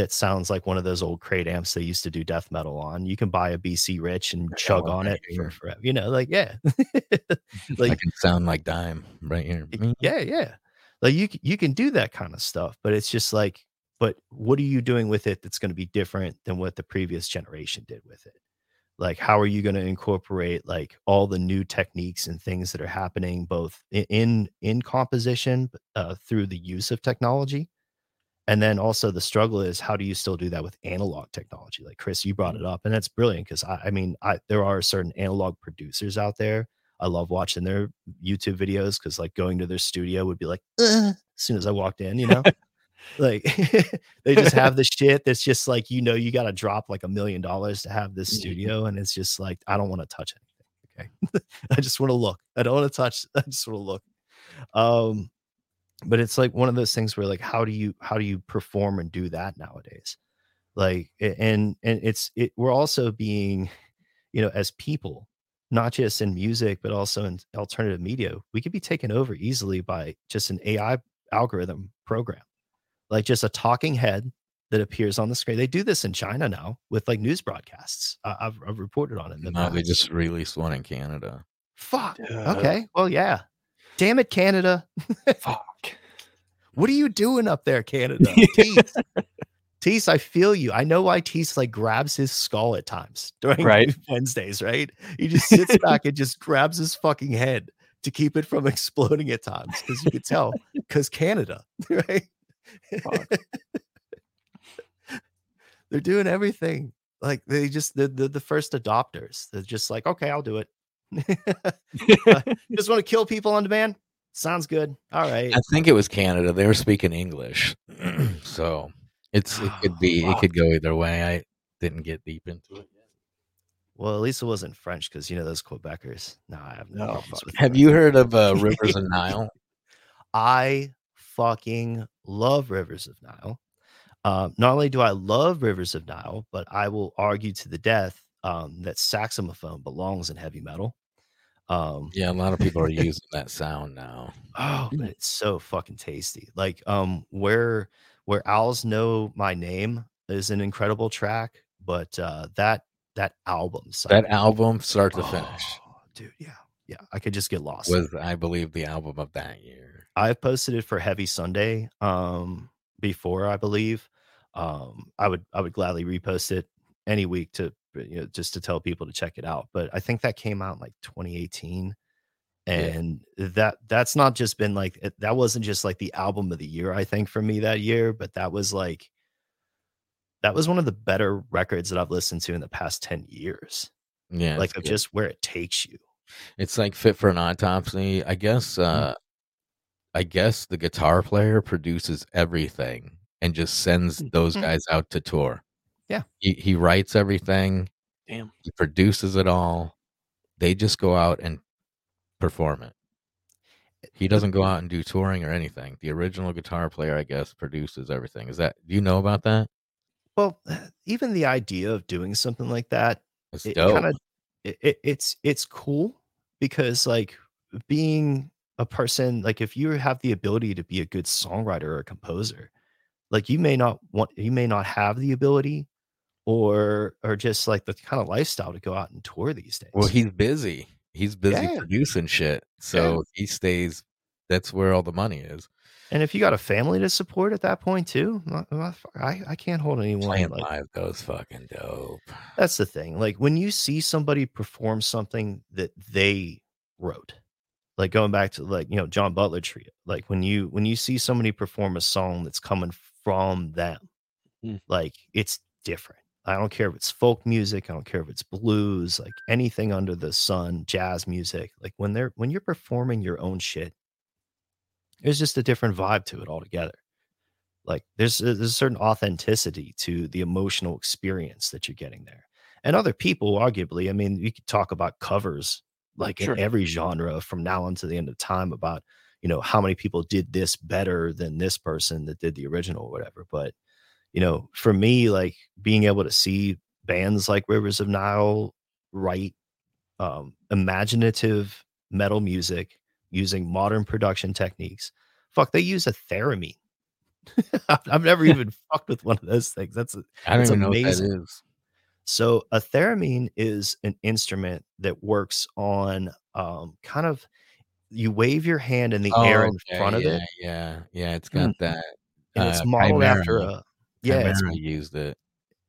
that sounds like one of those old crate amps they used to do death metal on. You can buy a BC Rich and chug on right it for forever. You know, like yeah, [LAUGHS] I like can sound like dime right here. Yeah yeah like you you can do that kind of stuff but it's just like but what are you doing with it that's going to be different than what the previous generation did with it like how are you going to incorporate like all the new techniques and things that are happening both in in composition uh, through the use of technology and then also the struggle is how do you still do that with analog technology like chris you brought it up and that's brilliant because I, I mean i there are certain analog producers out there i love watching their youtube videos because like going to their studio would be like as soon as i walked in you know [LAUGHS] like [LAUGHS] they just have the shit that's just like you know you got to drop like a million dollars to have this Mhm. studio and it's just like i don't want to touch anything Okay. [LAUGHS] I just want to look. I don't want to touch. I just want to look. Um, but it's like one of those things where like how do you how do you perform and do that nowadays? Like and and it's it we're also being, you know, as people, not just in music, but also in alternative media, we could be taken over easily by just an AI algorithm program. Like just a talking head that appears on the screen. They do this in China now with like news broadcasts. I I've, I've reported on it. In the No, they just released one in Canada. Fuck. Yeah. Okay. Well, yeah. Damn it, Canada. [LAUGHS] Fuck. What are you doing up there, Canada? Tease. [LAUGHS] Tease, I feel you. I know why Tease like grabs his skull at times during Right. [LAUGHS] Wednesdays, right? He just sits back and just grabs his fucking head to keep it from exploding at times because you could tell because Canada, right? They're doing everything. Like they just the the, the first adopters. They're just like, okay, I'll do it. Just want to kill people on demand. Sounds good. All right. I think it was Canada. They were speaking English, [CLEARS THROAT] so it's it could be it could go either way. I didn't get deep into it. Well, at least it wasn't French because you know those Quebecers. No, I have no. No, problems fuck. with Have you heard of uh, Rivers of [LAUGHS] Nile? I fucking love Rivers of Nihil. Um, not only do I love Rivers of Nihil, but I will argue to the death um, that saxophone belongs in heavy metal. Um, Yeah, a lot of [LAUGHS] people are using that sound now. Oh, but it's so fucking tasty. Like um where where owls know my name is an incredible track, but uh that that album That album, start to finish, oh, dude, yeah. Yeah, I could just get lost. was I believe the album of that year. I've posted it for Heavy Sunday um before, I believe. Um I would I would gladly repost it any week to you know just to tell people to check it out. But I think that came out in like 2018 and that that's not just been like that wasn't just like the album of the year I think for me that year, but that was like that was one of the better records that I've listened to in the past 10 years. Yeah, like of just where it takes you. It's like fit for an autopsy. I guess Mm-hmm. uh I guess the guitar player produces everything and just sends those Mhm. guys out to tour. Yeah. He he writes everything, Damn. he produces it all. They just go out and perform it. He doesn't go out and do touring or anything. The original guitar player, I guess, produces everything. Is that do you know about that? Well, [SIGHS] even the idea of doing something like that It's it dope. kind of it, it, it's it's cool because like being a person like if you have the ability to be a good songwriter or a composer like you may not want you may not have the ability or or just like the kind of lifestyle to go out and tour these days Well, he's busy. He's busy Yeah. producing shit. So he stays that's where all the money is. and if you got a family to support at that point too i, I can't hold anyone Playing like live goes fucking dope. That's the thing. Like when you see somebody perform something that they wrote, like going back to like you know John Butler trio. Like when you when you see somebody perform a song that's coming from them, Mm. like it's different. I don't care if it's folk music. I don't care if it's blues. Like anything under the sun, jazz music. Like when they're when you're performing your own shit, there's just a different vibe to it altogether like there's a, there's a certain authenticity to the emotional experience that you're getting there and other people arguably i mean we could talk about covers like Sure. in every genre from now on to the end of time about you know how many people did this better than this person that did the original or whatever but you know for me like being able to see bands like rivers of nihil write um, imaginative metal music using modern production techniques fuck they use a theremin [LAUGHS] I've, never [LAUGHS] even fucked with one of those things. That's I don't It's even know amazing. what that is. so a theremin is an instrument that works on um, kind of you wave your hand in the air in front of yeah, it, Yeah, yeah. It's got that. and it's uh, modeled after a yeah, it's, used it.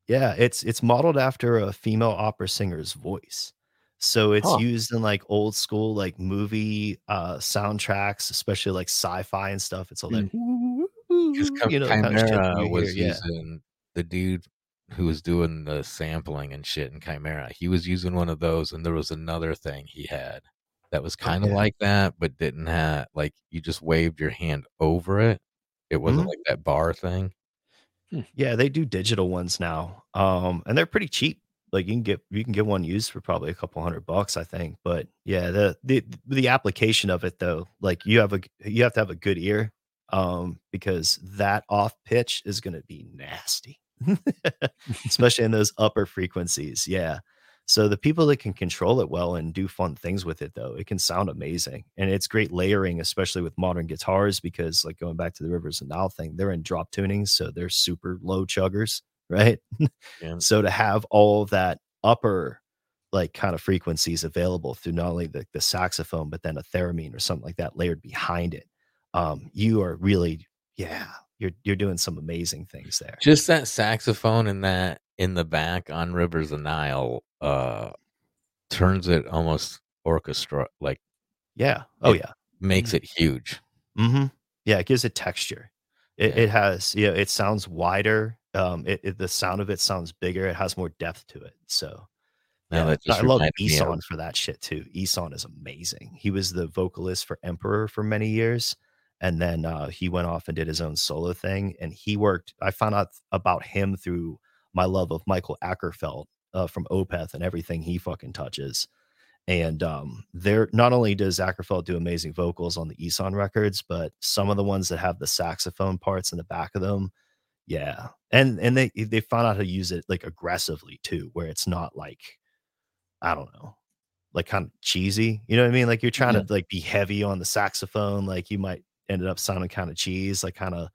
yeah, it's it's modeled after a female opera singer's voice. So it's Huh. used in like old school like movie uh soundtracks, especially like sci-fi and stuff. It's all that Because you know kind of Chimaira was yeah. using the dude who was doing the sampling and shit in Chimaira. He was using one of those, and there was another thing he had that was kind of yeah. like that, but didn't have like you just waved your hand over it. It wasn't Mhm. like that bar thing. Yeah, they do digital ones now. Um, and they're pretty cheap. Like you can get you can get one used for probably a couple hundred bucks, I think. But yeah, the the the application of it though, like you have a you have to have a good ear, um, because that off pitch is gonna be nasty, [LAUGHS] [LAUGHS] especially in those upper frequencies. Yeah. So the people that can control it well and do fun things with it though, it can sound amazing. And it's great layering, especially with modern guitars, because like going back to the Rivers and Nihil thing, they're in drop tunings, so they're super low chuggers, [LAUGHS] right? Yeah. So to have all that upper like kind of frequencies available through not only the, the saxophone, but then a theremin or something like that layered behind it, um, you are really, yeah, you're you're doing some amazing things there. Just that saxophone and that in the back on Rivers of Nihil uh turns it almost orchestra like Yeah. Oh yeah. makes it huge. mm-hmm. Yeah, it gives it texture. It, Yeah. it has, you know, it sounds wider. Um, it, it the sound of it sounds bigger. It has more depth to it. So Now yeah, I love Ihsahn for that shit too. Ihsahn is amazing. He was the vocalist for Emperor for many years, and then uh, he went off and did his own solo thing. And he worked. I found out about him through my love of Mikael Åkerfeldt uh, from Opeth and everything he fucking touches. And um, there, not only does Åkerfeldt do amazing vocals on the Ihsahn records, but some of the ones that have the saxophone parts in the back of them, yeah. And and they they found out how to use it like aggressively too, where it's not like I don't know, like kind of cheesy. You know what I mean? Like you're trying to like be heavy on the saxophone, like you might ended up sounding kind of cheese, like kind of,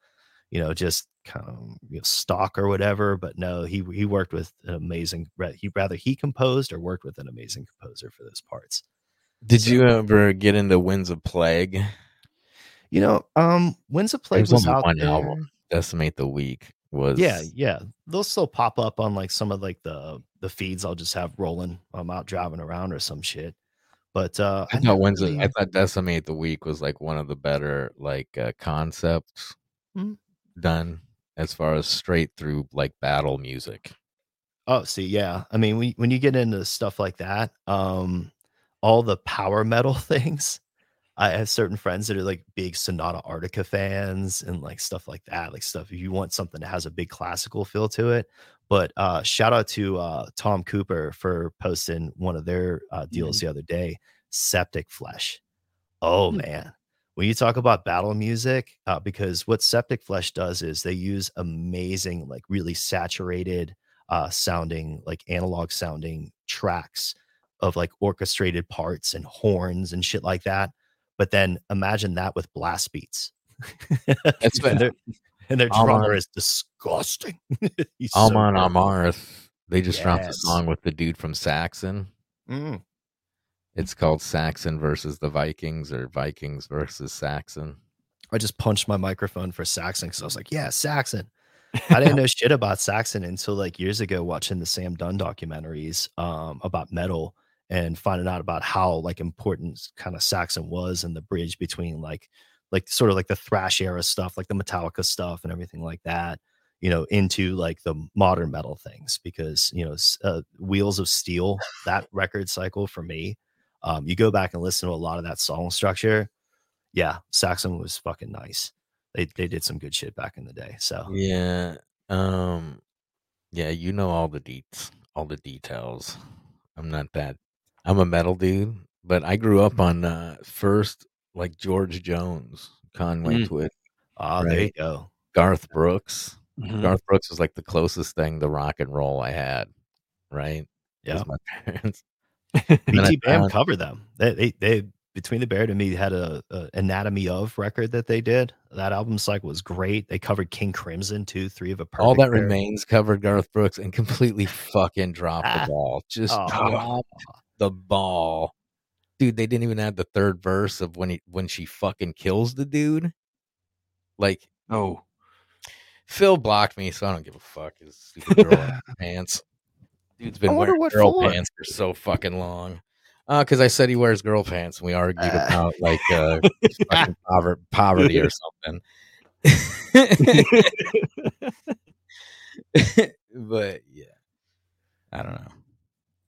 you know, just kind of you know, stock or whatever. But no, he he worked with an amazing. He rather he composed or worked with an amazing composer for those parts. Did So- you ever get into Winds of Plague? You know, um, Winds of Plague There's was out one there. album. Decimate the Weak was Yeah, yeah. They'll still pop up on like some of like the the feeds I'll just have rolling. while I'm out driving around or some shit. But uh I never thought Winds of, really- I thought Decimate the Weak was like one of the better like uh, concepts Mhm. done as far as straight through like battle music. Oh, see, yeah. I mean, when, when you get into stuff like that, um, all the power metal [LAUGHS] things, I have certain friends that are like big Sonata Arctica fans and like stuff like that. Like stuff if you want something that has a big classical feel to it. But uh shout out to uh Tom Cooper for posting one of their uh deals the other day, Septic Flesh. Oh Hmm. man. When you talk about battle music, uh, because what Septic Flesh does is they use amazing, like really saturated uh sounding like analog sounding tracks of like orchestrated parts and horns and shit like that but then imagine that with blast beats [LAUGHS] That's and their, and their drummer is disgusting [LAUGHS] so Amon good. Amarth, they just dropped a song with the dude from Saxon. Mm. It's called Saxon versus the Vikings or Vikings versus Saxon. i just punched my microphone for saxon because i was like yeah saxon i didn't [LAUGHS] know shit about saxon until like years ago watching the sam dunn documentaries um about metal and finding out about how like important kind of saxon was and the bridge between like like sort of like the thrash era stuff like the metallica stuff and everything like that you know into like the modern metal things because you know uh, wheels of steel that record cycle for me um you go back and listen to a lot of that song structure yeah saxon was fucking nice they they did some good shit back in the day so Yeah. Um yeah, you know all the deets, all the details. I'm not that I'm a metal dude, but I grew up on uh first like George Jones, Conway Mm. Twit, ah there you go Garth Brooks. Mhm. Garth Brooks was like the closest thing to rock and roll I had, right? yeah my [LAUGHS] parents. And [LAUGHS] then I BTBAM covered them they, they they Between the Buried and Me had a, a anatomy of record that they did that album cycle was great they covered king crimson too three of a perfect all that Pair. remains covered Garth Brooks and completely fucking dropped Ah. the ball. Just Oh. dropped the ball. Dude, they didn't even add the third verse of when he when she fucking kills the dude. Like Oh, Phil blocked me, so I don't give a fuck. His pants. Dude's been wearing girl for. pants for so fucking long. Uh, because I said he wears girl pants, and we argued Ah. about like uh, [LAUGHS] fucking pover- poverty or something. [LAUGHS] but yeah, I don't know.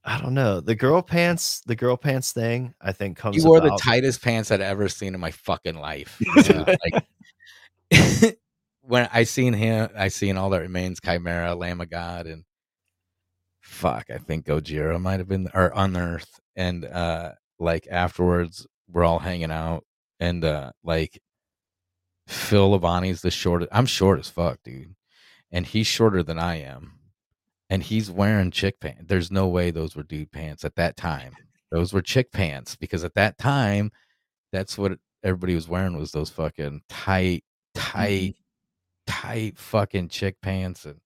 i don't know the girl pants the girl pants thing i think comes You wore the tightest pants I'd ever seen in my fucking life. [LAUGHS] Yeah. like when I seen him, I seen all that remains, Chimaira, Lamb of God, and fuck, I think Gojira might have been or Unearth, and uh, like afterwards we're all hanging out, and uh, like Phil Labonte's the shortest. I'm short as fuck, dude, and he's shorter than I am, and he's wearing chick pants. There's no way those were dude pants at that time. Those were chick pants because at that time, that's what everybody was wearing was those fucking tight, tight, tight fucking chick pants and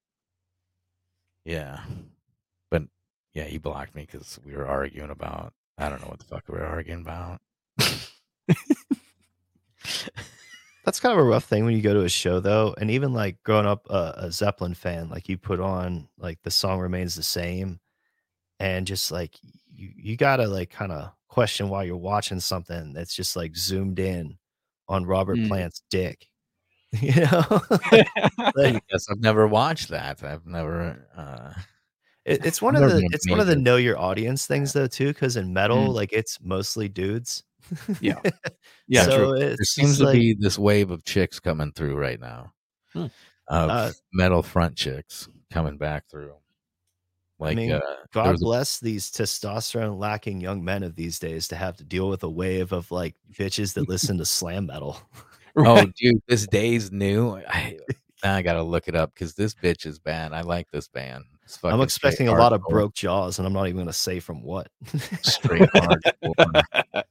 yeah. Yeah, he blocked me because we were arguing about I don't know what the fuck we were arguing about. That's kind of a rough thing when you go to a show, though. And even like growing up uh, a Zeppelin fan, like you put on like the song remains the same, and just like you, you gotta like kind of question while you're watching something that's just like zoomed in on Robert Mm. Plant's dick. [LAUGHS] You know, [LAUGHS] like, Yes, I've never watched that. I've never. uh it, it's one of the it's one of the know your audience things though too, because in metal, Mm. like it's mostly dudes. Yeah. [LAUGHS] Yeah, so There seems to like, be this wave of chicks coming through right now. Hmm. Of Uh, metal front chicks coming back through. Like mean, uh, God was a- bless these testosterone lacking young men of these days to have to deal with a wave of like bitches that listen to slam metal. [LAUGHS] Oh, [LAUGHS] dude, this day's new. I now I gotta look it up because this bitch is bad. I like this band. It's I'm expecting a straight lot of broke jaws, and I'm not even going to say from what. straight hardcore. [LAUGHS]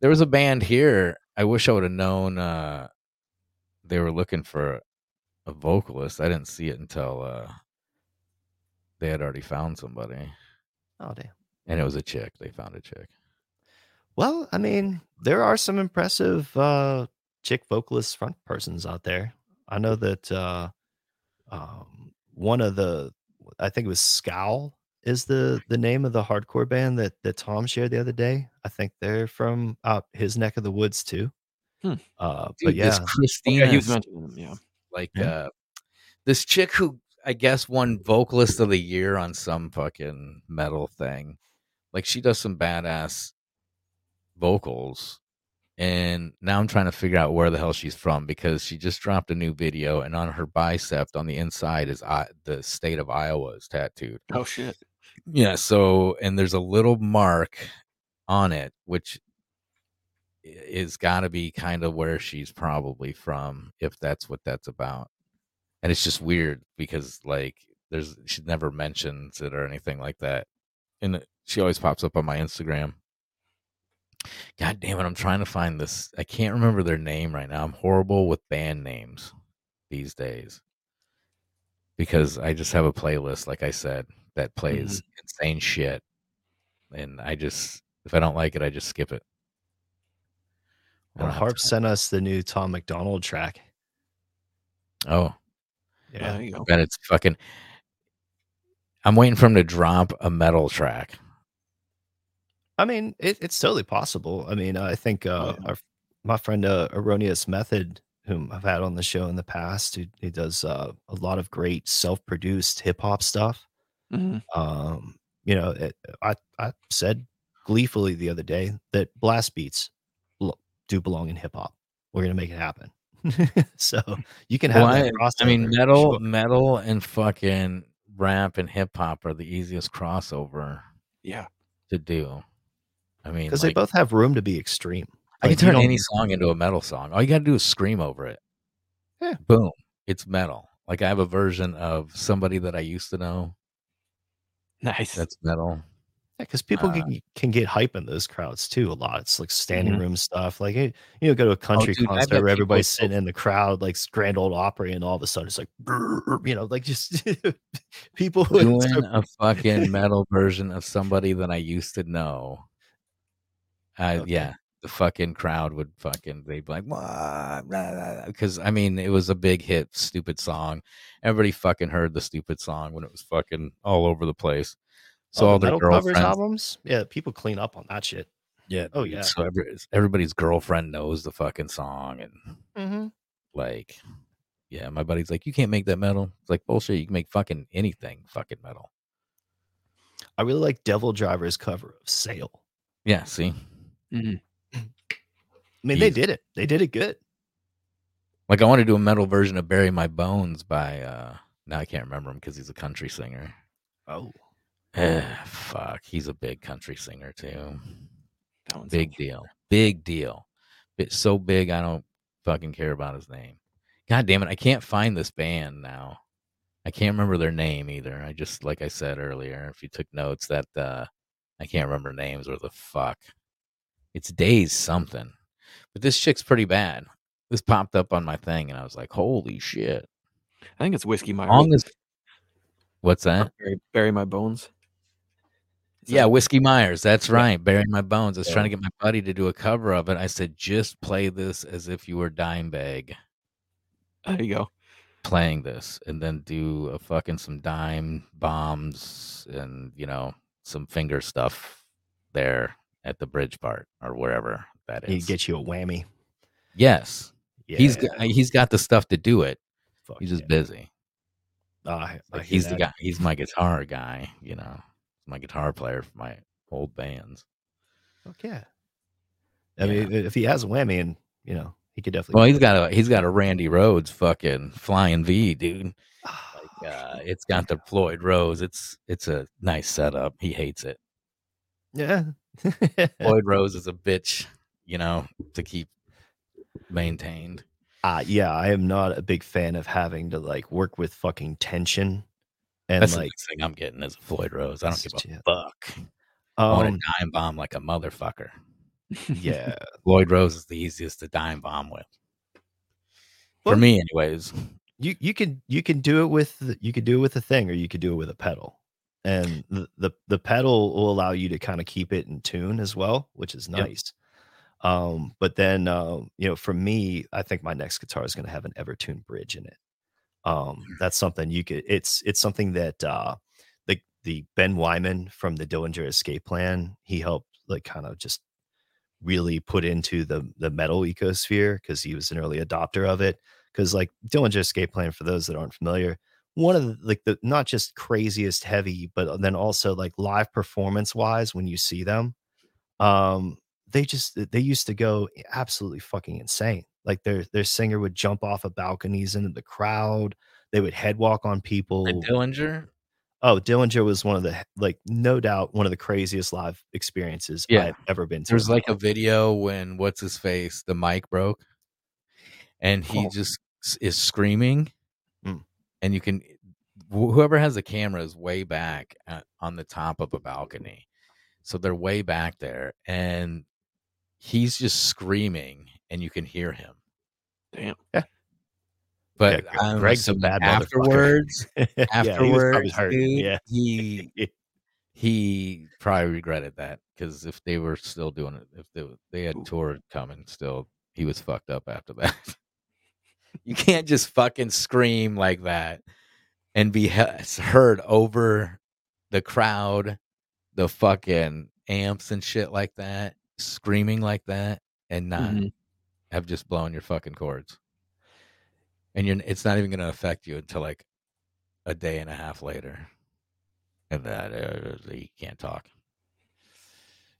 there was a band here. I wish I would have known uh they were looking for a vocalist. I didn't see it until uh they had already found somebody. oh damn. And it was a chick. They found a chick. Well, I mean, there are some impressive uh, chick vocalist front persons out there. I know that uh, um, one of the, I think it was Scowl is the the name of the hardcore band that that Tom shared the other day. I think they're from uh, his neck of the woods too. Hmm. Uh, Dude, but yeah, this Christina Yeah, he was mentioning them. Yeah. like Yeah. uh this chick who I guess won vocalist of the year on some fucking metal thing. Like she does some badass vocals. And now I'm trying to figure out where the hell she's from because she just dropped a new video and on her bicep on the inside is I, the state of Iowa is tattooed. Oh shit. Yeah, so and there's a little mark on it which is got to be kind of where she's probably from if that's what that's about. And it's just weird because like there's she never mentions it or anything like that. And she always pops up on my Instagram. God damn it, I'm trying to find this. I can't remember their name right now. I'm horrible with band names these days. Because I just have a playlist like I said that plays mm-hmm. insane shit. And I just if I don't like it, I just skip it. I well, Harp sent us the new Tom MacDonald track. Oh, Yeah, There you and it's fucking. I'm waiting for him to drop a metal track. I mean, it, it's totally possible. I mean, I think uh, yeah. our, my friend uh, Erroneous Method, whom I've had on the show in the past, who he does uh, a lot of great self-produced hip hop stuff. Mhm. Um, you know, it, I I said gleefully the other day that blast beats do belong in hip hop. We're gonna make it happen. [LAUGHS] so you can have Well, I mean, metal, sure. metal, and fucking rap and hip hop are the easiest crossover Yeah. to do. I mean, because like, they both have room to be extreme. I can turn any song into a metal song. All you got to do is scream over it. Yeah. Boom. It's metal. Like I have a version of somebody that I used to know Nice. that's metal. Yeah, because people Uh, can, can get hype in those crowds too a lot. It's like standing Mhm. room stuff. Like you you know, go to a country Mm-hmm. dude, concert where everybody's still- sitting in the crowd, like Grand Old Opry, and all of a sudden it's like, "Brrr," you know, like just [LAUGHS] people Doing start- a fucking metal version of somebody that I used to know. Uh, Okay. Yeah, the fucking crowd would fucking they'd be like, because I mean it was a big hit, stupid song. Everybody fucking heard the stupid song when it was fucking all over the place. So Oh, all the their girlfriends, albums. Yeah, people clean up on that shit. yeah, Oh, yeah. So every, everybody's girlfriend knows the fucking song, and Mm-hmm. like, yeah, my buddy's like, you can't make that metal. It's like bullshit. You can make fucking anything, fucking metal. I really like Devil Driver's cover of Sail. Yeah, see, Mhm. I mean, they did it. They did it good. Like I want to do a metal version of "Bury My Bones" by uh now I can't remember him because he's a country singer. Oh, Eh, fuck, he's a big country singer too. Big deal. Big deal. Bit so big I don't fucking care about his name. God damn it, I can't find this band now. I can't remember their name either. I just like I said earlier, if you took notes that uh I can't remember names or the fuck. It's Days something. But this chick's pretty bad. This popped up on my thing and I was like, holy shit. I think it's Whiskey Myers. Long as What's that? bury, bury my bones. Is Yeah, that- Whiskey Myers. That's right. Burying my bones. I was trying to get my buddy to do a cover of it. I said, just play this as if you were Dimebag There you go. playing this, and then do a fucking some dime bombs and you know some finger stuff there at the bridge part or wherever that He is. get you a whammy. yes, Yeah, he's got, he's got the stuff to do it. fuck He's just yeah. busy. I Like he's the guy. He's my guitar guy. You know, my guitar player for my old bands. Fuck yeah. I mean, if he has a whammy, and you know, he could definitely. Well, he's got a he's got a Randy Rhoads fucking flying V, dude. Ah, Like, uh, it's got the Floyd Rose. It's it's a nice setup. He hates it. yeah. [LAUGHS] Floyd Rose is a bitch, you know, to keep maintained. Uh, yeah, I am not a big fan of having to like work with fucking tension and That's the like next thing I'm getting is Floyd Rose. I don't give Yeah. a fuck. I want um to dime bomb like a motherfucker. yeah. [LAUGHS] Floyd Rose is the easiest to dime bomb with. For me, anyways. You you can you can do it with you could do it with a thing or you could do it with a pedal. And the the, the pedal will allow you to kind of keep it in tune as well, which is Yep. nice. Um, but then um, you know, for me, I think my next guitar is going to have an Evertune bridge in it. Um, that's something you could. It's it's something that uh, the the Ben Weinman from the Dillinger Escape Plan he helped like kind of just really put into the the metal ecosphere because he was an early adopter of it. Because like Dillinger Escape Plan, for those that aren't familiar, one of the like the not just craziest heavy, but then also like live performance wise, when you see them, um, they just they used to go absolutely fucking insane. Like their their singer would jump off of balconies into the crowd. They would head walk on people. The Dillinger, Oh, Dillinger was one of the like no doubt one of the craziest live experiences Yeah. I've ever been to. There's in like a video when what's his face, the mic broke, and he Oh. just is screaming, Mm. And you can whoever has the camera is way back at, on the top of a balcony, so they're way back there, and he's just screaming, and you can hear him. Damn. But Greg- I'm Greg's a bad motherfucker. afterwards, [LAUGHS] Yeah, he afterwards, dude, Yeah. he [LAUGHS] he probably regretted that because if they were still doing it, if they they had tour coming, still he was fucked up after that. [LAUGHS] [LAUGHS] you can't just fucking scream like that and be he- heard over the crowd, the fucking amps and shit like that, screaming like that, and not Mhm. have just blown your fucking cords. And you're it's not even going to affect you until like a day and a half later, and that uh, you can't talk.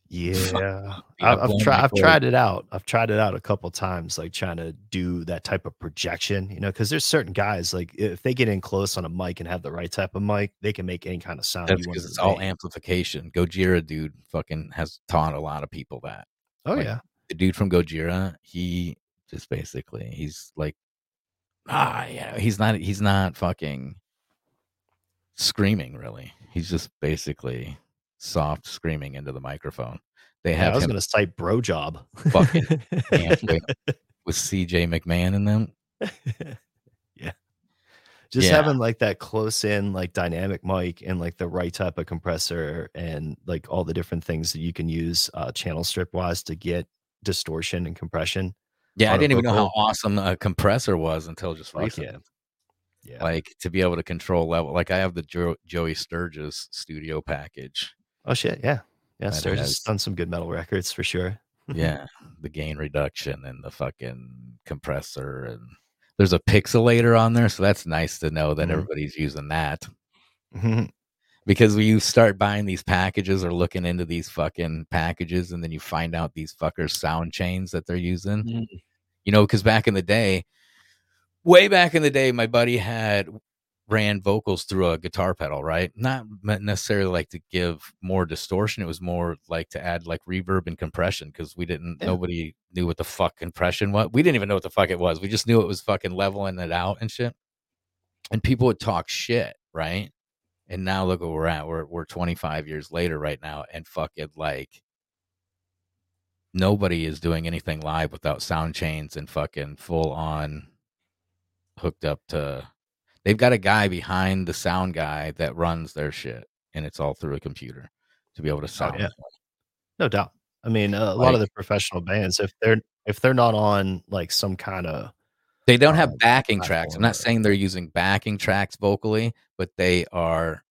Yeah, [LAUGHS] I've, I've tried. I've tried it out. I've tried it out a couple times, like trying to do that type of projection. You know, because there's certain guys like if they get in close on a mic and have the right type of mic, they can make any kind of sound. That's because it's all make. amplification. Gojira dude fucking has taught a lot of people that. Oh like, yeah, The dude from Gojira, he just basically he's like ah yeah, he's not he's not fucking screaming really. He's just basically soft screaming into the microphone. They Yeah, have I was gonna cite bro job. Fucking [LAUGHS] with, with CJ McMahon in them. [LAUGHS] yeah, just Yeah. having like that close in like dynamic mic and like the right type of compressor and like all the different things that you can use uh, channel strip wise to get distortion and compression. Yeah, I didn't even know how awesome a compressor was until just Fuck yeah. Yeah, Like to be able to control level. Like I have the jo- Joey Sturgis studio package. Oh shit, yeah. Yeah, That Sturgis has done some good metal records for sure. [LAUGHS] yeah, the gain reduction and the fucking compressor and there's a pixelator on there, so that's nice to know that Mhm. everybody's using that. [LAUGHS] Because when you start buying these packages or looking into these fucking packages, and then you find out these fuckers sound chains that they're using, Mhm. you know, because back in the day, way back in the day, my buddy had ran vocals through a guitar pedal, right? Not necessarily like to give more distortion. It was more like to add like reverb and compression because we didn't. Yeah. Nobody knew what the fuck compression was. We didn't even know what the fuck it was. We just knew it was fucking leveling it out and shit. And people would talk shit, right? And now look where we're at. We're we're 25 years later right now, and fucking like nobody is doing anything live without sound chains and fucking full on hooked up to they've got a guy behind the sound guy that runs their shit and it's all through a computer to be able to sound yeah. No doubt. I mean, uh, a lot of the professional bands, if they're if they're not on like some kind of they don't uh, have backing tracks i'm not saying they're using backing tracks vocally but they are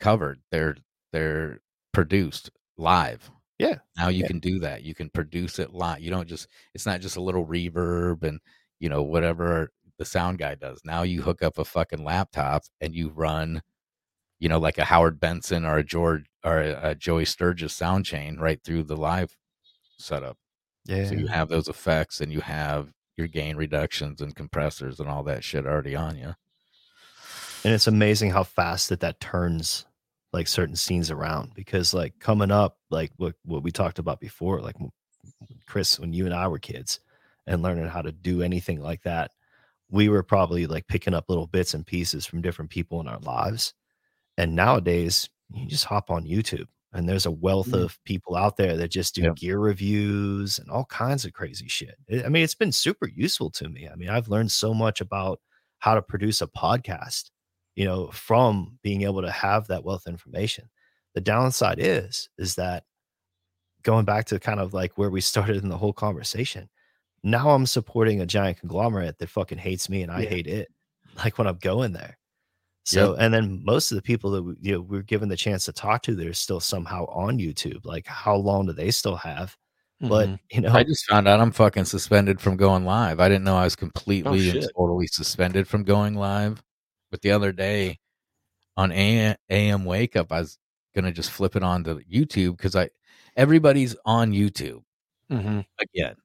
covered they're they're produced live Yeah. now you Yeah. can do that you can produce it live you don't just it's not just a little reverb and you know whatever the sound guy does now you hook up a fucking laptop and you run you know like a howard benson or a george or a, a joey sturgis sound chain right through the live setup yeah. so you have those effects and you have your gain reductions and compressors and all that shit already on you. and it's amazing how fast that that turns like certain scenes around because like coming up like what what we talked about before like chris when you and i were kids and learning how to do anything like that we were probably like picking up little bits and pieces from different people in our lives and nowadays you just hop on youtube and there's a wealth Yeah. of people out there that just do Yep. gear reviews and all kinds of crazy shit i I mean it's been super useful to me i mean i've learned so much about how to produce a podcast you know from being able to have that wealth of information the downside is is that going back to kind of like where we [LAUGHS] started in the whole conversation now i'm supporting a giant conglomerate that fucking hates me and i Yeah. hate it [LAUGHS] like when i'm going there so and then most of the people that we, you know, we're given the chance to talk to they're still somehow on youtube like how long do they still have but Mhm. you know I just found out I'm fucking suspended from going live. I didn't know I was completely and totally suspended from going live. But the other day on AM, AM Wake Up, I was gonna just flip it on to YouTube because I everybody's on YouTube Mhm. again,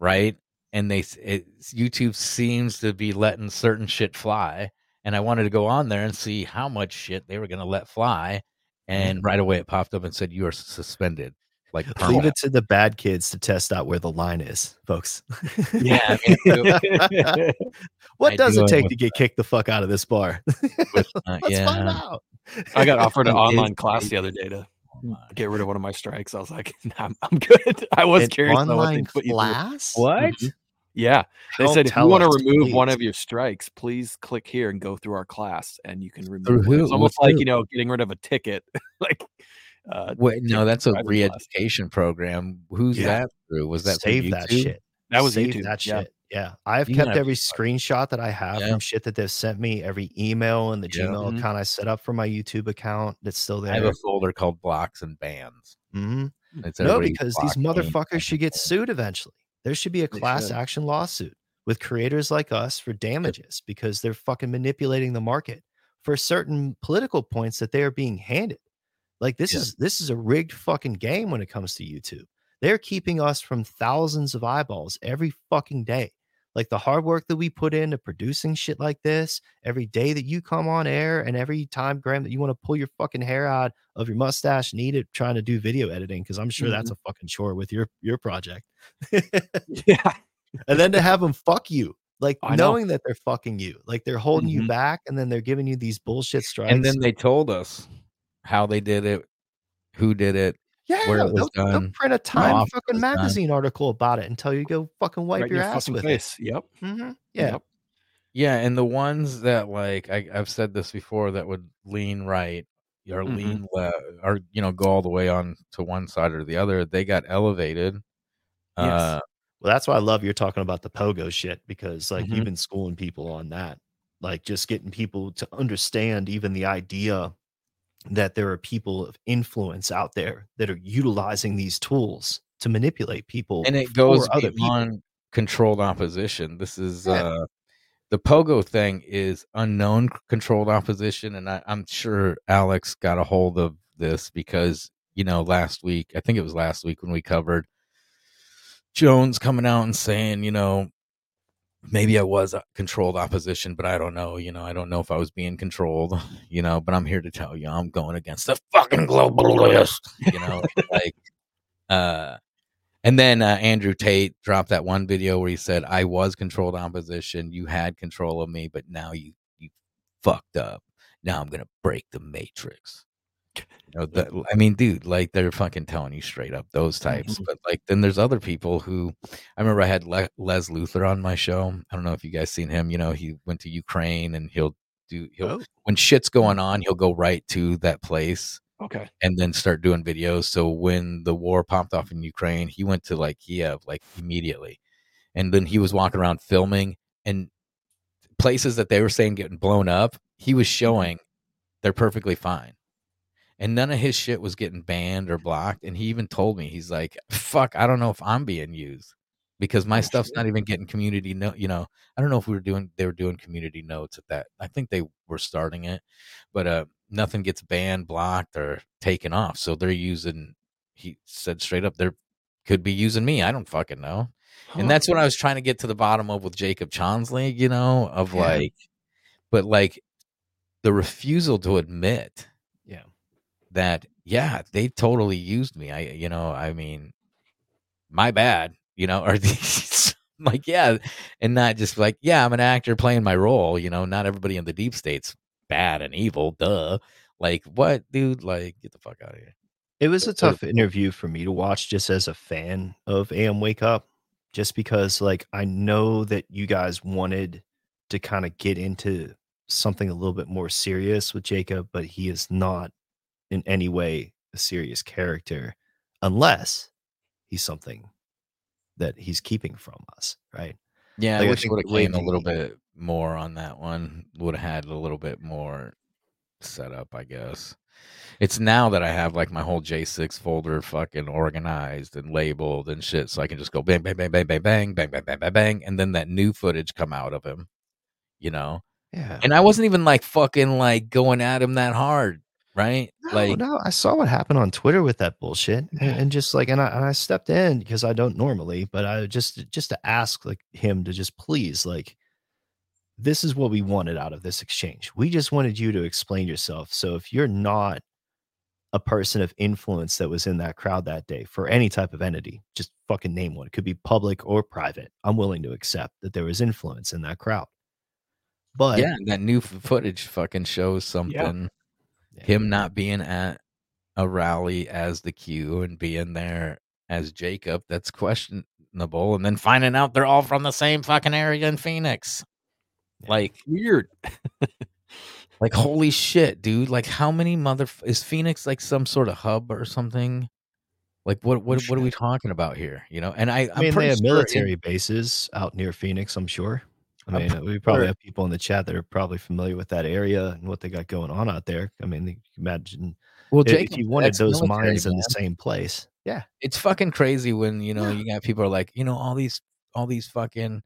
right? And they it, YouTube seems to be letting certain shit fly, and I wanted to go on there and see how much shit they were gonna let fly. And right away, it popped up and said you are suspended. Like [LAUGHS] leave it to the bad kids to test out where the line is folks Yeah, I mean, [LAUGHS] what I does do it it take with to get kicked the fuck out of this bar with, uh, [LAUGHS] let's yeah. find out I got offered an online class the other day to my get rid of one of my strikes. I was like, [LAUGHS] nah, I'm, I'm good. [LAUGHS] I was An curious. on what online put you through. class What? Mhm. Yeah, they Don't said if you want to us, remove one of your strikes, please click here and go through our class, and you can remove. Through one. who? It's almost like you know getting rid of a ticket. [LAUGHS] like, uh, Wait, no, that's a driving re-education program. Who's Yeah. that through? Was that save that YouTube? shit That was Save YouTube, that yeah. shit yeah i've You kept every screenshot that i have Yeah. from shit that they've sent me every email and the Yeah. gmail Mhm. account i set up for my youtube account that's still there. I have a folder called blocks and bans. Mm-hmm. It's no because these motherfuckers should get sued eventually there should be a class action lawsuit with creators like us for damages because they're fucking manipulating the market for certain political points that they are being handed like this Yeah. is this is a rigged fucking game when it comes to youtube they're keeping us from thousands of eyeballs every fucking day like the hard work that we put into producing shit like this every day that you come on air and every time graham that you want to pull your fucking hair out of your mustache and eat it trying to do video editing because i'm sure that's a fucking chore with your your project yeah, [LAUGHS] and then to have them fuck you like I know. knowing that they're fucking you like they're holding you Mhm. back and then they're giving you these bullshit strikes And then they told us how they did it, who did it. Yeah where it was they'll, they'll print a time it fucking was done. magazine article about it and tell you go fucking wipe right your, your ass with face. Yep. it Mhm. yeah Yep. Yeah, and the ones that like I, I've said this before that would lean right or Mhm. lean left or you know go all the way on to one side or the other, they got elevated. Yes. Uh, Well, that's why I love you're talking about the pogo shit because like Mhm. you've been schooling people on that. Like just getting people to understand even the idea that there are people of influence out there that are utilizing these tools to manipulate people and it goes for other people. beyond controlled opposition. This is Yeah. uh the pogo thing is unknown controlled opposition, and I, I'm sure Alex got a hold of this because you know last week I think it was last week when we covered Jones coming out and saying you know maybe I was a controlled opposition, but I don't know. You know, I don't know if I was being controlled. [SIGHS] You know, but I'm here to tell you, I'm going against the fucking globalist. You know, [LAUGHS] like, uh, and then uh, Andrew Tate dropped that one video where he said, "I was controlled opposition. You had control of me, but now you you fucked up. Now I'm gonna break the matrix." You know, that, I mean, dude, like they're fucking telling you straight up those types. Mhm. But like, then there's other people who I remember I had Le- Les Luthor on my show. I don't know if you guys seen him. You know, he went to Ukraine and he'll do he'll Oh. when shit's going on, he'll go right to that place Okay. and then start doing videos. So when the war popped off in Ukraine, he went to like Kiev like immediately, and then he was walking around filming and places that they were saying getting blown up. He was showing they're perfectly fine, and none of his shit was getting banned or blocked. And he even told me he's like, "Fuck, I don't know if I'm being used." Because my Oh, stuff's shit. not even getting community note, you know. I don't know if we were doing they were doing community notes at that. I think they were starting it, but uh nothing gets banned, blocked, or taken off. So they're using. He said straight up, they're could be using me. I don't fucking know. Huh. And that's what I was trying to get to the bottom of with Jacob Chansley. You know, of Yeah. like, but like the refusal to admit. That yeah they totally used me. I you know I mean, my bad. You know, [LAUGHS] or these like yeah, and not just like yeah I'm an actor playing my role. You know, not everybody in the deep state's bad and evil. Duh. Like what, dude? Like get the fuck out of here. It was a tough interview for me to watch just as a fan of AM Wake Up, just because like I know that you guys wanted to kind of get into something a little bit more serious with Jacob, but he is not in any way a serious character unless he's something that he's keeping from us, right? Yeah, Like, I I wish it think would have came a little bit more on that one. Would have had a little bit more set up, I guess. It's now that I have like my whole J6 folder fucking organized and labeled and shit, so I can just go bang, bang, bang, bang, bang, bang, bang, bang, bang, bang, bang, and then that new footage come out of him, you know. Yeah. And I wasn't even like fucking like going at him that hard, right? No, like, no, I saw what happened on Twitter with that bullshit, and, and just like, and I, and I stepped in because I don't normally, but I just just to ask like him to just please like, this is what we wanted out of this exchange. We just wanted you to explain yourself. So if you're not a person of influence that was in that crowd that day for any type of entity, just fucking name one. It could be public or private. I'm willing to accept that there was influence in that crowd. But yeah, that new footage fucking shows something. Yeah. Him not being at a rally as the Q and being there as Jacob, that's questionable. And then finding out they're all from the same fucking area in Phoenix. Like, Weird. [LAUGHS] like holy shit, dude! Like, how many mother is Phoenix like some sort of hub or something? Like, what what what are we talking about here? You know? And I, I mean, I'm they have sure in- military bases out near Phoenix, I'm sure. I mean, we probably have people in the chat that are probably familiar with that area and what they got going on out there. I mean, imagine well, if, if you wanted those mines in the same place. Yeah. it's fucking crazy when you know Yeah. you got people are like you know all these all these fucking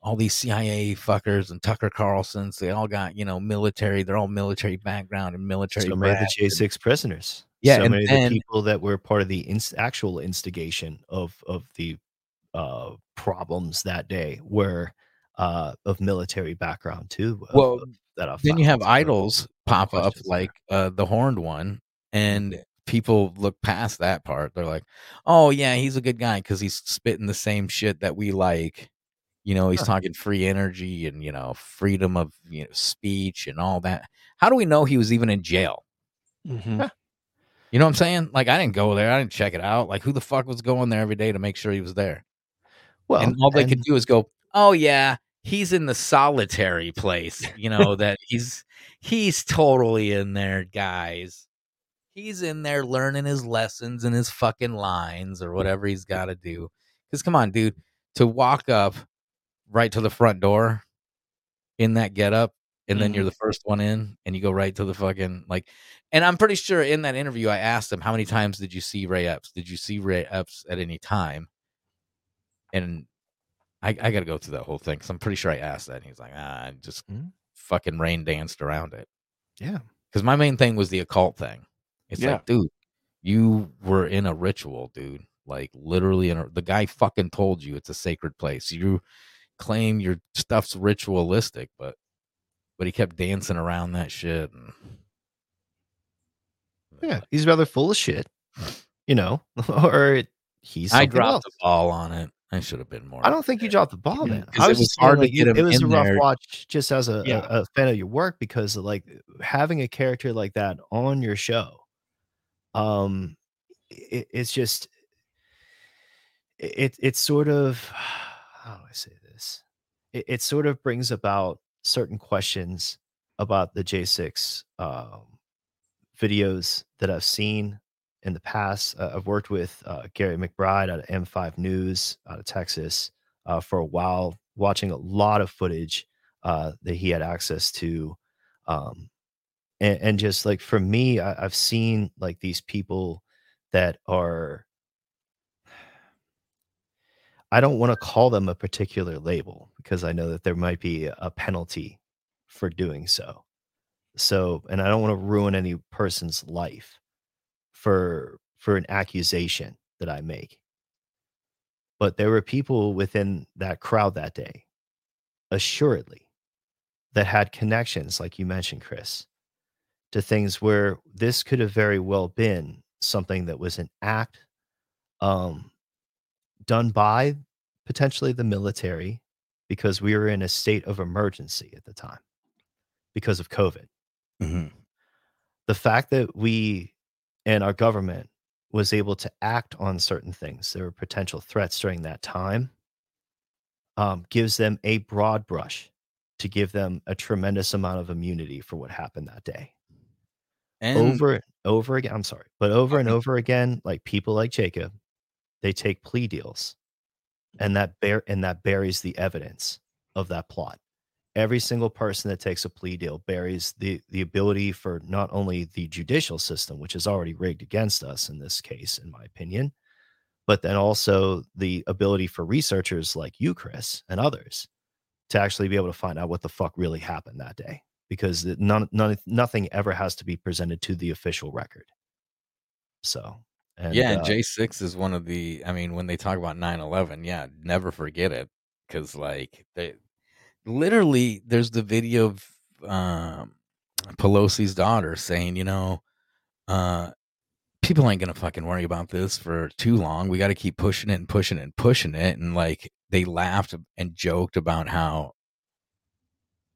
all these CIA fuckers and Tucker Carlsons they all got you know military they're all military background and military So many of the J6 prisoners. Yeah, So and many of the people that were part of the inst- actual instigation of of the uh problems that day were uh of military background too. Well, that I then you have idols pop up there. like uh the horned one and people look past that part they're like oh yeah he's a good guy because he's spitting the same shit that we like you know he's Huh. talking free energy and you know freedom of you know speech and all that how do we know he was even in jail Mhm. You know what I'm saying? Like I didn't go there. I didn't check it out. Like who the fuck was going there every day to make sure he was there? Well, and all they could do is go, "Oh yeah, he's in the solitary place." You know that [LAUGHS] he's he's totally in there, guys. He's in there learning his lessons and his fucking lines or whatever he's [LAUGHS] got to do. Because come on, dude, to walk up right to the front door in that getup, and then you're mm-hmm. the first one in, and you go right to the fucking like. And I'm pretty sure in that interview, I asked him, "How many times did you see Ray Epps? Did you see Ray Epps at any time?" And I, I got to go through that whole thing because I'm pretty sure I asked that. And he's like, "Ah, I just Mhm. fucking rain danced around it." yeah. Because my main thing was the occult thing. It's Yeah. like, dude, you were in a ritual, dude. Like literally, in a, the guy fucking told you it's a sacred place. You claim your stuff's ritualistic, but but he kept dancing around that shit. And, Yeah, he's rather full of shit, you know, [LAUGHS] or he's. I dropped else. the ball on it. I should have been more. I don't think you dropped the ball, man. 'Cause I it was, was just hard to like, get him It was in a rough there. watch, just as a, Yeah. a, a fan of your work, because like having a character like that on your show, um, it, it's just it it sort of [SIGHS] how do I say this? It, it sort of brings about certain questions about the J6 um, videos that I've seen in the past. Uh, I've worked with uh, Gary McBride out of M5 News out of Texas uh, for a while, watching a lot of footage uh, that he had access to. Um, and, and just like for me, I, I've seen like these people that are, I don't want to call them a particular label because I know that there might be a penalty for doing so. So, and I don't want to ruin any person's life for for an accusation that I make. But there were people within that crowd that day, assuredly, that had connections, like you mentioned, Chris, to things where this could have very well been something that was an act um, done by potentially the military because we were in a state of emergency at the time because of COVID. Mhm. The fact that we and our government was able to act on certain things, there were potential threats during that time, um, gives them a broad brush to give them a tremendous amount of immunity for what happened that day. and over and over again. I'm sorry, but over and over again, like people like Jacob, they take plea deals, and that bear and that buries the evidence of that plot. Every single person that takes a plea deal buries the the ability for not only the judicial system, which is already rigged against us in this case, in my opinion, but then also the ability for researchers like you, Chris, and others to actually be able to find out what the fuck really happened that day because none, none nothing ever has to be presented to the official record. So, and yeah, and uh, J6 is one of the. I mean, when they talk about 9/11, yeah, never forget it because like they literally there's the video of um, Pelosi's daughter saying, you know, uh, people ain't gonna fucking worry about this for too long. We got to keep pushing it and pushing it and pushing it, and like they laughed and joked about how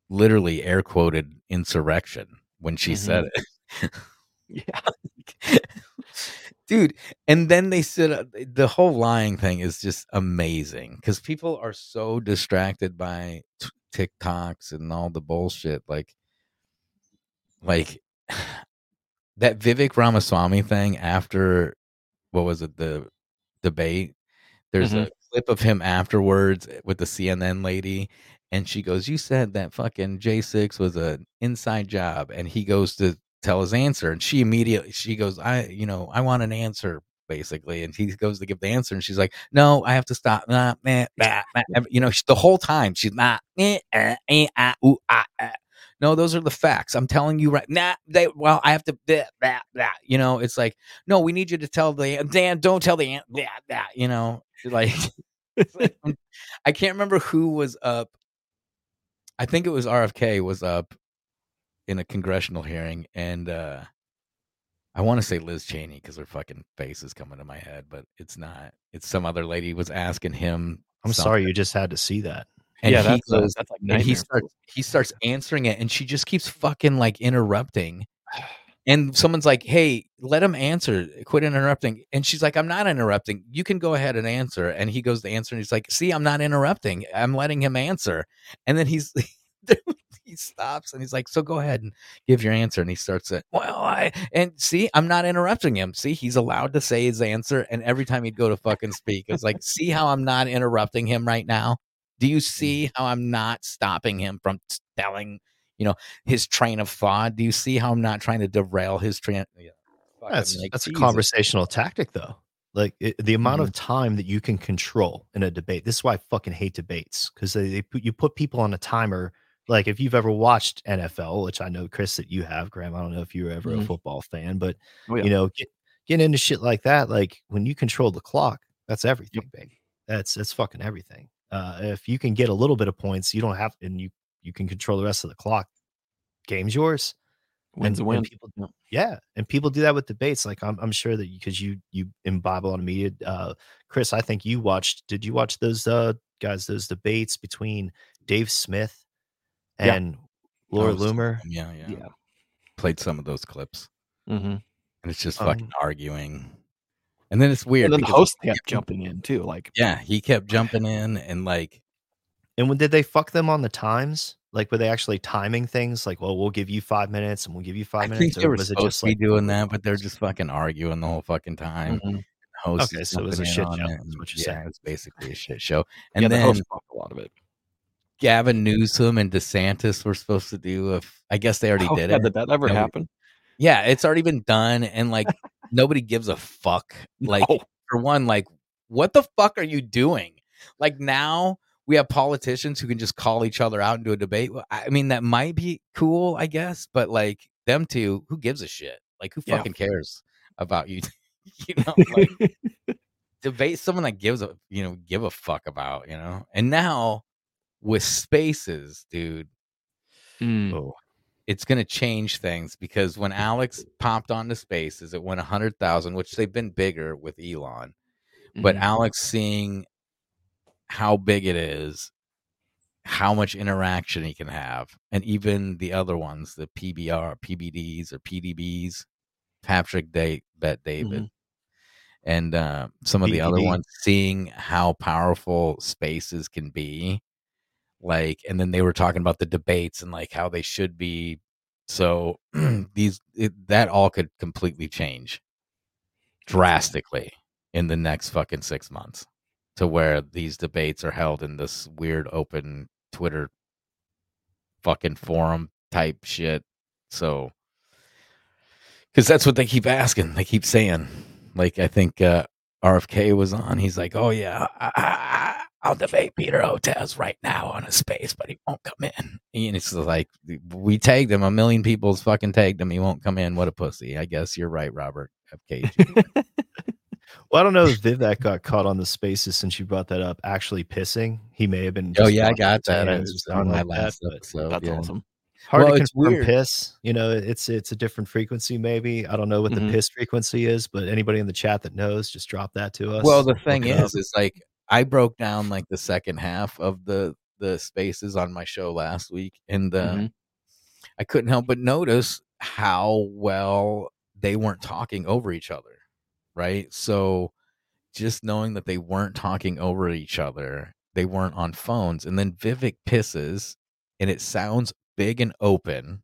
literally air quoted insurrection when she said it. [LAUGHS] Yeah. [LAUGHS] dude and then they said uh, the whole lying thing is just amazing because people are so distracted by t- tiktoks and all the bullshit like like [SIGHS] that vivek ramaswamy thing after what was it the debate? There's mm-hmm. a clip of him afterwards eh, with the cnn lady and she goes you said that fucking j6 was an inside job and he goes to tell his answer and she immediately she goes i you know i want an answer basically and he goes to give the answer and she's like no i have to stop nah, nah, nah, nah. you know the whole time she's not eh, eh, eh, ah, ooh, ah, ah. no those are the facts i'm telling you right nah they well i have to blah, blah, blah. you know it's like no we need you to tell the dan don't tell the blah, blah, you know like [LAUGHS] like, [LAUGHS] i can't remember who was up i think it was rfk was up in a congressional hearing and uh I want to say Liz Cheney because her fucking face is coming to my head, but it's not. It's some other lady was asking him. I'm something, sorry you just had to see that. And yeah, he that's goes, that's like and he starts he starts answering it, and she just keeps fucking like interrupting. [SIGHS] And someone's like, "Hey, let him answer. Quit interrupting." And she's like, "I'm not interrupting. You can go ahead and answer." And he goes to answer, and he's like, "See, I'm not interrupting. I'm letting him answer." And then he's [LAUGHS] [LAUGHS] he stops and he's like, "So go ahead and give your answer." And he starts it. Well, I and see, I'm not interrupting him. See, he's allowed to say his answer, and every time he'd go to fucking speak, it's like, "See how I'm not interrupting him right now? Do you see how I'm not stopping him from telling, you know, his train of thought? Do you see how I'm not trying to derail his train?" Yeah, That's like, that's a conversational tactic, though. Like it, the amount Mm-hmm. of time that you can control in a debate. This is why I fucking hate debates because they, they put you put people on a timer. Like if you've ever watched NFL, which I know Chris that you have, Graham. I don't know if you were ever a Mhm. football fan, but Oh, yeah. you know, get get into shit like that. Like when you control the clock, that's everything, baby. That's that's fucking everything. Uh, if you can get a little bit of points, you don't have, and you you can control the rest of the clock. Game's yours. Wins a win. people, yeah, and people do that with debates. Like I'm, I'm sure that because you you imbibe a lot of media. Uh, Chris, I think you watched. Did you watch those uh guys? Those debates between Dave Smith Yeah. and Laura Oh, Loomer. Yeah, yeah. Yeah. Played some of those clips, Mm-hmm. and it's just fucking Um, arguing. And then it's weird. And then the host kept jumping in too. Like, Yeah, he kept jumping in and like And when did they fuck them on the times? Like, were they actually timing things? Like, well, we'll give you five minutes and we'll give you five I think minutes. they or were was it supposed just to be like doing that, but they're just fucking arguing the whole fucking time. Mhm. Host Okay, so it was a shit show, it, is what you're yeah, saying. it's basically a shit show. And yeah, the then host fucked a lot of it. Gavin Newsom and DeSantis were supposed to do If I guess they already Oh, did yeah, it. Did that ever Nobody- happen? Yeah, it's already been done, and like [LAUGHS] nobody gives a fuck. Like No. for one, like what the fuck are you doing? Like now we have politicians who can just call each other out and do a debate. I mean, that might be cool, I guess, but like them two, who gives a shit? Like who Yeah. fucking cares about you? [LAUGHS] you know, like [LAUGHS] debate someone that gives a you know give a fuck about you know. And now with spaces, dude, Mm. Oh, it's going to change things because when Alex popped onto spaces, it went 100,000, which they've been bigger with Elon. But Mhm. Alex seeing how big it is, how much interaction he can have, and even the other ones, the PBR, PBDs, or PDBs, Patrick Day, Bet David, and uh, some of the other ones, seeing how powerful spaces can be. Like, and then they were talking about the debates and like how they should be. So [CLEARS THROAT] these it, that all could completely change drastically in the next fucking six months to where these debates are held in this weird open Twitter fucking forum type shit. So, because that's what they keep asking, they keep saying. Like, I think uh, RFK was on. He's like, "Oh yeah, I, I'll debate Peter Hotez right now on a space, but he won't come in." And it's like we tagged him. A million people's fucking tagged him. He won't come in. What a pussy. I guess you're right, Robert FKG. [LAUGHS] well, I don't know if Vivek got caught on the spaces since you brought that up. Actually, pissing. He may have been. oh yeah, I got his that. I hands was on my like that, last but episode. That's yeah. awesome. Hard Well, to confirm weird. piss. You know, it's it's a different frequency. Maybe I don't know what the mm-hmm. piss frequency is, but anybody in the chat that knows, just drop that to us. Well, the thing it is, is like I broke down like the second half of the the spaces on my show last week, and uh, Mhm. I couldn't help but notice how well they weren't talking over each other, right? So just knowing that they weren't talking over each other, they weren't on phones, and then Vivek pisses, and it sounds big and open,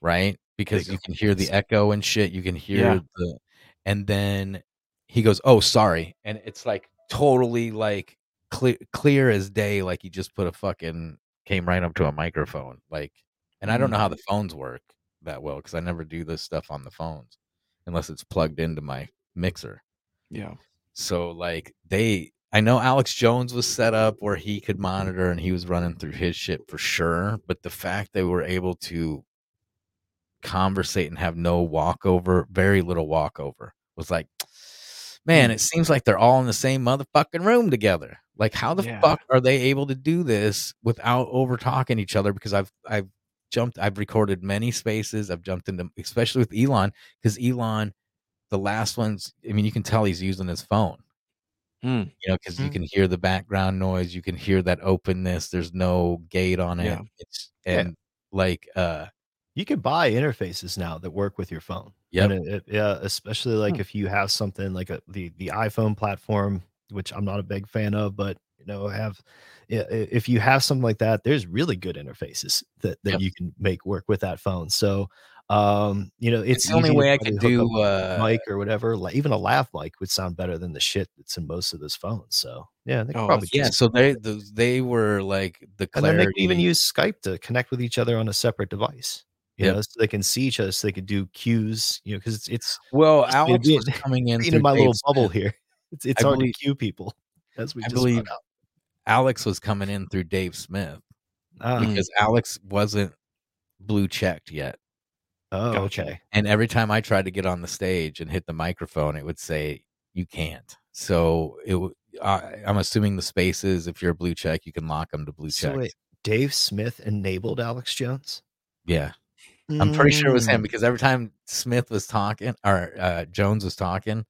right? Because Big you can hear the echo and shit. You can hear Yeah. the, and then he goes, "Oh, sorry," and it's like totally like clear, clear as day, like he just put a fucking came right up to a microphone, like. And I don't mm-hmm. know how the phones work that well because I never do this stuff on the phones unless it's plugged into my mixer. Yeah. So like they I know Alex Jones was set up where he could monitor and he was running through his shit for sure, but the fact they were able to conversate and have no walkover, very little walkover was like man, it seems like they're all in the same motherfucking room together. Like how the Yeah. fuck are they able to do this without over talking each other because I've I've jumped I've recorded many spaces, I've jumped into especially with Elon cuz Elon the last ones, I mean, you can tell he's using his phone Hmm. you know, because you Mm. can hear the background noise, you can hear that openness. There's no gate on it. Yeah. It's Yeah. and like uh you can buy interfaces now that work with your phone. Yep. And it, it- yeah, especially like Hmm. if you have something like a, the the iPhone platform, which I'm not a big fan of, but you know, have if you have something like that, there's really good interfaces that that Yep. you can make work with that phone. So, um, you know, it's, it's the only way I could do a uh mic or whatever. Like even a lav mic would sound better than the shit that's in most of those phones. So, yeah, they Oh, probably yeah, so they those they were like the and then they can even use Skype to connect with each other on a separate device. You Yep. know, so they can see each other, so they could do cues. You know, because it's it's well, Alex being- was coming [LAUGHS] in in my Dave little bubble here. [LAUGHS] It's it's I hard believe- to cue people, as we I just believe out. Alex was coming in through Dave Smith Ah, because Alex wasn't blue checked yet. oh, Gotcha. okay. And every time I tried to get on the stage and hit the microphone, it would say you can't. So it uh, I'm assuming the spaces. If you're a blue check, you can lock them to blue So check. wait, Dave Smith enabled Alex Jones. Yeah, I'm pretty sure it was him Mm. because every time Smith was talking or uh, Jones was talking,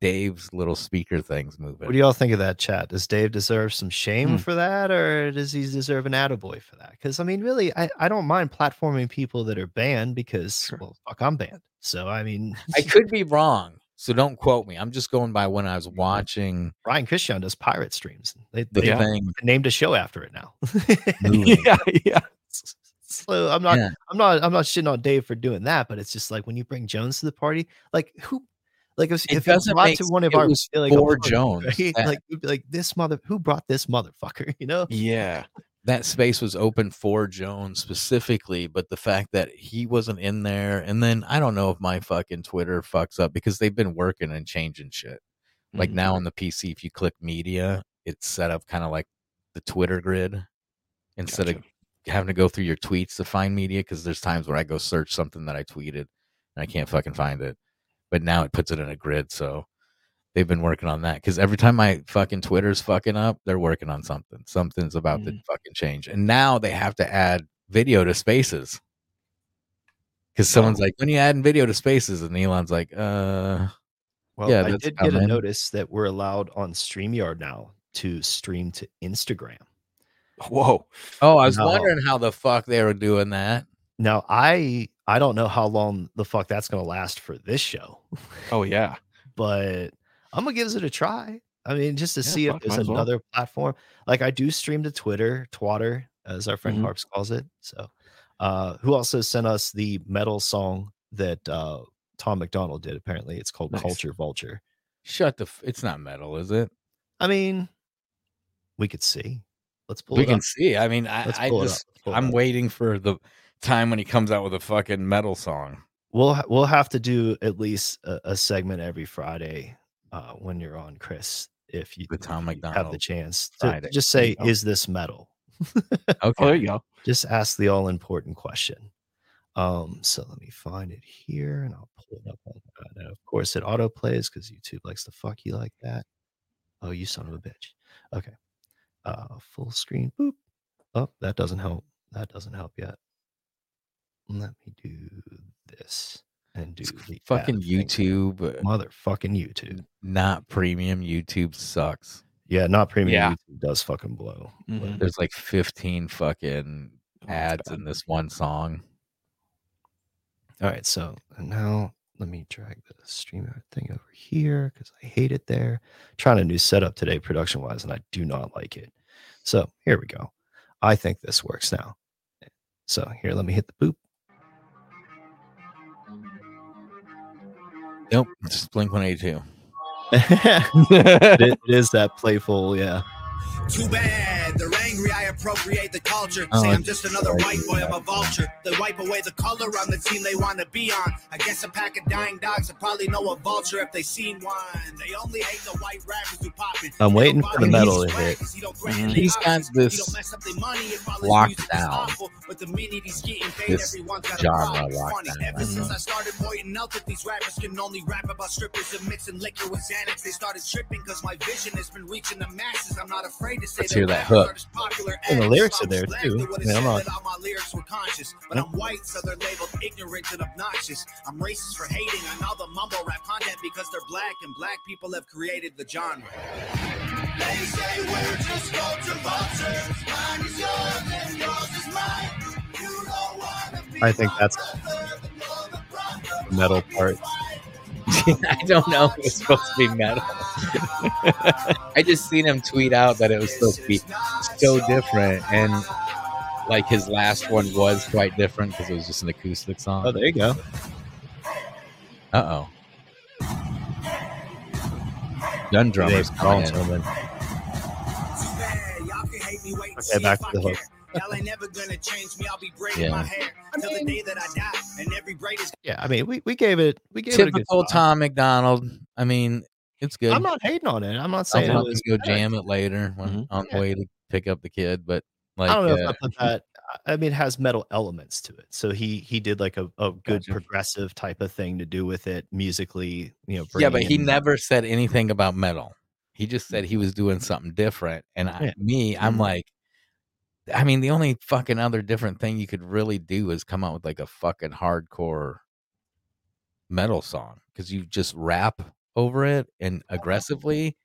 Dave's little speaker things moving. What do y'all think of that chat? Does Dave deserve some shame Hmm. for that, or does he deserve an attaboy for that? Because I mean, really, I, I don't mind platforming people that are banned because well, fuck, I'm banned. So I mean, [LAUGHS] I could be wrong, so don't quote me. I'm just going by when I was watching Ryan Christian does pirate streams. They, the they thing. named a show after it now. [LAUGHS] yeah, yeah. So I'm not Yeah. I'm not I'm not shitting on Dave for doing that, but it's just like when you bring Jones to the party, like who like if, It if you doesn't brought to one of our like, party, [LAUGHS] Jones. right? That- like we'd be like this mother who brought this motherfucker, [LAUGHS] you know? Yeah. that space was open for Jones specifically, but the fact that he wasn't in there, and then I don't know if my fucking Twitter fucks up because they've been working and changing shit. Like Mhm. now on the PC, if you click media, it's set up kind of like the Twitter grid instead of Gotcha. Having to go through your tweets to find media. Because there's times where I go search something that I tweeted and I can't fucking find it, but now it puts it in a grid. So they've been working on that because every time my fucking Twitter's fucking up, they're working on something. Something's about to Mm. fucking change, and now they have to add video to Spaces. Because someone's Oh. like, when you adding video to Spaces, and Elon's like, uh, Well, Yeah, I did get a notice that we're allowed on StreamYard now to stream to Instagram. Whoa. oh, I was No. wondering how the fuck they were doing that. Now I I don't know how long the fuck that's gonna last for this show, Oh yeah. [LAUGHS] but I'm gonna give it a try. I mean, just to Yeah, see if there's might as well. another platform. Like I do stream to Twitter, Twatter, as our friend. Harps calls it. So uh who also sent us the metal song that uh Tom MacDonald did, apparently. It's called Nice. Culture Vulture. Shut the. F- it's not metal, is it? I mean, we could see. Let's pull we it can up. see. I mean, I, Let's I pull it up. just, Let's pull it I'm up. waiting for the time when he comes out with a fucking metal song. We'll we'll have to do at least a, a segment every Friday uh, when you're on, Chris. If you, The Tom if you have the chance to, to Friday. just say, you "Is this metal?" [LAUGHS] Oh, there you go. just ask the all important question. Um, so let me find it here, and I'll pull it up on. Uh, and of course, it auto plays because YouTube likes to fuck you like that. Oh, you son of a bitch. Okay, uh, full screen. Boop. Oh, that doesn't help. That doesn't help yet. Let me do this and do It's the fucking ad thing. YouTube, uh, Motherfucking YouTube. not premium. YouTube sucks. Yeah, not premium. Yeah. YouTube does fucking blow. but- Mhm. There's like 15 fucking Oh, ads bad. in this one song. All right, so now let me drag the streamer thing over here because I hate it there. Trying a new setup today, production wise, and I do not like it. So here we go. I think this works now. So here, let me hit the boop. Nope, it's Blink 182. it, [LAUGHS] it is that playful, yeah. Too bad, they're angry. I appropriate the culture. Oh, Say I'm just another like- white boy. I'm a vulture. They wipe away the color on the team they want to be on. I guess a pack of dying dogs would probably know a vulture if they seen one. They only hate the white rappers who poppin'. I'm waiting for the metal to hit. Mhm. He's got this locked down. This genre locked down. Ever since I started pointing out that these rappers can only rap about strippers and mixing liquor with Xanax, they started tripping because my vision has been reaching the masses. I'm not afraid to say Let's hear that hook. Popular And the lyrics are there, too. I mean, I'm not- all my lyrics were conscious, but I'm white, so they're labeled ignorant and obnoxious. I'm racist for hating on all the mumble rap content because they're black and black people have created the genre. They say we're just culture vultures. Mine is yours and yours is mine. You don't wanna be I think that's the metal part. [LAUGHS] I don't know if it's supposed to be metal. [LAUGHS] I just seen him tweet out that it was supposed to be so different, and like his last one was quite different because it was just an acoustic song. Oh, there you go. Uh oh. Gun drummers Dave coming Grohl, in. gentlemen. Okay, Okay, back to the hook. Y'all ain't never gonna change me. I'll be braiding Yeah. my hair till the day that I die, and every braid is Yeah, I mean, we, we gave it we gave it a good Typical spot. Tom MacDonald. I mean, it's good. I'm not hating on it. I'm not saying it I'll was go bad. jam it later when Mhm. on Yeah. the way to pick up the kid. But like, I don't know if uh, I put that. I mean, it has metal elements to it. So he he did like a, a good Gotcha. progressive type of thing to do with it musically. You know, yeah, but bringing he in- never said anything about metal. He just said he was doing something different. And I, Yeah. me, I'm Mhm. like, I mean, the only fucking other different thing you could really do is come out with like a fucking hardcore metal song because you just rap over it and aggressively.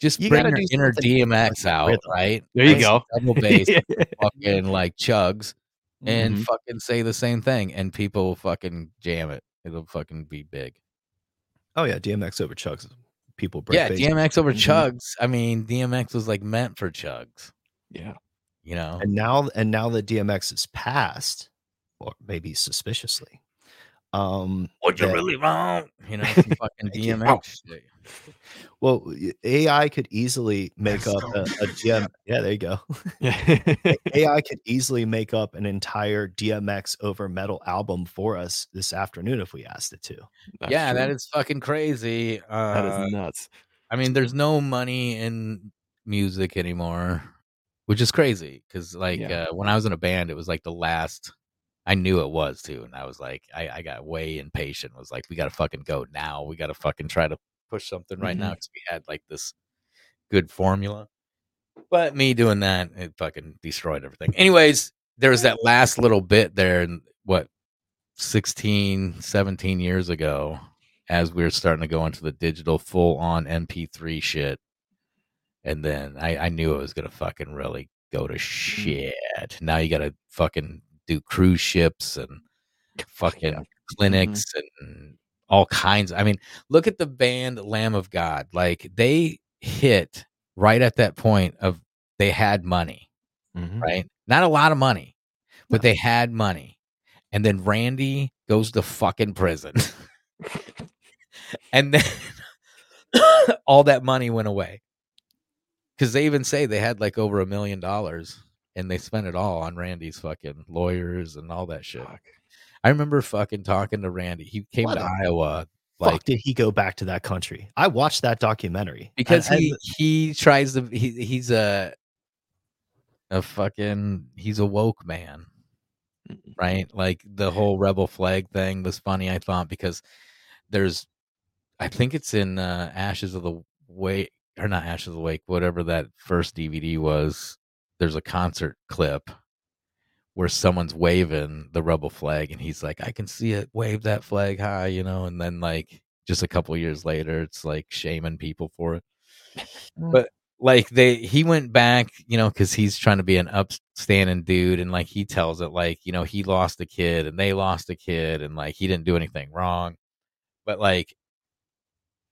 Just You bring your inner DMX out, rhythm. right? There you Nice go. Double [LAUGHS] bass, fucking like chugs, and Mhm. fucking say the same thing, and people fucking jam it. It'll fucking be big. Oh yeah, DMX over Chugs. People break. yeah. DMX over Mhm. chugs. I mean, DMX was like meant for chugs. yeah. You know, And now, and now that DMX is passed, or maybe suspiciously, um, what you that- really want? You know, [LAUGHS] fucking DMX. Well, AI could easily make up a, a DM. Yeah, there you go. [LAUGHS] AI could easily make up an entire DMX over metal album for us this afternoon if we asked it to. That's yeah, that true. is fucking crazy. Uh, that is nuts. I mean, there's no money in music anymore, which is crazy. Because like Yeah. uh, when I was in a band, it was like the last. I knew it was too, and I was like, I, I got way impatient. Was like, we got to fucking go now. We got to fucking try to push something right now Mhm. because we had like this good formula. But me doing that, it fucking destroyed everything. Anyways, there was that last little bit there, and what 16, 17 years ago, as we were starting to go into the digital full on MP3 shit. And then I, I knew it was gonna fucking really go to mm-hmm. shit. Now you gotta fucking do cruise ships and [LAUGHS] fucking Yeah. Mm-hmm. clinics and all kinds. I mean, look at the band Lamb of God. Like they hit right at that point of they had money, mm-hmm. right? Not a lot of money, but they had money. And then Randy goes to fucking prison. [LAUGHS] [LAUGHS] and then all that money went away. Cause they even say they had like over a million dollars and they spent it all on Randy's fucking lawyers and all that shit. Fuck. I remember fucking talking to Randy. He came What to Iowa Fuck like did he go back to that country? I watched that documentary because and- he and he tries to he, he's a a fucking he's a woke man right like the whole rebel flag thing was funny i thought because there's i think it's in uh ashes of the wake or not ashes of the wake whatever that first dvd was there's a concert clip where someone's waving the rebel flag and he's like i can see it. Wave that flag high you know and then like just a couple years later it's like shaming people for it. Mm. But like they he went back you know because he's trying to be an upstanding dude and like he tells it like you know he lost a kid and they lost a kid and like he didn't do anything wrong. But like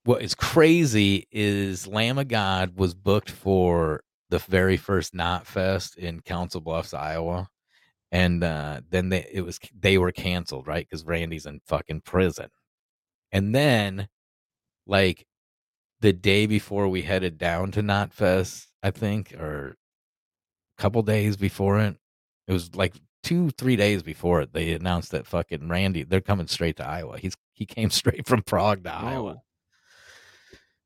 what is crazy is lamb of god was booked for the very first knot fest in council bluffs iowa and uh then they it was they were canceled right because randy's in fucking prison and then like the day before we headed down to Knot Fest, I think, or a couple days before it. It was like two, three days before it. They announced that fucking Randy, they're coming straight to Iowa. He's he came [LAUGHS] straight from Prague to Iowa.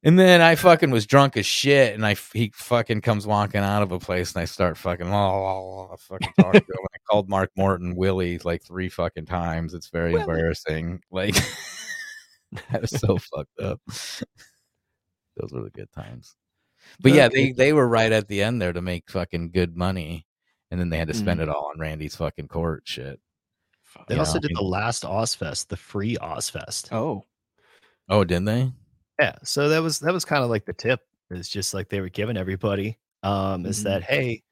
And then I fucking was drunk as shit, and I f- he fucking comes walking out of a place, and I start fucking, oh, I fucking talking to him. I called Mark Morton Willie like three fucking times. It's very embarrassing. Like [LAUGHS] that was so fucked up. Those were the good times. But yeah, they they were right at the end there to make fucking good money, and then they had to spend Mhm. it all on Randy's fucking court shit. They You also know? did the last Ozzfest, the free Ozzfest. Oh, Oh, didn't they? Yeah, so that was that was kind of like the tip. It's just like they were giving everybody um is Mhm. that hey,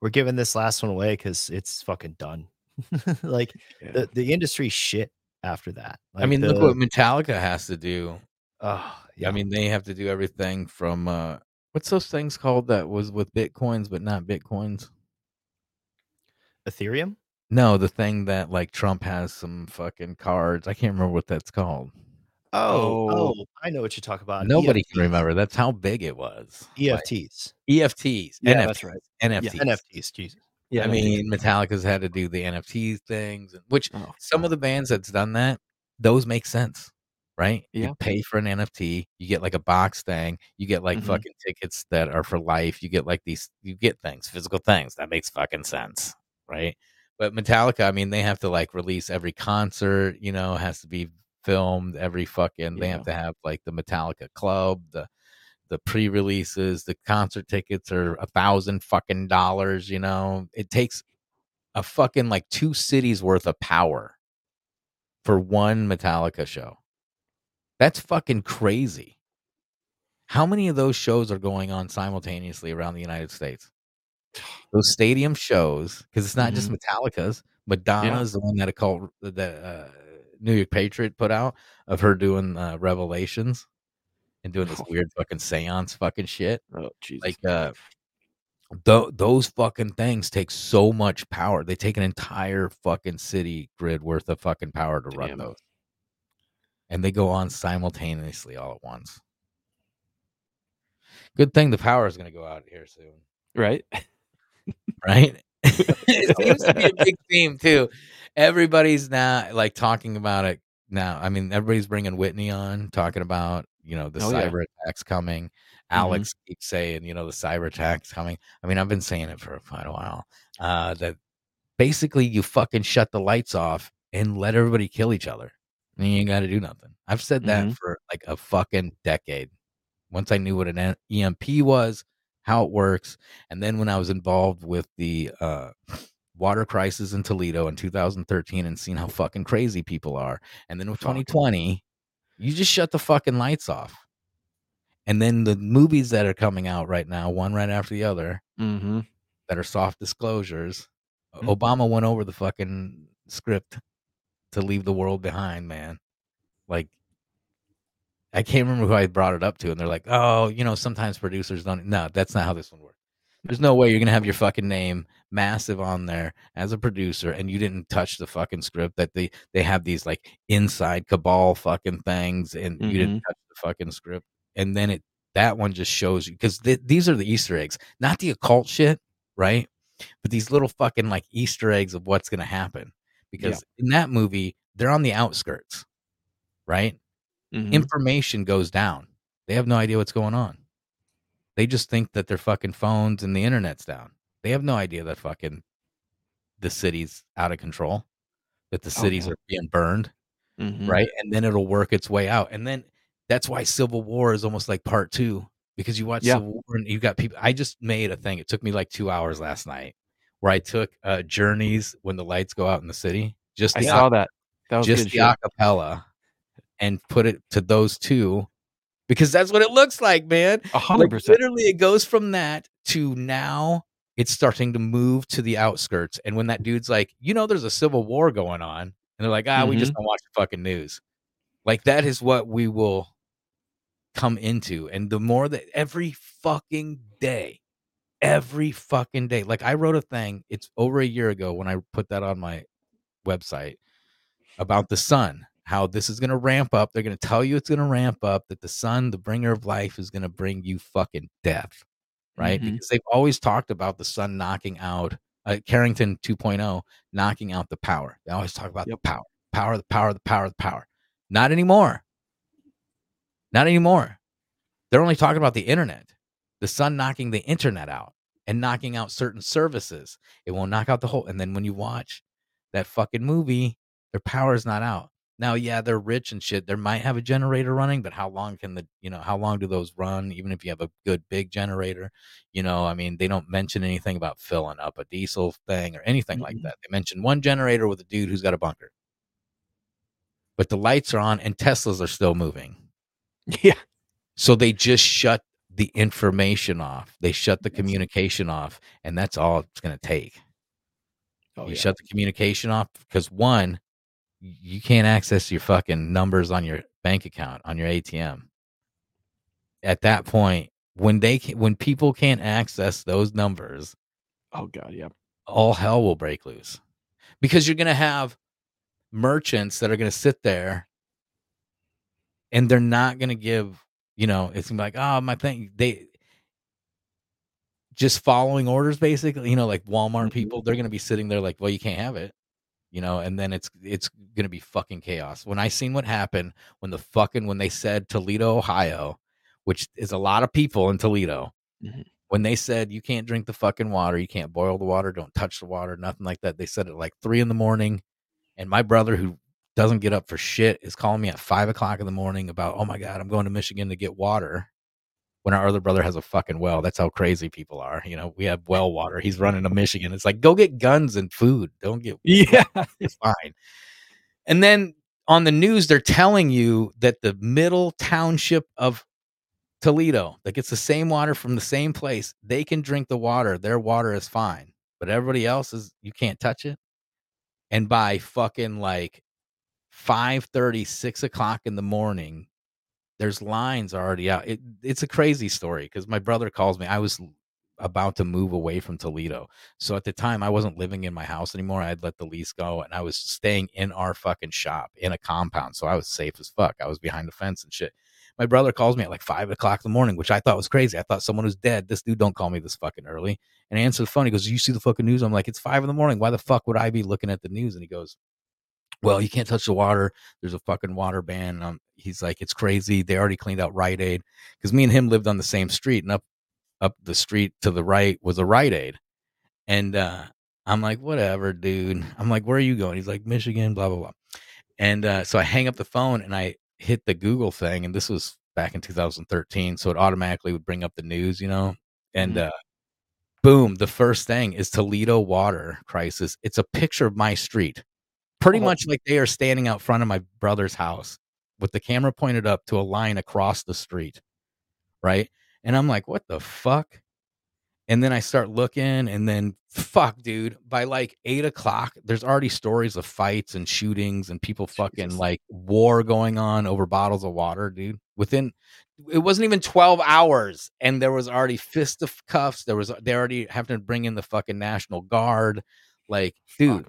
we're giving this last one away because it's fucking done. [LAUGHS] like the the industry shit after that. I Like mean, look what Metallica has to do. Oh, I mean, they have to do everything from uh what's those things called that was with bitcoins but not bitcoins? Ethereum. No, the thing that like Trump has some fucking cards. I can't remember what that's called. Oh, Oh. oh, I know what you talk about. Nobody can remember. That's how big it was. Like, EFTs. EFTs. Yeah, NFTs, that's right. NFTs. Yeah, NFTs. Jesus. Yeah, I mean, Metallica's had to do the NFT things, and- which Oh, some of the bands that's done that, those make sense, right? Yeah. You pay for an NFT, you get like a box thing, you get like Mhm. fucking tickets that are for life, you get like these, you get things, physical things. That makes fucking sense, right? But Metallica, I mean, they have to like release every concert, you know, has to be filmed every fucking, they have to have like the Metallica club, the, the pre-releases, the concert tickets are a thousand fucking dollars. You know, it takes a fucking like two cities worth of power for one Metallica show. That's fucking crazy. How many of those shows are going on simultaneously around the United States? [SIGHS] Those stadium shows, because it's not just Metallica's. Madonna's the one that a cult that uh, New York Patriot put out of her doing uh, Revelations and doing this weird fucking seance fucking shit. Oh Jesus! Like uh, th- those fucking things take so much power. They take an entire fucking city grid worth of fucking power to run those, and they go on simultaneously all at once. Good thing the power is going to go out here soon, right? right? [LAUGHS] it seems to be a big theme too. Everybody's now like talking about it now. I mean, everybody's bringing Whitney on, talking about you know the Oh, yeah. cyber attacks coming. Alex keeps saying, you know, the cyber attacks coming. I mean, I've been saying it for quite a while. Uh, that basically you fucking shut the lights off and let everybody kill each other. And you ain't got to do nothing. I've said that Mhm. for like a fucking decade. Once I knew what an EMP was, how it works, and then when I was involved with the uh, water crisis in Toledo in 2013 and seeing how fucking crazy people are, and then with Fuck. 2020, you just shut the fucking lights off. And then the movies that are coming out right now, one right after the other, Mm-hmm. that are soft disclosures. Mhm. Obama went over the fucking script to leave the world behind, man. Like, I can't remember who I brought it up to, and they're like, "Oh, you know, sometimes producers don't." No, that's not how this one works. There's no way you're gonna have your fucking name massive on there as a producer, and you didn't touch the fucking script. That they they have these like inside cabal fucking things, and you didn't mm-hmm. touch the fucking script. And then it that one just shows you because th- these are the Easter eggs, not the occult shit, right? But these little fucking like Easter eggs of what's gonna happen. Because in that movie, they're on the outskirts, right? Mhm. information goes down. They have no idea what's going on. They just think that their fucking phones and the internet's down. They have no idea that fucking the city's out of control, that the Oh, cities yeah. are being burned, Mhm. right? And then it'll work its way out. And then that's why Civil War is almost like part two because you watch Yeah. Civil War and you got people. I just made a thing. It took me like two hours last night where I took uh, journeys when the lights go out in the city. Just I saw that. That was just the shit. acapella and put it to those two because that's what it looks like, man. A hundred percent. literally, it goes from that to now it's starting to move to the outskirts. And when that dude's like, you know, there's a civil war going on, and they're like, ah, we just Mm-hmm. don't watch the fucking news. Like that is what we will come into. And the more that every fucking day, every fucking day, like I wrote a thing, it's over a year ago when I put that on my website about the sun, how this is going to ramp up. They're going to tell you it's going to ramp up, that the sun, the bringer of life, is going to bring you fucking death, right? Mhm. Because they've always talked about the sun knocking out uh, Carrington 2.0, knocking out the power. They always talk about Yep. the power, power, the power, the power, the power. Not anymore. Not anymore. They're only talking about the internet. The sun knocking the internet out and knocking out certain services. It won't knock out the whole. And then when you watch that fucking movie, their power is not out. Now, yeah, they're rich and shit. They might have a generator running, but how long can the, you know, how long do those run? Even if you have a good big generator, you know, I mean, they don't mention anything about filling up a diesel thing or anything like Mhm. that. They mention one generator with a dude who's got a bunker. But the lights are on and Teslas are still moving. [LAUGHS] Yeah. So they just shut the information off. They shut the communication off, and that's all it's going to take. Oh, you yeah. shut the communication off because one, you can't access your fucking numbers on your bank account on your ATM. At that point, when they ca- when people can't access those numbers, Oh god, yeah. all hell will break loose because you're going to have merchants that are going to sit there and they're not going to give you know it's gonna be like oh my thing they just following orders basically you know like walmart Mhm. people they're going to be sitting there like well you can't have it you know and then it's it's going to be fucking chaos when i seen what happened when the fucking when they said toledo ohio which is a lot of people in toledo Mhm. when they said you can't drink the fucking water, you can't boil the water, don't touch the water, nothing like that. They said it like three in the morning. And my brother, who doesn't get up for shit, is calling me at five o'clock in the morning about, oh my God, I'm going to Michigan to get water. When our other brother has a fucking well. That's how crazy people are. You know, we have well water. He's running to Michigan. It's like, go get guns and food. Don't get [LAUGHS] Yeah. it's fine. And then on the news, they're telling you that the middle township of Toledo that gets the same water from the same place, they can drink the water. Their water is fine. But everybody else is you can't touch it. And by fucking like 5 6 o'clock in the morning, there's lines already out. It, it's a crazy story because my brother calls me. I was about to move away from Toledo. So at the time, I wasn't living in my house anymore. I had let the lease go and I was staying in our fucking shop in a compound. So I was safe as fuck. I was behind the fence and shit. My brother calls me at like five o'clock in the morning, which I thought was crazy. I thought someone was dead. This dude don't call me this fucking early. And he answers the phone. He goes, You see the fucking news? I'm like, It's five in the morning. Why the fuck would I be looking at the news? And he goes, well, you can't touch the water. There's a fucking water ban. Um, he's like, it's crazy. They already cleaned out Rite Aid because me and him lived on the same street, and up up the street to the right was a Rite Aid. And uh, I'm like, whatever, dude. [LAUGHS] I'm like, where are you going? He's like, Michigan, blah blah blah. And uh, so I hang up the phone and I hit the Google thing, and this was back in 2013, so it automatically would bring up the news, you know. And uh, boom, the first thing is Toledo water crisis. It's a picture of my street pretty much like they are standing out front of my brother's house with the camera pointed up to a line across the street right? And i'm like what the fuck? And then i start looking and then fuck dude by like eight o'clock there's already stories of fights and shootings and people fucking like war going on over bottles of water dude. Within it wasn't even 12 hours and there was already fist of cuffs. there was they already having to bring in the fucking national guard like dude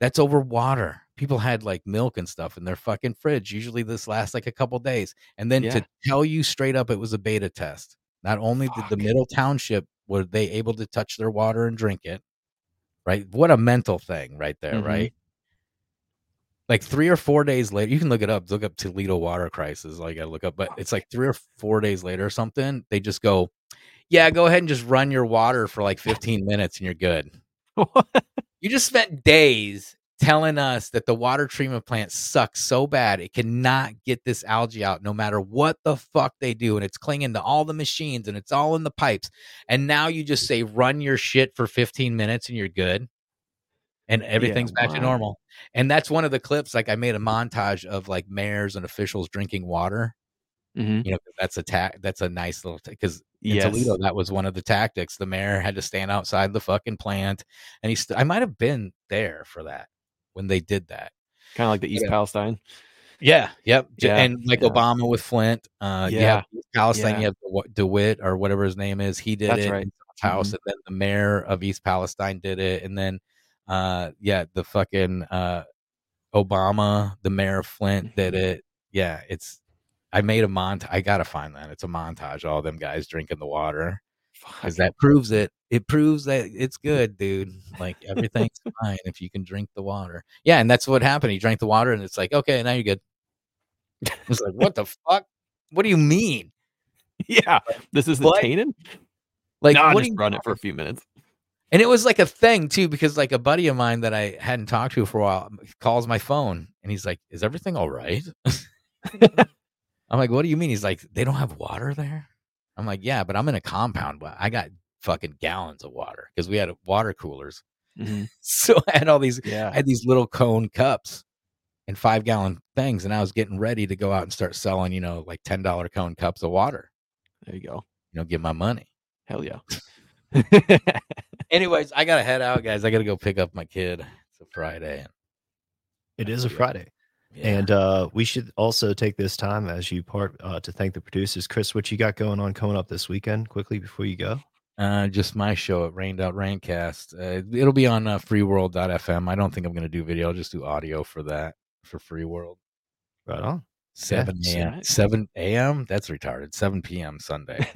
that's over water. People had like milk and stuff in their fucking fridge. Usually this lasts like a couple days. And then Yeah. to tell you straight up it was a beta test. Not only did the middle township were they able to touch their water and drink it, right? What a mental thing right there, Mhm. right? Like three or four days later, you can look it up. Look up Toledo water crisis. You gotta look up, but it's like three or four days later or something. They just go, "Yeah, go ahead and just run your water for like 15 minutes, and you're good." [LAUGHS] You just spent days telling us that the water treatment plant sucks so bad it cannot get this algae out no matter what the fuck they do. And it's clinging to all the machines and it's all in the pipes. And now you just say, run your shit for 15 minutes and you're good. And everything's back to normal. And that's one of the clips. Like I made a montage of like mayors and officials drinking water. Mhm. You know, that's a ta- that's a nice little because in Yes. Toledo that was one of the tactics. The mayor had to stand outside the fucking plant, and he. St- I might have been there for that when they did that. Kind of like the East Yeah. Palestine. Yeah, yep. Yeah, and like yeah. Obama with Flint. Uh, yeah, Palestine. yeah. You have DeWitt or whatever his name is. He did That's it. right. in House, Mhm. and then the mayor of East Palestine did it, and then, uh, yeah, the fucking uh, Obama, the mayor of Flint, did Mm-hmm. it. Yeah, it's. I made a mont. I gotta find that. It's a montage. All them guys drinking the water because that proves it. It proves that it's good, dude. Like everything's [LAUGHS] fine if you can drink the water. Yeah, and that's what happened. He drank the water, and it's like, okay, now you're good. It's like, what the fuck? What do you mean? Yeah, this isn't What? tainted. Like, no, what just you run it for a few minutes. And it was like a thing too, because like a buddy of mine that I hadn't talked to for a while calls my phone and he's like, Is everything all right? [LAUGHS] I'm like, What do you mean? He's like, They don't have water there? I'm like, Yeah, but I'm in a compound, but I got fucking gallons of water because we had water coolers. Mhm. [LAUGHS] So I had all these Yeah. I had these little cone cups and five gallon things, and I was getting ready to go out and start selling, you know, like ten dollar cone cups of water. There you go. You know, get my money. Hell yeah. [LAUGHS] [LAUGHS] Anyways, I gotta head out, guys. I gotta go pick up my kid. It's a Friday. It is a Friday. Yeah. And uh, we should also take this time as you part uh, to thank the producers. Chris, what you got going on coming up this weekend quickly before you go? Uh, just my show at Rained Out Raincast. Uh, it'll be on uh, freeworld.fm. I don't think I'm going to do video. I'll just do audio for that for Free World. [LAUGHS] Right on. 7 so- a.m. 7 a.m. That's retarded. 7 p.m. Sunday.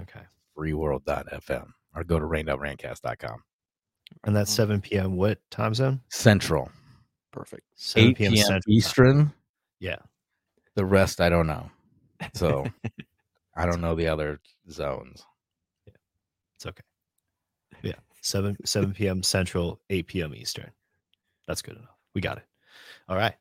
Okay. freeworld.fm or go to rainedoutraincast.com. And that's 7 p.m. What time zone? Central. Perfect. 7 8 p.m. Central Time. Eastern. Yeah. The rest, I don't know. So [LAUGHS] I don't know the other zones. Yeah. It's okay. Yeah. 7 7 p.m. Central, 8 p.m. Eastern. That's good enough. We got it. All right.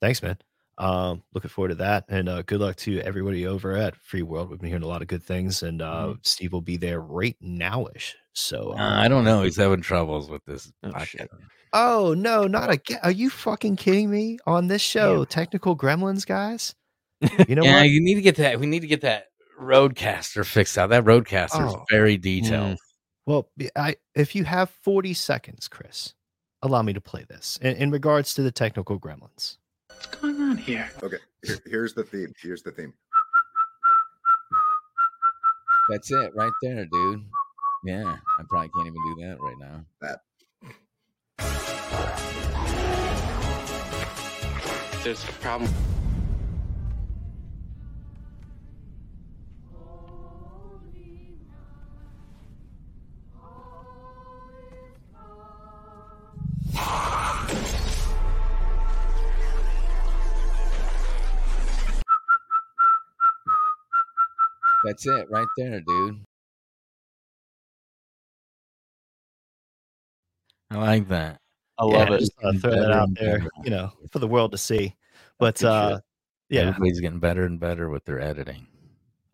Thanks, man. Um, looking forward to that, and uh, good luck to everybody over at Free World. We've been hearing a lot of good things, and uh, Mm-hmm. Steve will be there right nowish. So Uh, I don't know. He's having troubles with this. Oh, shit. Oh no, not again! Are you fucking kidding me? On this show, technical gremlins, guys. [LAUGHS] You know yeah, what? you need to get that. We need to get that RODECaster fixed out. That RODECaster is Oh. very detailed. Mm. Well, b- I if you have forty seconds, Chris, allow me to play this in, in regards to the technical gremlins. What's going on here? Okay, here, here's the theme. Here's the theme. That's it right there, dude. Yeah, I probably can't even do that right now. That There's a problem. That's it right there, dude. I like that. I love Yeah, it. just, uh, throw that out there, you know, for the world to see. But uh, yeah, Everybody's getting better and better with their editing.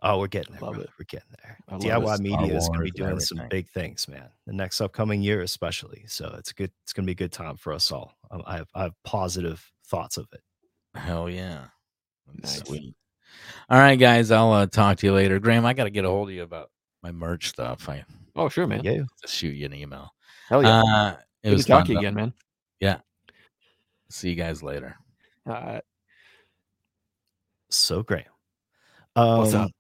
oh, we're getting there. Love brother. it. We're getting there. I DIY media is going to be doing some big things, man. The next upcoming year, especially. So it's good. It's going to be a good time for us all. Um, I have I have positive thoughts of it. Hell yeah. Nice. Sweet. All right, guys. I'll uh, talk to you later. Graham, I got to get a hold of you about my merch stuff. I Oh, sure, man. Yeah. shoot you an email. Hell yeah. Uh, it Good was to talk to you again, man. Yeah. See you guys later. Uh, So great. Um, What's up?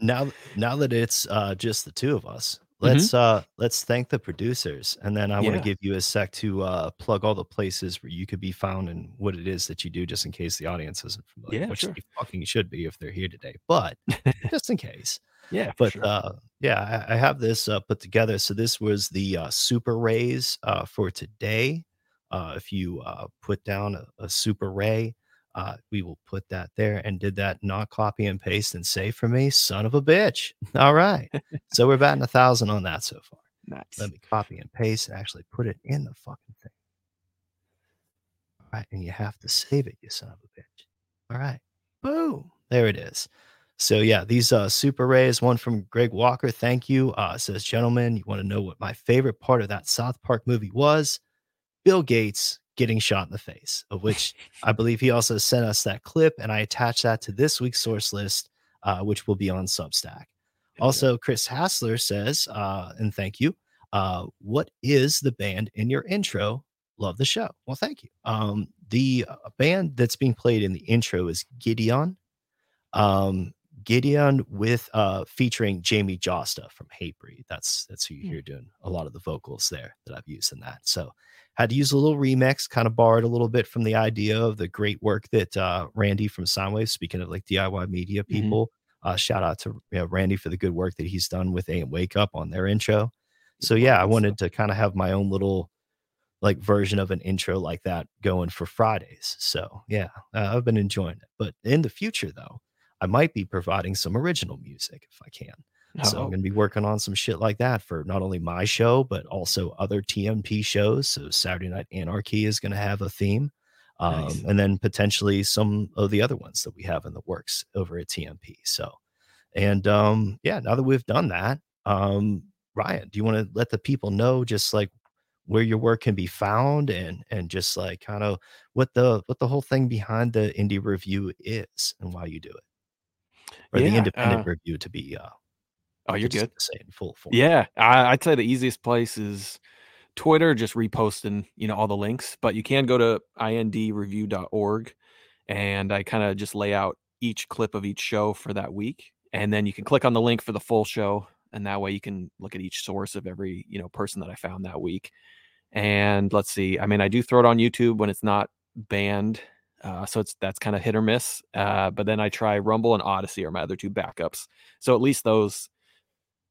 now now that it's uh just the two of us Mm-hmm. let's uh let's thank the producers and then i want to give you a sec to uh plug all the places where you could be found and what it is that you do just in case the audience isn't familiar Yeah, which sure. they fucking should be if they're here today but [LAUGHS] just in case yeah, but sure. uh yeah I, I have this uh put together so this was the uh super rays uh for today uh if you uh put down a, a super ray uh we will put that there and did that not copy and paste and save for me son of a bitch. [LAUGHS] All right. So we're batting a thousand on that so far. [LAUGHS] Nice. let me copy and paste and actually put it in the fucking thing. All right and you have to save it you son of a bitch. All right. Boom. There it is. So yeah these uh super rays one from greg walker thank you uh says gentlemen you want to know what my favorite part of that south park movie was? Bill gates getting shot in the face of [LAUGHS] which i believe he also sent us that clip and i attached that to this week's source list uh, which will be on substack. Also chris hassler says uh and thank you uh what is the band in your intro? Love the show. Well thank you. Um the uh, band that's being played in the intro is gideon. Um gideon with uh featuring jamie jasta from hatebreed. That's that's who you hear doing a lot of the vocals there that i've used in that. So had to use a little remix kind of borrowed a little bit from the idea of the great work that uh randy from soundwave speaking of like diy media Mhm. people uh shout out to you know, randy for the good work that he's done with a wake up on their intro. So yeah i wanted to kind of have my own little like version of an intro like that going for fridays. So yeah uh, i've been enjoying it. But in the future though i might be providing some original music if i can so i'm going to be working on some shit like that for not only my show but also other TNP shows so saturday night anarchy is going to have a theme um, Nice. and then potentially some of the other ones that we have in the works over at TNP so. And um yeah now that we've done that um ryan do you want to let the people know just like where your work can be found and and just like kind of what the what the whole thing behind the indie review is and why you do it? Or the independent uh, review to be uh oh, you're just good. say it in full form Yeah, I, I'd say the easiest place is Twitter, just reposting, you know, all the links. But you can go to indreview.org, and I kind of just lay out each clip of each show for that week, and then you can click on the link for the full show, and that way you can look at each source of every you know person that I found that week. And let's see, I mean, I do throw it on YouTube when it's not banned. Uh, so it's that's kind of hit or miss. Uh, but then I try Rumble and Odysee are my other two backups. So at least those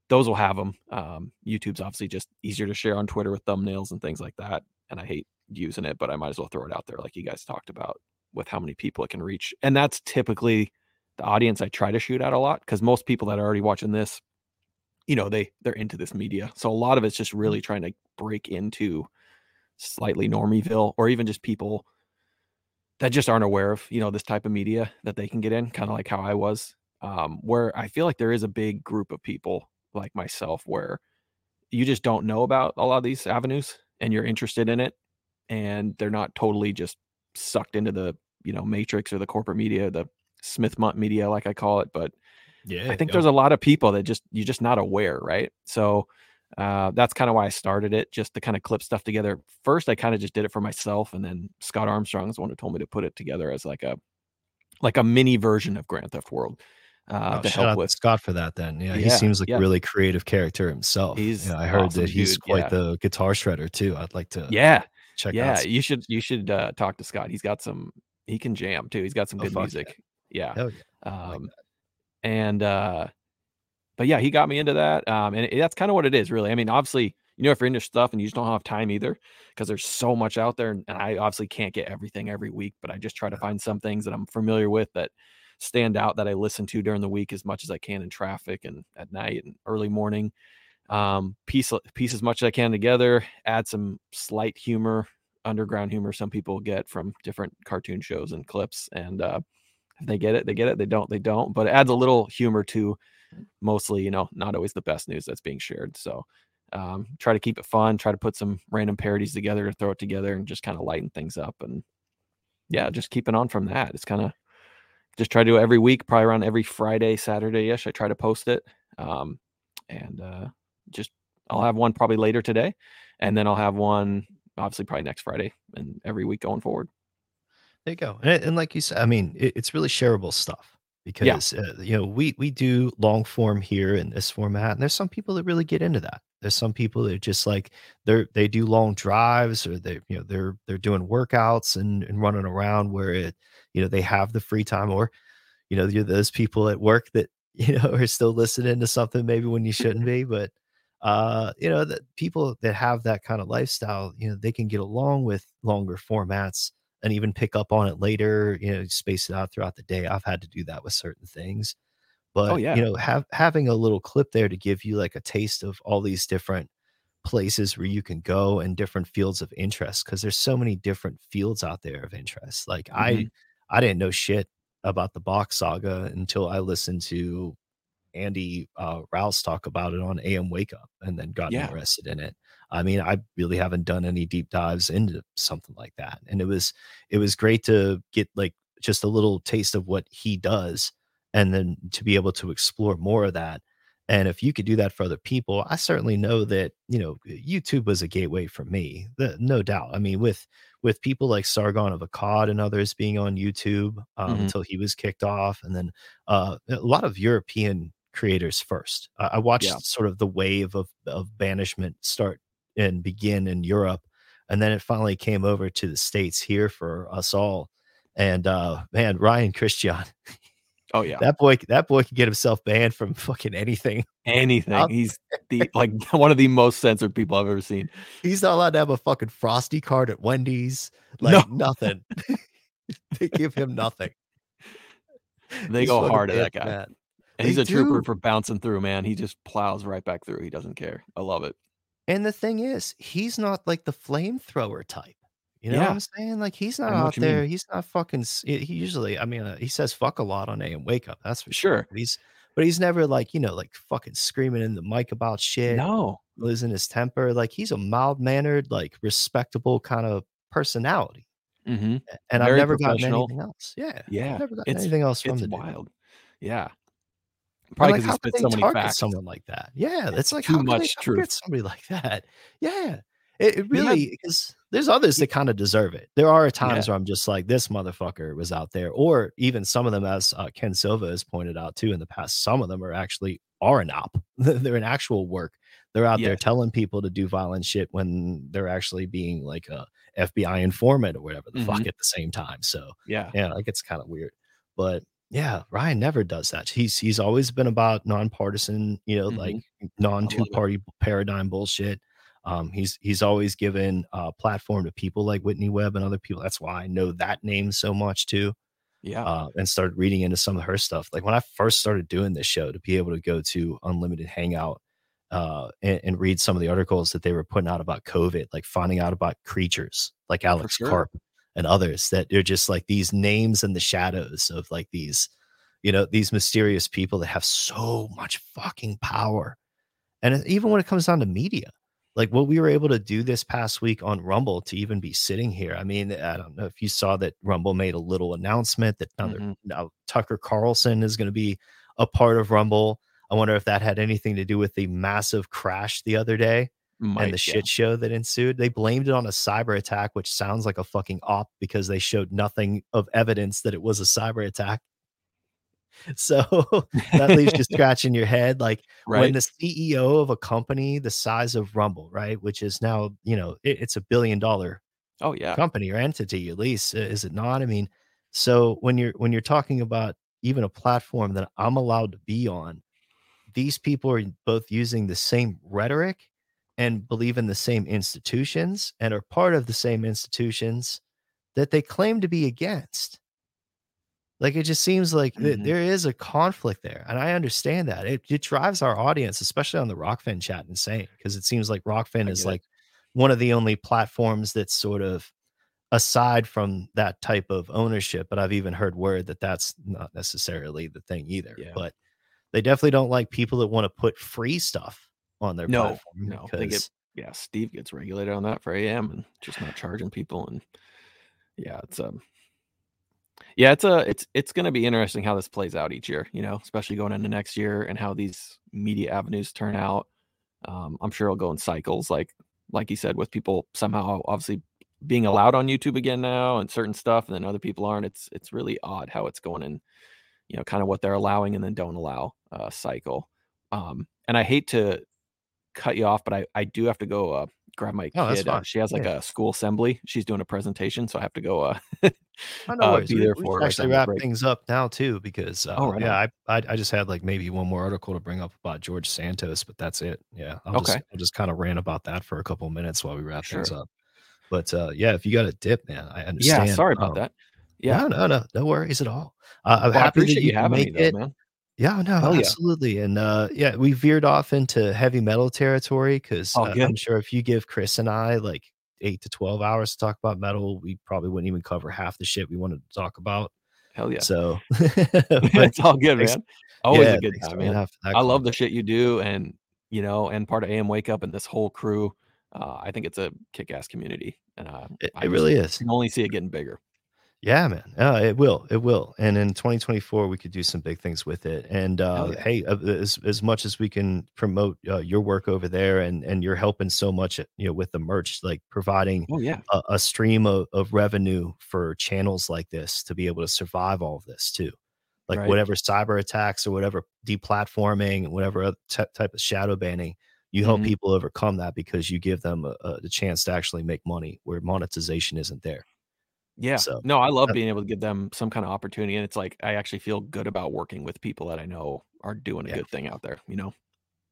those will have them. Um, YouTube's obviously just easier to share on Twitter with thumbnails and things like that. And I hate using it, but I might as well throw it out there, like you guys talked about, with how many people it can reach. And that's typically the audience I try to shoot at a lot because most people that are already watching this, you know, they they're into this media. So a lot of it's just really trying to break into slightly Normieville or even just people that just aren't aware of you know this type of media that they can get in, kind of like how I was. Um, where I feel like there is a big group of people like myself where you just don't know about a lot of these avenues and you're interested in it and they're not totally just sucked into the you know matrix or the corporate media the smith mundt media like i call it but Yeah, i think there's a lot of people that just you're just not aware right? So uh, that's kind of why i started it just to kind of clip stuff together. First i kind of just did it for myself and then scott armstrong is the one who told me to put it together as like a like a mini version of grand theft world uh, Oh, to shout help out with Scott for that. Then, yeah, he seems like yeah. a really creative character himself. He's Yeah, I heard awesome that he's dude, quite yeah. the guitar shredder too. I'd like to yeah check yeah you should you should uh talk to scott he's got some he can jam too he's got some Oh, good yeah. music yeah, yeah. um and uh but yeah he got me into that um and it- that's kind of what it is really i mean obviously you know if you're into stuff and you just don't have time either because there's so much out there and, and i obviously can't get everything every week but i just try to find some things that i'm familiar with that stand out that i listen to during the week as much as i can in traffic and at night and early morning. Um piece piece as much as i can together add some slight humor underground humor some people get from different cartoon shows and clips and uh if they get it they get it they don't they don't but it adds a little humor to mostly you know not always the best news that's being shared so um try to keep it fun try to put some random parodies together to throw it together and just kind of lighten things up and yeah just keeping on from that it's kind of just try to do it every week probably around every friday saturday ish i try to post it um and uh just i'll have one probably later today and then i'll have one obviously probably next friday and every week going forward There you go. And, and like you said, I mean, it, it's really shareable stuff because uh, you know we we do long form here in this format, and there's some people that really get into that. There's some people that just like they're they do long drives or they you know they're they're doing workouts and, and running around where it you know they have the free time or you know you're those people at work that [LAUGHS] you know are still listening to something maybe when you shouldn't [LAUGHS] be, but uh you know that people that have that kind of lifestyle you know they can get along with longer formats and even pick up on it later, you know, space it out throughout the day. I've had to do that with certain things. But Oh, yeah. you know, have having a little clip there to give you like a taste of all these different places where you can go and different fields of interest because there's so many different fields out there of interest. Like I Mhm. I didn't know shit about the box saga until I listened to Andy uh, Rouse talk about it on AM Wake Up and then got Yeah. interested in it. I mean, I really haven't done any deep dives into something like that, and it was it was great to get like just a little taste of what he does, and then to be able to explore more of that. And if you could do that for other people, I certainly know that you know YouTube was a gateway for me, the, no doubt. I mean, with with people like Sargon of Akkad and others being on YouTube um, Mhm. until he was kicked off, and then uh, a lot of European creators first. I I watched Yeah. sort of the wave of of banishment start and begin in Europe, and then it finally came over to the states here for us all. And uh, man, Ryan Christian, [LAUGHS] oh yeah that boy, that boy can get himself banned from fucking anything. anything Out- he's the like [LAUGHS] one of the most censored people i've ever seen He's not allowed to have a fucking frosty card at Wendy's. Like No. nothing. [LAUGHS] they give him nothing. they He's go hard at that guy and he's a trooper for bouncing through man he just plows right back through he doesn't care i love it And the thing is, he's not like the flamethrower type. You know what I'm saying? Like he's not out you mean. there. He's not fucking. He usually, I mean, uh, he says fuck a lot on AM Wake Up. That's for sure. Sure. But he's, but he's never like you know like fucking screaming in the mic about shit, no losing his temper. Like he's a mild mannered, like respectable kind of personality. hmm And I've never gotten anything else. Yeah, yeah. I've Yeah, never gotten it's- anything else from it's the dude. wild yeah probably because how he spits so many facts someone like that? Yeah, it's like too how much truth. somebody like that. Yeah, it, it really because there's others that kind of deserve it. There are times Yeah. where I'm just like, this motherfucker was out there, or even some of them, as uh, Ken Silva has pointed out too in the past, some of them are actually are an op. [LAUGHS] they're an actual work. They're out there telling people to do violent shit when they're actually being like a FBI informant or whatever the fuck Mhm. at the same time. So yeah yeah, like it's kind of weird. But yeah, Ryan never does that. He's he's always been about nonpartisan, you know, Mhm. like non two party paradigm bullshit. Um, he's he's always given a platform to people like Whitney Webb and other people. That's why I know that name so much too. yeah Uh, and started reading into some of her stuff. Like when I first started doing this show, to be able to go to Unlimited Hangout uh, and, and read some of the articles that they were putting out about COVID, like finding out about creatures like Alex sure. Karp and others that they're just like these names in the shadows of like these, you know, these mysterious people that have so much fucking power. And even when it comes down to media, like what we were able to do this past week on Rumble to even be sitting here. I mean, I don't know if you saw that Rumble made a little announcement that now, Mhm. now Tucker Carlson is going to be a part of Rumble. I wonder if that had anything to do with the massive crash the other day Might, and the yeah. shit show that ensued. They blamed it on a cyber attack, which sounds like a fucking op because they showed nothing of evidence that it was a cyber attack. [LAUGHS] So that leaves you [LAUGHS] scratching your head. Like when the CEO of a company the size of Rumble, right, which is now, you know, it- it's a billion dollar Oh yeah. company or entity at least, is it not? I mean, so when you're when you're talking about even a platform that I'm allowed to be on, these people are both using the same rhetoric and believe in the same institutions and are part of the same institutions that they claim to be against. Like it just seems like th- Mhm. there is a conflict there, and I understand that it, it drives our audience, especially on the Rokfin chat, insane because it seems like Rokfin is it. like one of the only platforms that's sort of aside from that type of ownership. But I've even heard word that that's not necessarily the thing either. Yeah. But they definitely don't like people that want to put free stuff on their No, platform. no. They get yeah, Steve gets regulated on that for AM and just not charging people and yeah, it's um yeah, it's a it's it's going to be interesting how this plays out each year, you know, especially going into next year and how these media avenues turn out. Um, I'm sure it'll go in cycles, like like you said, with people somehow obviously being allowed on YouTube again now and certain stuff, and then other people aren't. It's it's really odd how it's going in, you know, kind of what they're allowing and then don't allow uh, cycle. Um, and I hate to cut you off, but I I do have to go uh, grab my Oh, kid. Uh, she has like Yeah. a school assembly. She's doing a presentation, so I have to go uh, [LAUGHS] Oh, no uh, be We, there we for actually wrap break. things up now too, because uh, Oh, right yeah. I, I I just had like maybe one more article to bring up about George Santos, but that's it. Yeah, I'll just Okay. I'll just kind of rant about that for a couple of minutes while we wrap things up. But uh, yeah, if you got a dip, man, I understand. Yeah, sorry about Um, that. Yeah, No, no, no, no worries at all. Uh, I'm Well, I happy that you you having me though, it. man. Yeah, no, Hell yeah. absolutely. And uh, yeah, we veered off into heavy metal territory because Oh, uh, I'm sure if you give Chris and I like eight to 12 hours to talk about metal, we probably wouldn't even cover half the shit we wanted to talk about. Hell yeah. So [LAUGHS] it's all good, thanks- man. Always yeah, a good time, man. I love the shit you do, and you know, and part of AM Wake Up and this whole crew. Uh, I think it's a kick-ass community, and uh, It, I it really is. can only see it getting bigger. Yeah, man. Uh, it will. It will. And in 2024, we could do some big things with it. And uh, yeah. hey, uh, as as much as we can promote uh, your work over there, and and you're helping so much, uh, you know, with the merch, like providing Oh yeah, a, a stream of, of revenue for channels like this to be able to survive all of this too. Like Right. whatever cyber attacks or whatever deplatforming, whatever other type of shadow banning, you help Mhm. people overcome that because you give them a, a, chance to actually make money where monetization isn't there. Yeah. So, no, I love being able to give them some kind of opportunity, and it's like I actually feel good about working with people that I know are doing a Yeah. good thing out there. You know,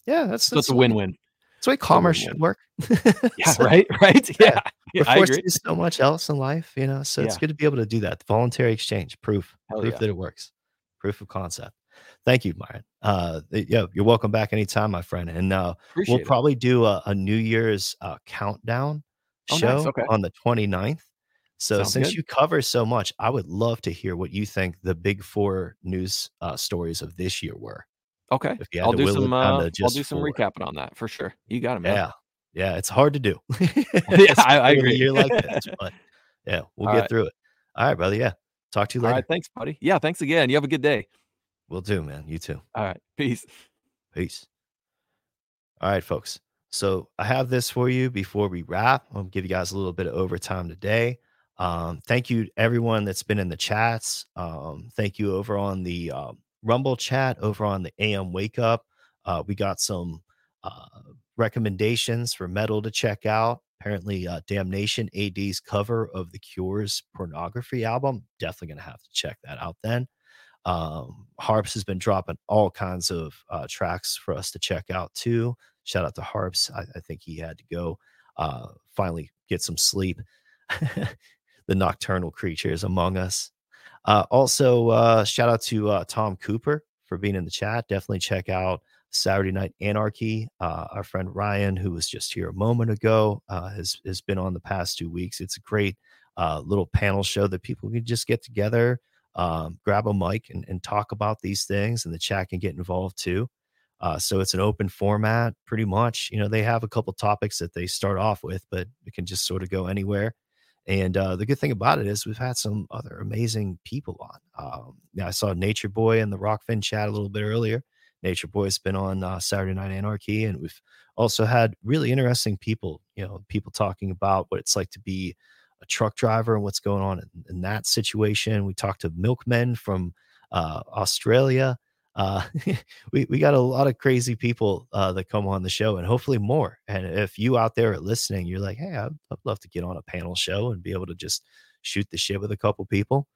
Yeah, that's so it's a the win-win. That's the way commerce should work. [LAUGHS] Yeah, So, right, [LAUGHS] right. Yeah, yeah We're I forced agree. to do so much else in life, you know. So it's good to be able to do that. Voluntary exchange, proof, Hell proof yeah. that it works, proof of concept. Thank you, Myron. Uh, yeah, you're welcome back anytime, my friend. And uh, Appreciate we'll it. probably do a, a New Year's uh, countdown Oh, nice. show Okay. on the 29th. So Sounds since good. you cover so much, I would love to hear what you think the big four news uh, stories of this year were. Okay, If you had I'll to do some. Uh, to I'll do some recapping on that for sure. You got it, man. Yeah, yeah, it's hard to do. [LAUGHS] [LAUGHS] Yeah, I, I a agree. year like this, but [LAUGHS] yeah, we'll All get right. through it. All right, brother. Yeah, talk to you later. right, thanks, buddy. Yeah, thanks again. You have a good day. We'll do, man. You too. All right, peace. Peace. All right, folks. So I have this for you before we wrap. I'll give you guys a little bit of overtime today. Um, thank you everyone that's been in the chats. Um, thank you over on the um, Rumble chat, over on the AM Wake Up. Uh, we got some uh, recommendations for metal to check out. Apparently, uh, Damnation AD's cover of the Cure's pornography album. Definitely gonna have to check that out then. Um, Harps has been dropping all kinds of uh, tracks for us to check out too. Shout out to Harps. I, I think he had to go uh, finally get some sleep. [LAUGHS] the nocturnal creatures among us. Uh, also, uh, shout out to uh, Tom Cooper for being in the chat. Definitely check out Saturday Night Anarchy. Uh, our friend Ryan, who was just here a moment ago, uh, has has been on the past two weeks. It's a great uh, little panel show that people can just get together, um, grab a mic, and, and talk about these things, and the chat can get involved too. So it's an open format, pretty much. You know, they have a couple topics that they start off with, but it can just sort of go anywhere. And uh, the good thing about it is we've had some other amazing people on. Um, yeah, I saw Nature Boy in the Rokfin chat a little bit earlier. Nature Boy's been on uh, Saturday Night Anarchy, and we've also had really interesting people. You know, people talking about what it's like to be a truck driver and what's going on in, in that situation. We talked to milkmen from uh, Australia. Uh, [LAUGHS] we we got a lot of crazy people uh, that come on the show, and hopefully more. And if you out there are listening, you're like, hey, I'd, I'd love to get on a panel show and be able to just shoot the shit with a couple people.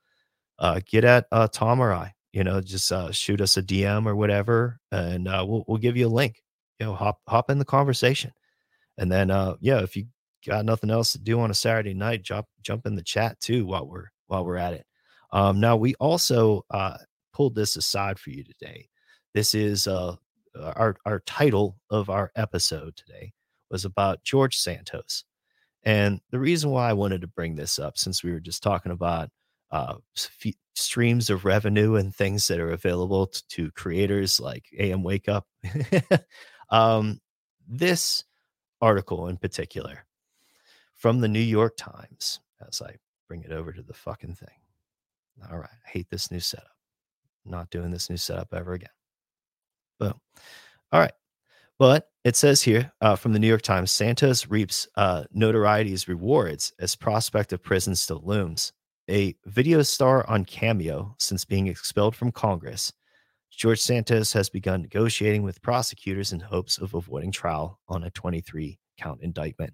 Uh, get at uh, Tom or I. You know, just uh, shoot us a DM or whatever, and uh, we'll we'll give you a link. You know, hop hop in the conversation, and then uh, yeah, if you got nothing else to do on a Saturday night, jump jump in the chat too while we're while we're at it. Um, now we also uh, pulled this aside for you today. This is uh, our our title of our episode today was about George Santos, and the reason why I wanted to bring this up, since we were just talking about uh, f- streams of revenue and things that are available t- to creators like AM Wake Up, [LAUGHS] um, this article in particular from the New York Times, as I bring it over to the fucking thing. All right, I hate this new setup not doing this new setup ever again. Boom. All right. But it says here uh, from the New York Times Santos reaps uh, notoriety's rewards as prospect of prison still looms. A video star on Cameo since being expelled from Congress, George Santos has begun negotiating with prosecutors in hopes of avoiding trial on a 23 count indictment,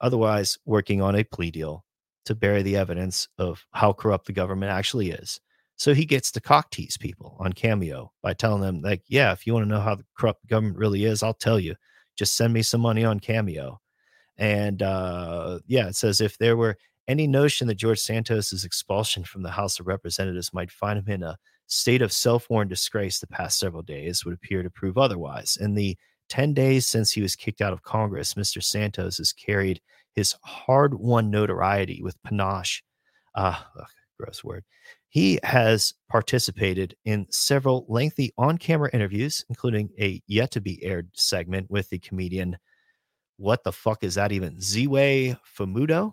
otherwise, working on a plea deal to bury the evidence of how corrupt the government actually is so he gets to cock tease people on Cameo by telling them, like, yeah, if you want to know how the corrupt government really is, I'll tell you. Just send me some money on Cameo. And uh, yeah, it says if there were any notion that George Santos's expulsion from the House of Representatives might find him in a state of self-worn disgrace the past several days would appear to prove otherwise. In the 10 days since he was kicked out of Congress, Mr. Santos has carried his hard-won notoriety with panache. Uh, ugh, gross word he has participated in several lengthy on camera interviews, including a yet to be aired segment with the comedian. What the fuck is that even? Ziwe Fumudoh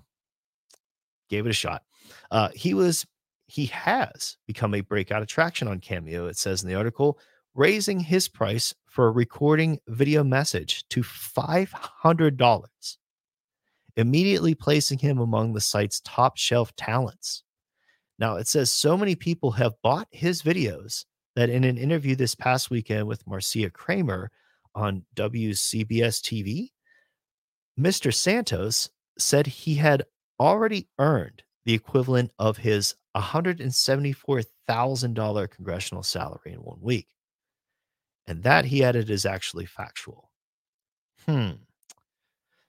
gave it a shot. Uh, he was, he has become a breakout attraction on Cameo, it says in the article, raising his price for a recording video message to $500, immediately placing him among the site's top shelf talents. Now, it says so many people have bought his videos that in an interview this past weekend with Marcia Kramer on WCBS TV, Mr. Santos said he had already earned the equivalent of his $174,000 congressional salary in one week. And that he added is actually factual. Hmm.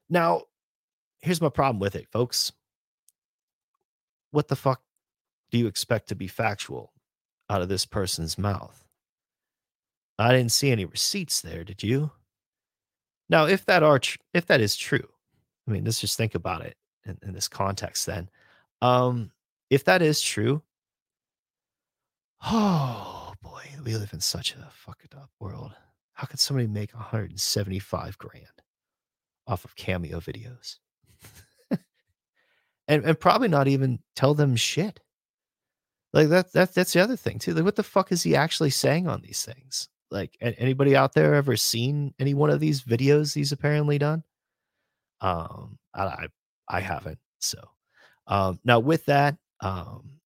Now, here's my problem with it, folks. What the fuck do you expect to be factual out of this person's mouth? I didn't see any receipts there, did you? Now, if that are tr- if that is true, I mean, let's just think about it in, in this context. Then, um, if that is true, [SIGHS] oh boy, we live in such a fucked up world. How could somebody make 175 grand off of cameo videos? [LAUGHS] and and probably not even tell them shit. Like that, that that's the other thing too. Like, what the fuck is he actually saying on these things? Like, anybody out there ever seen any one of these videos he's apparently done? Um, I I haven't. So, um, now with that, um,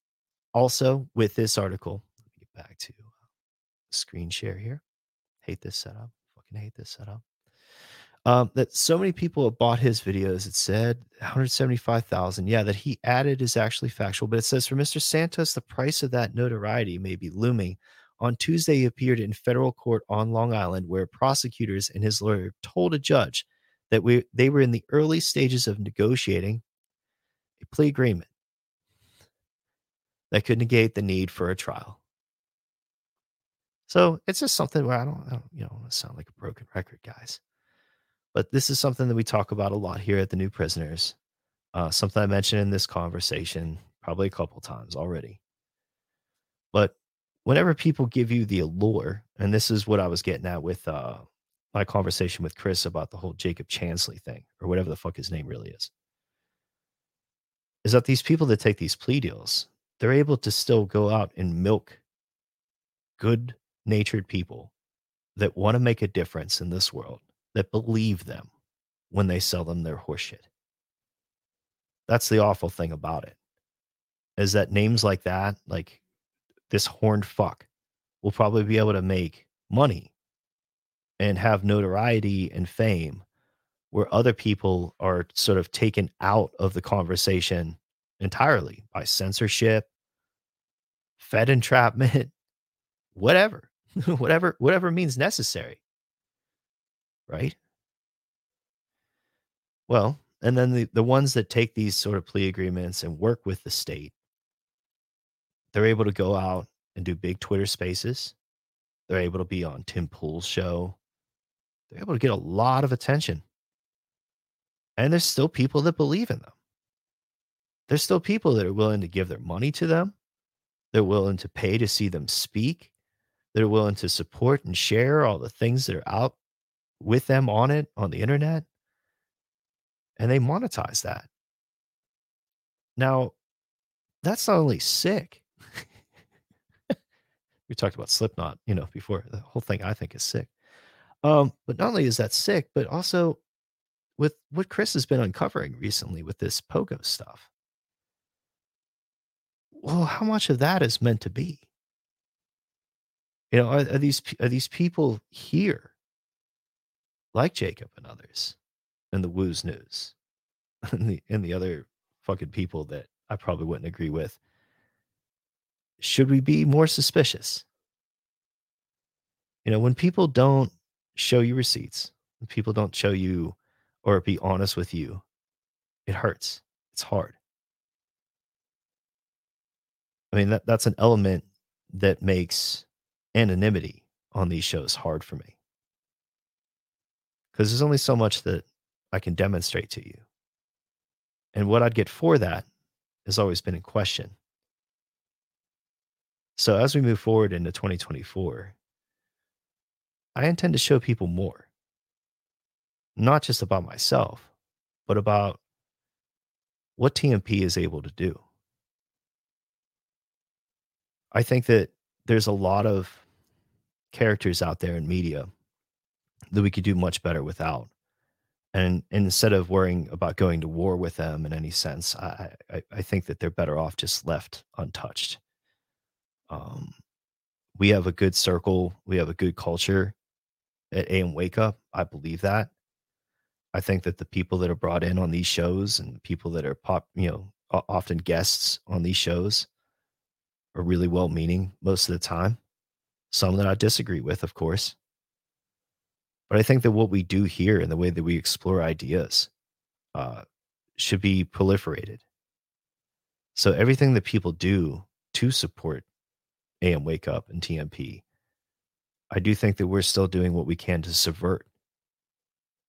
also with this article, let me get back to uh, screen share here. Hate this setup. Fucking hate this setup um, that so many people have bought his videos. It said 175,000. Yeah, that he added is actually factual, but it says for Mr. Santos, the price of that notoriety may be looming. On Tuesday, he appeared in federal court on Long Island, where prosecutors and his lawyer told a judge that we they were in the early stages of negotiating a plea agreement that could negate the need for a trial. So it's just something where I don't, I don't you know, sound like a broken record, guys but this is something that we talk about a lot here at the New Prisoners. Uh, something I mentioned in this conversation probably a couple times already. But whenever people give you the allure, and this is what I was getting at with uh, my conversation with Chris about the whole Jacob Chansley thing, or whatever the fuck his name really is, is that these people that take these plea deals, they're able to still go out and milk good natured people that want to make a difference in this world, that believe them when they sell them their horseshit. That's the awful thing about it. Is that names like that, like this horned fuck, will probably be able to make money and have notoriety and fame where other people are sort of taken out of the conversation entirely by censorship, fed entrapment, [LAUGHS] whatever, [LAUGHS] whatever, whatever means necessary. Right. Well, and then the, the ones that take these sort of plea agreements and work with the state, they're able to go out and do big Twitter spaces. They're able to be on Tim Pool's show. They're able to get a lot of attention. And there's still people that believe in them. There's still people that are willing to give their money to them. They're willing to pay to see them speak. They're willing to support and share all the things that are out with them on it on the internet and they monetize that. Now, that's not only sick. we talked about Slipknot, you know, before. The whole thing I think is sick. Um, but not only is that sick, but also with what Chris has been uncovering recently with this pogo stuff. Well, how much of that is meant to be? You know, are, are these are these people here, like Jacob and others, and the Woo's News [LAUGHS] and the and the other fucking people that I probably wouldn't agree with. Should we be more suspicious? You know, when people don't show you receipts, when people don't show you or be honest with you, it hurts. It's hard. I mean, that, that's an element that makes anonymity on these shows hard for me. Because there's only so much that I can demonstrate to you. And what I'd get for that has always been in question. So as we move forward into 2024, I intend to show people more, not just about myself, but about what TNP is able to do. I think that there's a lot of characters out there in media that we could do much better without and, instead of worrying about going to war with them in any sense, I, I, I think that they're better off just left untouched. Um, we have a good circle, we have a good culture at AM Wake Up. I believe that. I think that the people that are brought in on these shows and people that are pop, you know, often guests on these shows are really well meaning most of the time. Some that I disagree with, of course. But I think that what we do here and the way that we explore ideas uh, should be proliferated. So everything that people do to support AM Wake Up and TNP, I do think that we're still doing what we can to subvert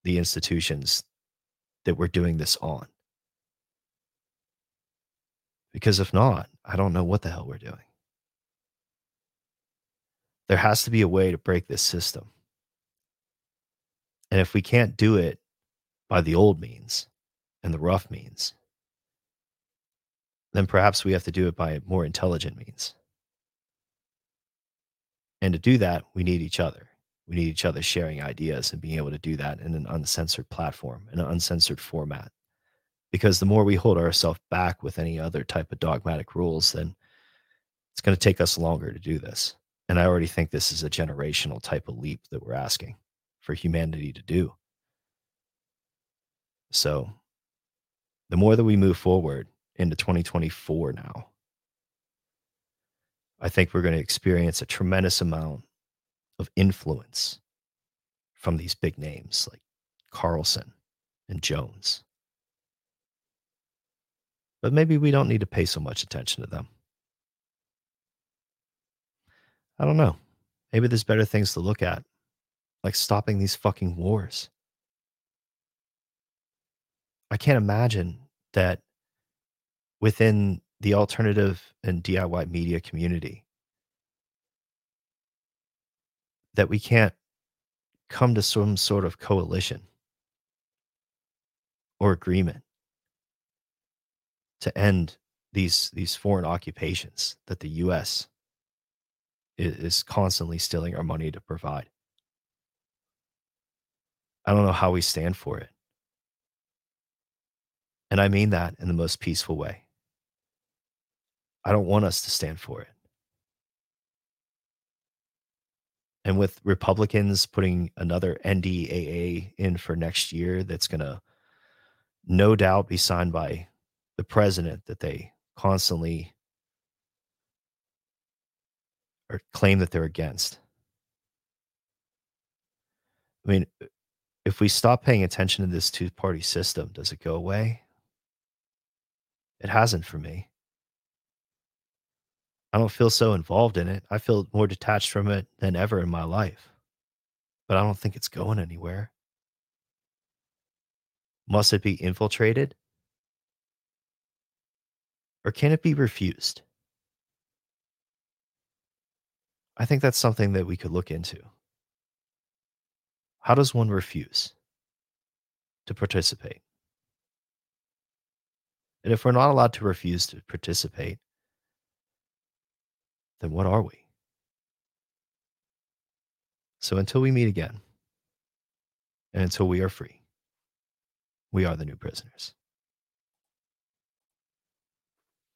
the institutions that we're doing this on. Because if not, I don't know what the hell we're doing. There has to be a way to break this system. And if we can't do it by the old means and the rough means, then perhaps we have to do it by more intelligent means. And to do that, we need each other. We need each other sharing ideas and being able to do that in an uncensored platform, in an uncensored format. Because the more we hold ourselves back with any other type of dogmatic rules, then it's going to take us longer to do this. And I already think this is a generational type of leap that we're asking for humanity to do. So, the more that we move forward into 2024 now, I think we're going to experience a tremendous amount of influence from these big names like Carlson and Jones. But maybe we don't need to pay so much attention to them. I don't know. Maybe there's better things to look at like stopping these fucking wars. I can't imagine that within the alternative and DIY media community that we can't come to some sort of coalition or agreement to end these these foreign occupations that the US is, is constantly stealing our money to provide. I don't know how we stand for it. And I mean that in the most peaceful way. I don't want us to stand for it. And with Republicans putting another NDAA in for next year, that's going to no doubt be signed by the president that they constantly or claim that they're against. I mean, if we stop paying attention to this two party system, does it go away? It hasn't for me. I don't feel so involved in it. I feel more detached from it than ever in my life. But I don't think it's going anywhere. Must it be infiltrated? Or can it be refused? I think that's something that we could look into. How does one refuse to participate? And if we're not allowed to refuse to participate, then what are we? So until we meet again, and until we are free, we are the new prisoners.